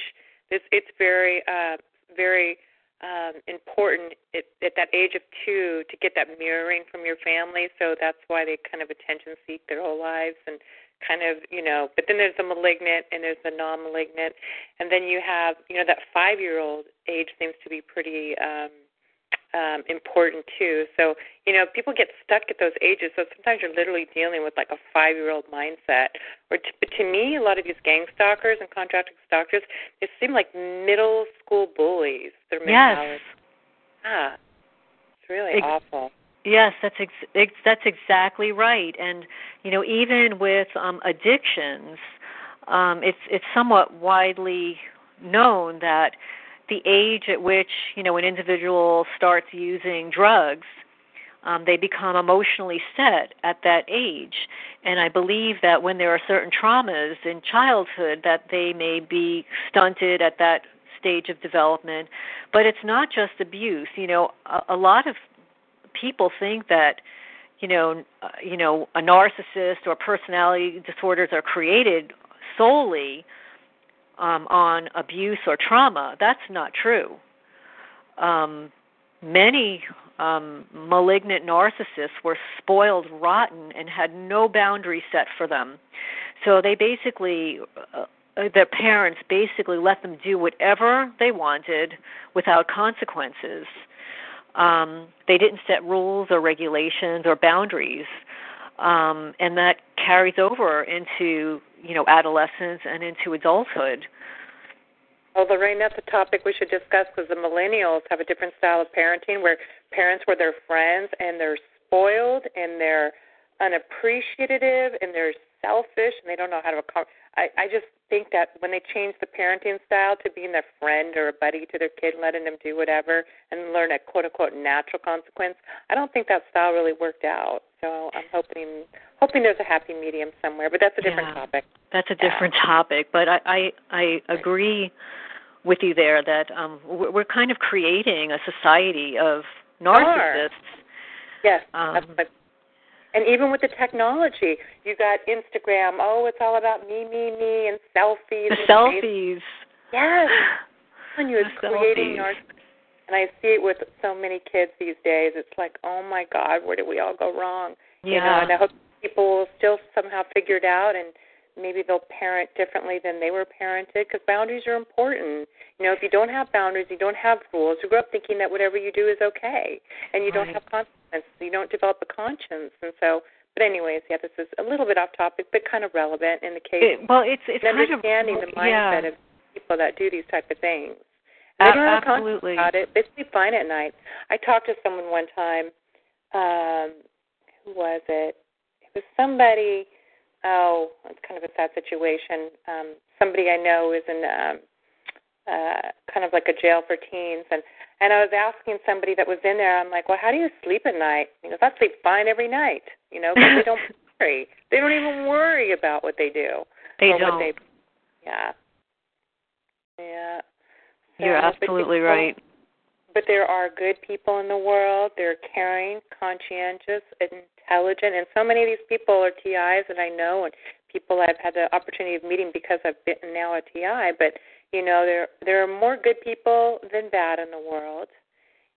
It's it's very uh very um important at, at that age of two to get that mirroring from your family. So that's why they kind of attention seek their whole lives and kind of you know but then there's the malignant and there's the non malignant and then you have you know that five year old age seems to be pretty um um important too. So you know people get stuck at those ages. So sometimes you're literally dealing with like a five year old mindset or to, but to me a lot of these gang stalkers and contracted stalkers they seem like middle school bullies their mentality. Yes. ah it's really Ex- awful. Yes, that's ex- ex- that's exactly right. And you know, even with um, addictions, um, it's it's somewhat widely known that the age at which you know an individual starts using drugs, um, they become emotionally set at that age. And I believe that when there are certain traumas in childhood, that they may be stunted at that stage of development. But it's not just abuse. You know, a, a lot of people think that you know uh, you know a narcissist or personality disorders are created solely um, on abuse or trauma. That's not true. Um, many um, malignant narcissists were spoiled rotten and had no boundaries set for them. So they basically, uh, their parents basically let them do whatever they wanted without consequences. Um, they didn't set rules or regulations or boundaries, um, and that carries over into you know adolescence and into adulthood. Well, Lorraine, that's a topic we should discuss because the millennials have a different style of parenting where parents were their friends and they're spoiled and they're unappreciative and they're selfish and they don't know how to. I I just think that when they change the parenting style to being their friend or a buddy to their kid, letting them do whatever and learn a quote unquote natural consequence, I don't think that style really worked out. So I'm hoping hoping there's a happy medium somewhere, but that's a different Yeah. topic. That's a Yeah. different topic, but I I, I agree with you there that um, we're we're kind of creating a society of narcissists. Yes, Um, that's what. And even with the technology, you got Instagram. Oh, it's all about me, me, me, and selfies. The and selfies. Yes. And you it's creating our and I see it with so many kids these days. It's like, oh my God, where did we all go wrong? You know, Yeah. and I hope people will still somehow figure it out and maybe they'll parent differently than they were parented because boundaries are important. You know, if you don't have boundaries, you don't have rules. You grow up thinking that whatever you do is okay, and you don't have consequences. You don't develop a conscience, and so. But anyways, yeah, this is a little bit off topic, but kind of relevant in the case It, well, it's it's and kind understanding of the mindset yeah. of people that do these type of things. A- They don't absolutely. about it. They sleep fine at night. I talked to someone one time. Um, who was it? It was somebody. Oh, it's kind of a sad situation. Um, somebody I know is in um, uh, kind of like a jail for teens, and and I was asking somebody that was in there. I'm like, well, how do you sleep at night? He goes, I sleep fine every night. You know, because they don't worry. They don't even worry about what they do They or don't. what they yeah yeah You're So, but absolutely people- right. but there are good people in the world they're caring conscientious intelligent and so many of these people are TIs that I know and people I've had the opportunity of meeting because I've been now a TI but you know there there are more good people than bad in the world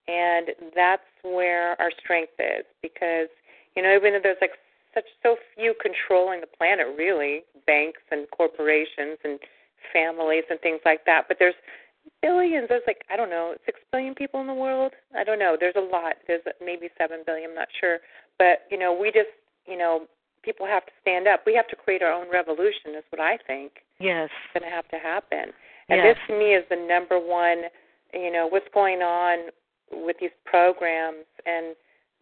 and that's where our strength is because you know even though there's like such so few controlling the planet really banks and corporations and families and things like that but there's billions there's like i don't know six billion people in the world? I don't know. There's a lot. There's maybe seven billion i'm not sure but you know we just you know people have to stand up we have to create our own revolution is what i think Yes. is going to have to happen and Yes. this to me is the number one you know what's going on with these programs and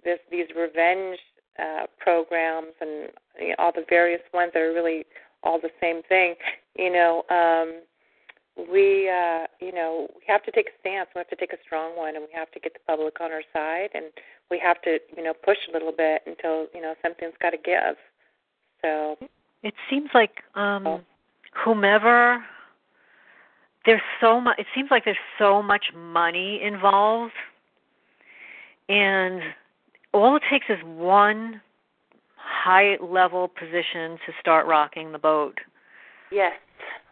this these revenge uh programs and you know, all the various ones that are really all the same thing you know um we uh you know we have to take a stance we have to take a strong one and we have to get the public on our side and we have to you know push a little bit until you know something's got to give so It seems like um Oh. whomever there's so much it seems like there's so much money involved and all it takes is one high level position to start rocking the boat. yes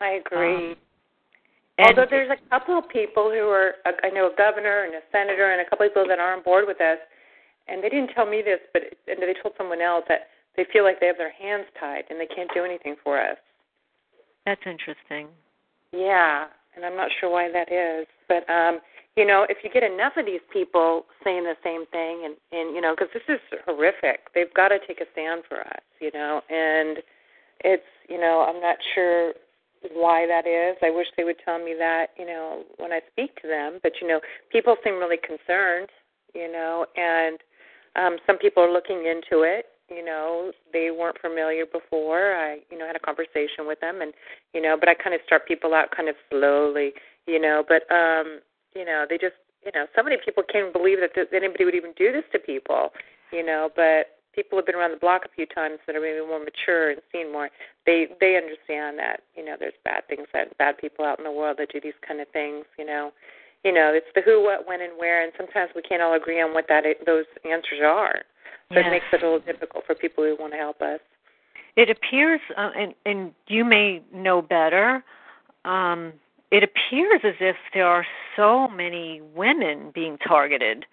i agree Um, And Although there's a couple of people who are, I know a governor and a senator and a couple of people that are on board with us, and they didn't tell me this, but and they told someone else that they feel like they have their hands tied and they can't do anything for us. that's interesting. Yeah, and I'm not sure why that is, but um, you know, if you get enough of these people saying the same thing, and and you know, because this is horrific, they've got to take a stand for us, you know, and it's you know, I'm not sure why that is. I wish they would tell me that, you know, when I speak to them. But you know, people seem really concerned, you know, and um some people are looking into it. You know, they weren't familiar before. I, you know, had a conversation with them, and you know, but I kind of start people out kind of slowly, you know. But um, you know, they just, you know, so many people can't believe that th- anybody would even do this to people, you know. But people have been around the block a few times that are maybe more mature and seen more. They they understand that you know there's bad things that bad people out in the world that do these kind of things. You know, you know it's the who, what, when, and where, and sometimes we can't all agree on what that those answers are. So it makes it a little difficult for people who want to help us. It appears, uh, and, and you may know better, um, it appears as if there are so many women being targeted.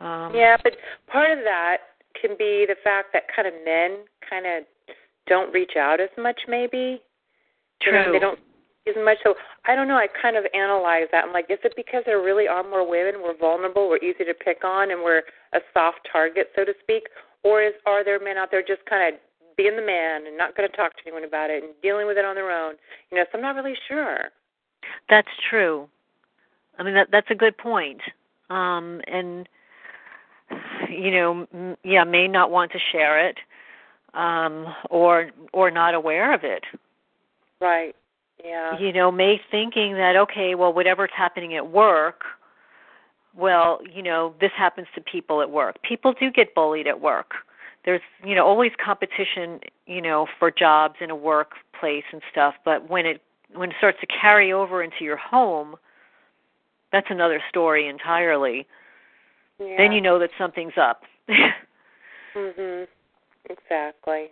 Um, Yeah, but part of that can be the fact that kind of men kind of don't reach out as much, maybe. You know, True. they don't as much. So I don't know. I kind of analyze that. I'm like, is it because there really are more women? We're vulnerable. We're easy to pick on, and we're a soft target, so to speak. Or is are there men out there just kind of being the man and not going to talk to anyone about it and dealing with it on their own? You know, so I'm not really sure. That's true. I mean that that's a good point. Um and you know, m- yeah, may not want to share it um or or not aware of it. Right. Yeah. You know, may thinking that okay, well whatever's happening at work, well, you know, this happens to people at work. People do get bullied at work. There's, you know, always competition, you know, for jobs in a workplace and stuff, but when it when it starts to carry over into your home, that's another story entirely. Yeah. Then you know that something's up. Mhm. Exactly.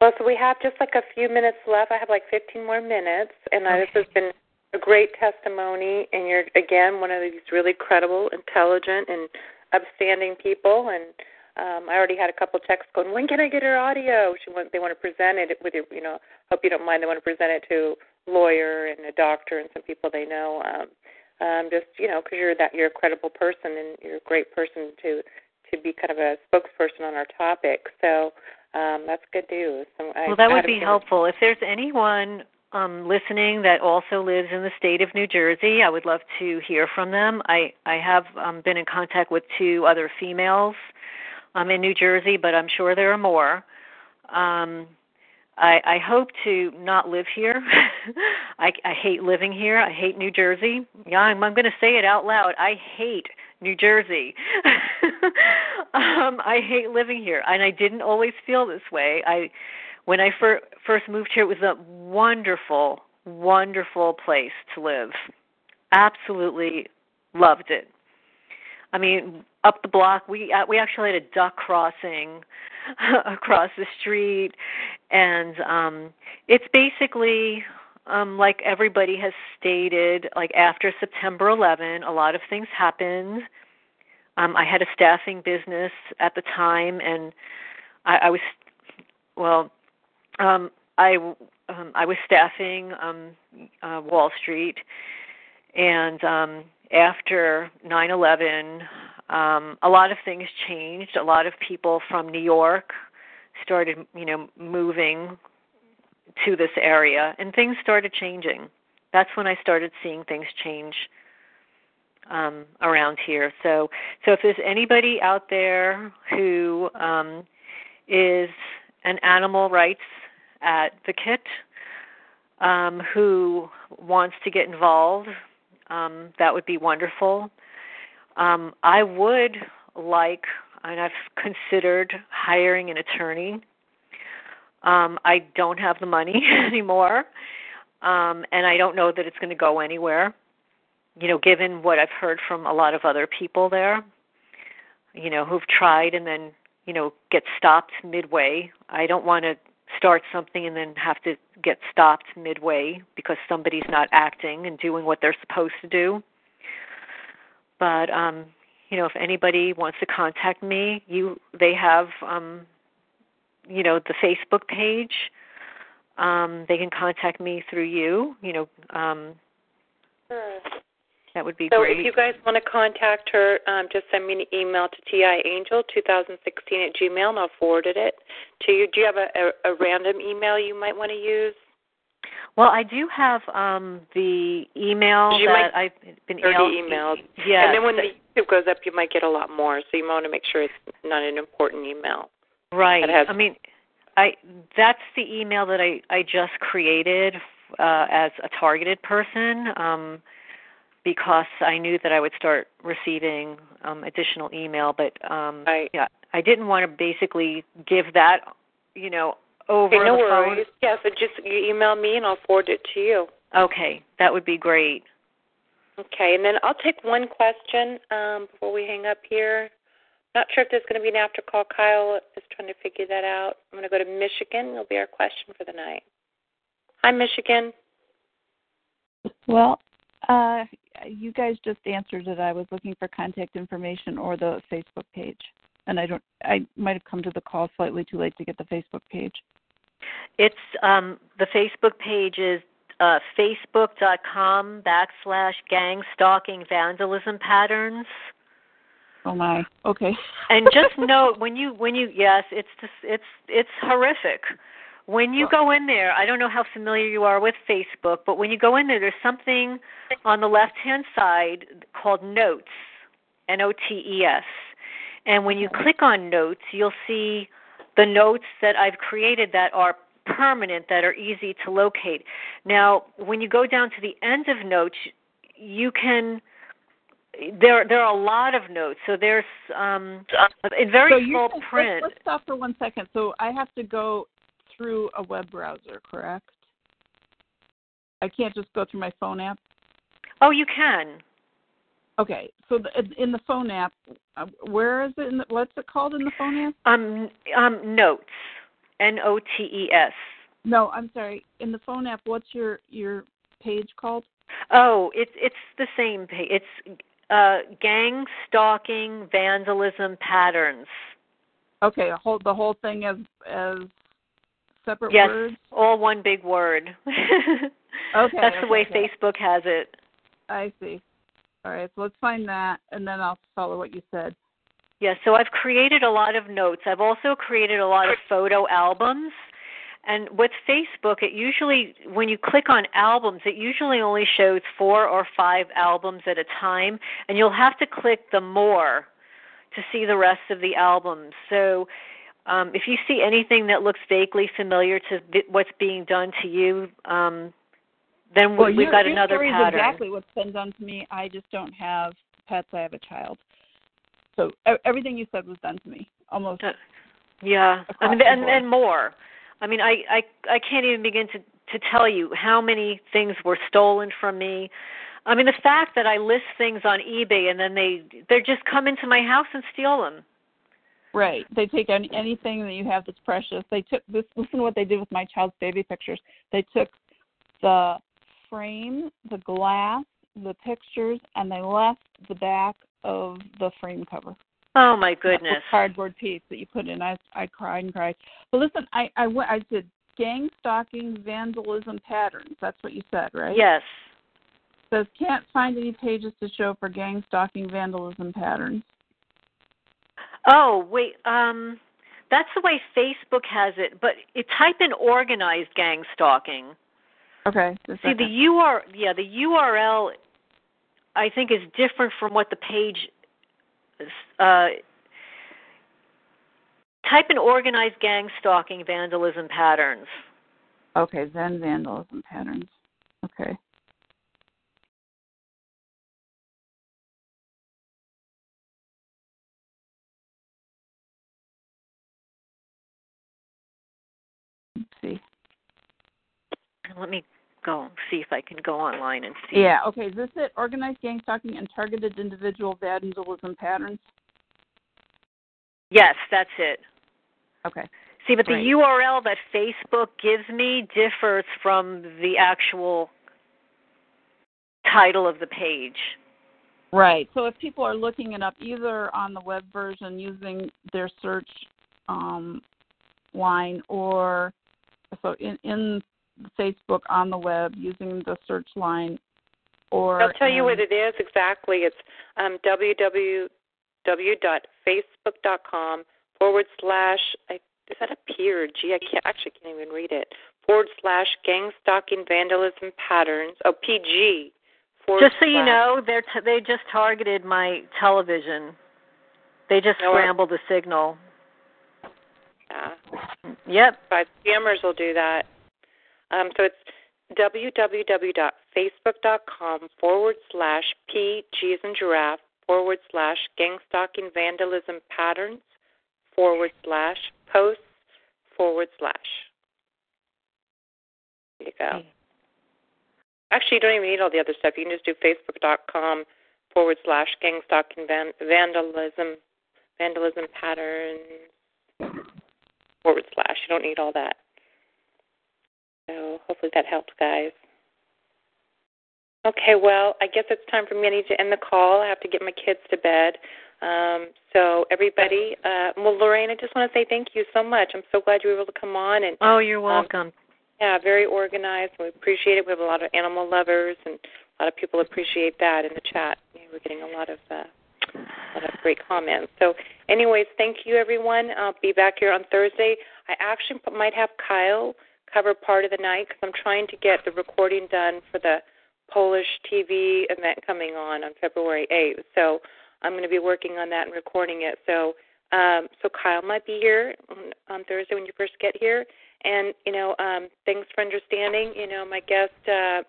Well, so we have just like a few minutes left. I have like 15 more minutes, and okay. this has been a great testimony. And you're again one of these really credible, intelligent, and upstanding people. And um, I already had a couple texts going, "When can I get her audio?" She want they want to present it with your, You know, hope you don't mind. They want to present it to a lawyer and a doctor and some people they know. Um, um, just you know, because you're that you're a credible person and you're a great person to to be kind of a spokesperson on our topic. So um, that's good news. So well, that would be helpful. If there's anyone um, listening that also lives in the state of New Jersey, I would love to hear from them. I I have um, been in contact with two other females um, in New Jersey, but I'm sure there are more. Um, I, I hope to not live here. I, I hate living here. I hate New Jersey. Yeah, I'm, I'm going to say it out loud. I hate New Jersey. um, I hate living here, and I didn't always feel this way. I, when I fir- first moved here, it was a wonderful, wonderful place to live. Absolutely loved it. I mean, up the block, we uh, we actually had a duck crossing across the street, and um, it's basically um, like everybody has stated, like after September 11, a lot of things happened. Um, I had a staffing business at the time, and I, I was, well, um, I um, I was staffing um, uh, Wall Street, and um, after 9/11, um, a lot of things changed. A lot of people from New York started, you know, moving to this area and things started changing that's when i started seeing things change um around here so so if there's anybody out there who um is an animal rights advocate um who wants to get involved um that would be wonderful um i would like and i've considered hiring an attorney um, I don't have the money anymore, um, and I don't know that it's going to go anywhere. You know, given what I've heard from a lot of other people there, you know, who've tried and then you know get stopped midway. I don't want to start something and then have to get stopped midway because somebody's not acting and doing what they're supposed to do. But um, you know, if anybody wants to contact me, you they have um you know the Facebook page. Um, they can contact me through you. You know, um, sure. That would be so great. So if you guys want to contact her, um, just send me an email to tiangel2016 at gmail, and I'll forward it to you. Do you have a, a, a random email you might want to use? Well, I do have um the email you that I've been emailed. Yeah. And then when the YouTube goes up, you might get a lot more. So you might want to make sure it's not an important email. Right. Has, I mean, I that's the email that I I just created uh, as a targeted person um, because I knew that I would start receiving um, additional email. But um, right. yeah, I didn't want to basically give that you know over okay, no the worries. Yeah, so just you email me and I'll forward it to you. Okay, that would be great. Okay, and then I'll take one question um, before we hang up here. Not sure if there's going to be an after call. Kyle is trying to figure that out. I'm going to go to Michigan. It'll be our question for the night. Hi, Michigan. Well, uh, you guys just answered it. I was looking for contact information or the Facebook page, and I don't. I might have come to the call slightly too late to get the Facebook page. It's um, the Facebook page is uh, facebook.com backslash gang stalking vandalism patterns. Oh my. Okay. and just note when you when you yes, it's just it's it's horrific. When you go in there, I don't know how familiar you are with Facebook, but when you go in there, there's something on the left hand side called Notes, N O T E S. And when you click on Notes, you'll see the notes that I've created that are permanent, that are easy to locate. Now, when you go down to the end of Notes, you can there there are a lot of notes. So there's um in very so small print. Let's, let's stop for one second. So I have to go through a web browser, correct? I can't just go through my phone app. Oh, you can. Okay, so the, in the phone app, uh, where is it? In the, what's it called in the phone app? Um, um, notes, N O T E S. No, I'm sorry. In the phone app, what's your your page called? Oh, it's it's the same page. It's uh, gang stalking vandalism patterns. Okay, whole, the whole thing as as separate yes, words. all one big word. okay, that's okay, the way okay. Facebook has it. I see. All right, so let's find that, and then I'll follow what you said. Yeah, so I've created a lot of notes. I've also created a lot of photo albums. And with Facebook, it usually, when you click on albums, it usually only shows four or five albums at a time, and you'll have to click the more to see the rest of the albums. So um, if you see anything that looks vaguely familiar to th- what's being done to you, um, then Well, we've your, got your another story is exactly what's been done to me. I just don't have pets. I have a child. So e- everything you said was done to me, almost. Uh, Yeah, I mean, and and more. I mean, I I I can't even begin to to tell you how many things were stolen from me. I mean, the fact that I list things on eBay and then they they just come into my house and steal them. Right. They take any, anything that you have that's precious. They took this. Listen to what they did with my child's baby pictures. They took the frame, the glass, the pictures, and they left the back of the frame cover. Oh my goodness. cardboard piece that you put in. I I cried and cried. But listen, I I went. I did gang stalking vandalism patterns. That's what you said, right? Yes. says can't find any pages to show for gang stalking vandalism patterns. Oh wait, um, that's the way Facebook has it. But it, type in organized gang stalking. Okay. See the second. UR yeah the URL I think is different from what the page uh type in organized gang stalking vandalism patterns. Okay, then vandalism patterns. Okay. Let me go see if I can go online and see. Yeah, okay. Is this it? Organized gang stalking and targeted individual vandalism patterns? Yes, that's it. Okay. See, but the URL that Facebook gives me differs from the actual title of the page. Right. So if people are looking it up either on the web version using their search um, line or so in, in Facebook on the web using the search line or I'll tell you in- what it is exactly. It's um, www.facebook.com forward slash, I, is that a P or a G? I can't, actually can't even read it. Forward slash gang stalking vandalism patterns. Oh, PG. Forward Just so you know, they're t- they just targeted my television. They just know what? scrambled the signal. Yeah. Yep. But scammers will do that. Um, so it's www.facebook.com forward slash P, G as in giraffe, forward slash gang stalking vandalism patterns, forward slash posts, forward slash. There you go. Actually, you don't even need all the other stuff. You can just do facebook.com forward slash gang stalking van- vandalism, vandalism patterns, forward slash. You don't need all that. So hopefully that helps, guys. Okay, well, I guess it's time for me. I need to end the call. I have to get my kids to bed. Um, so everybody, uh, well, Lorraine, I just want to say thank you so much. I'm so glad you were able to come on and Oh, you're Um, welcome. yeah, very organized. We appreciate it. We have a lot of animal lovers, and a lot of people appreciate that in the chat. We're getting a lot of uh, a lot of great comments. So, anyways, thank you, everyone. I'll be back here on Thursday. I actually might have Kyle cover part of the night because I'm trying to get the recording done for the Polish TV event coming on on February 8th. So, I'm going to be working on that and recording it. So, um, so Kyle might be here on, on Thursday when you first get here. And you know, um, thanks for understanding. You know, my guest, uh,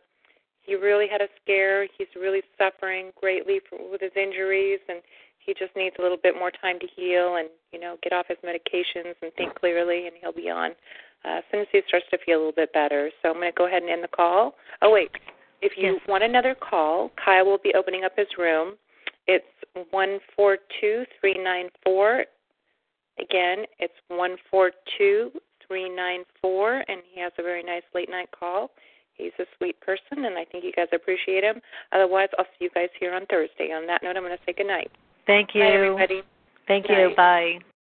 he really had a scare. He's really suffering greatly for, with his injuries, and he just needs a little bit more time to heal and you know get off his medications and think clearly. And he'll be on uh, as soon as he starts to feel a little bit better. So I'm going to go ahead and end the call. Oh wait, if you Yes. want another call, Kyle will be opening up his room. It's one four two three nine four. Again, it's one four two three nine four, and he has a very nice late night call. He's a sweet person, and I think you guys appreciate him. Otherwise, I'll see you guys here on Thursday. On that note, I'm going to say good night. Thank you. Bye, everybody. Thank Good you. night. Bye.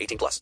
18 plus.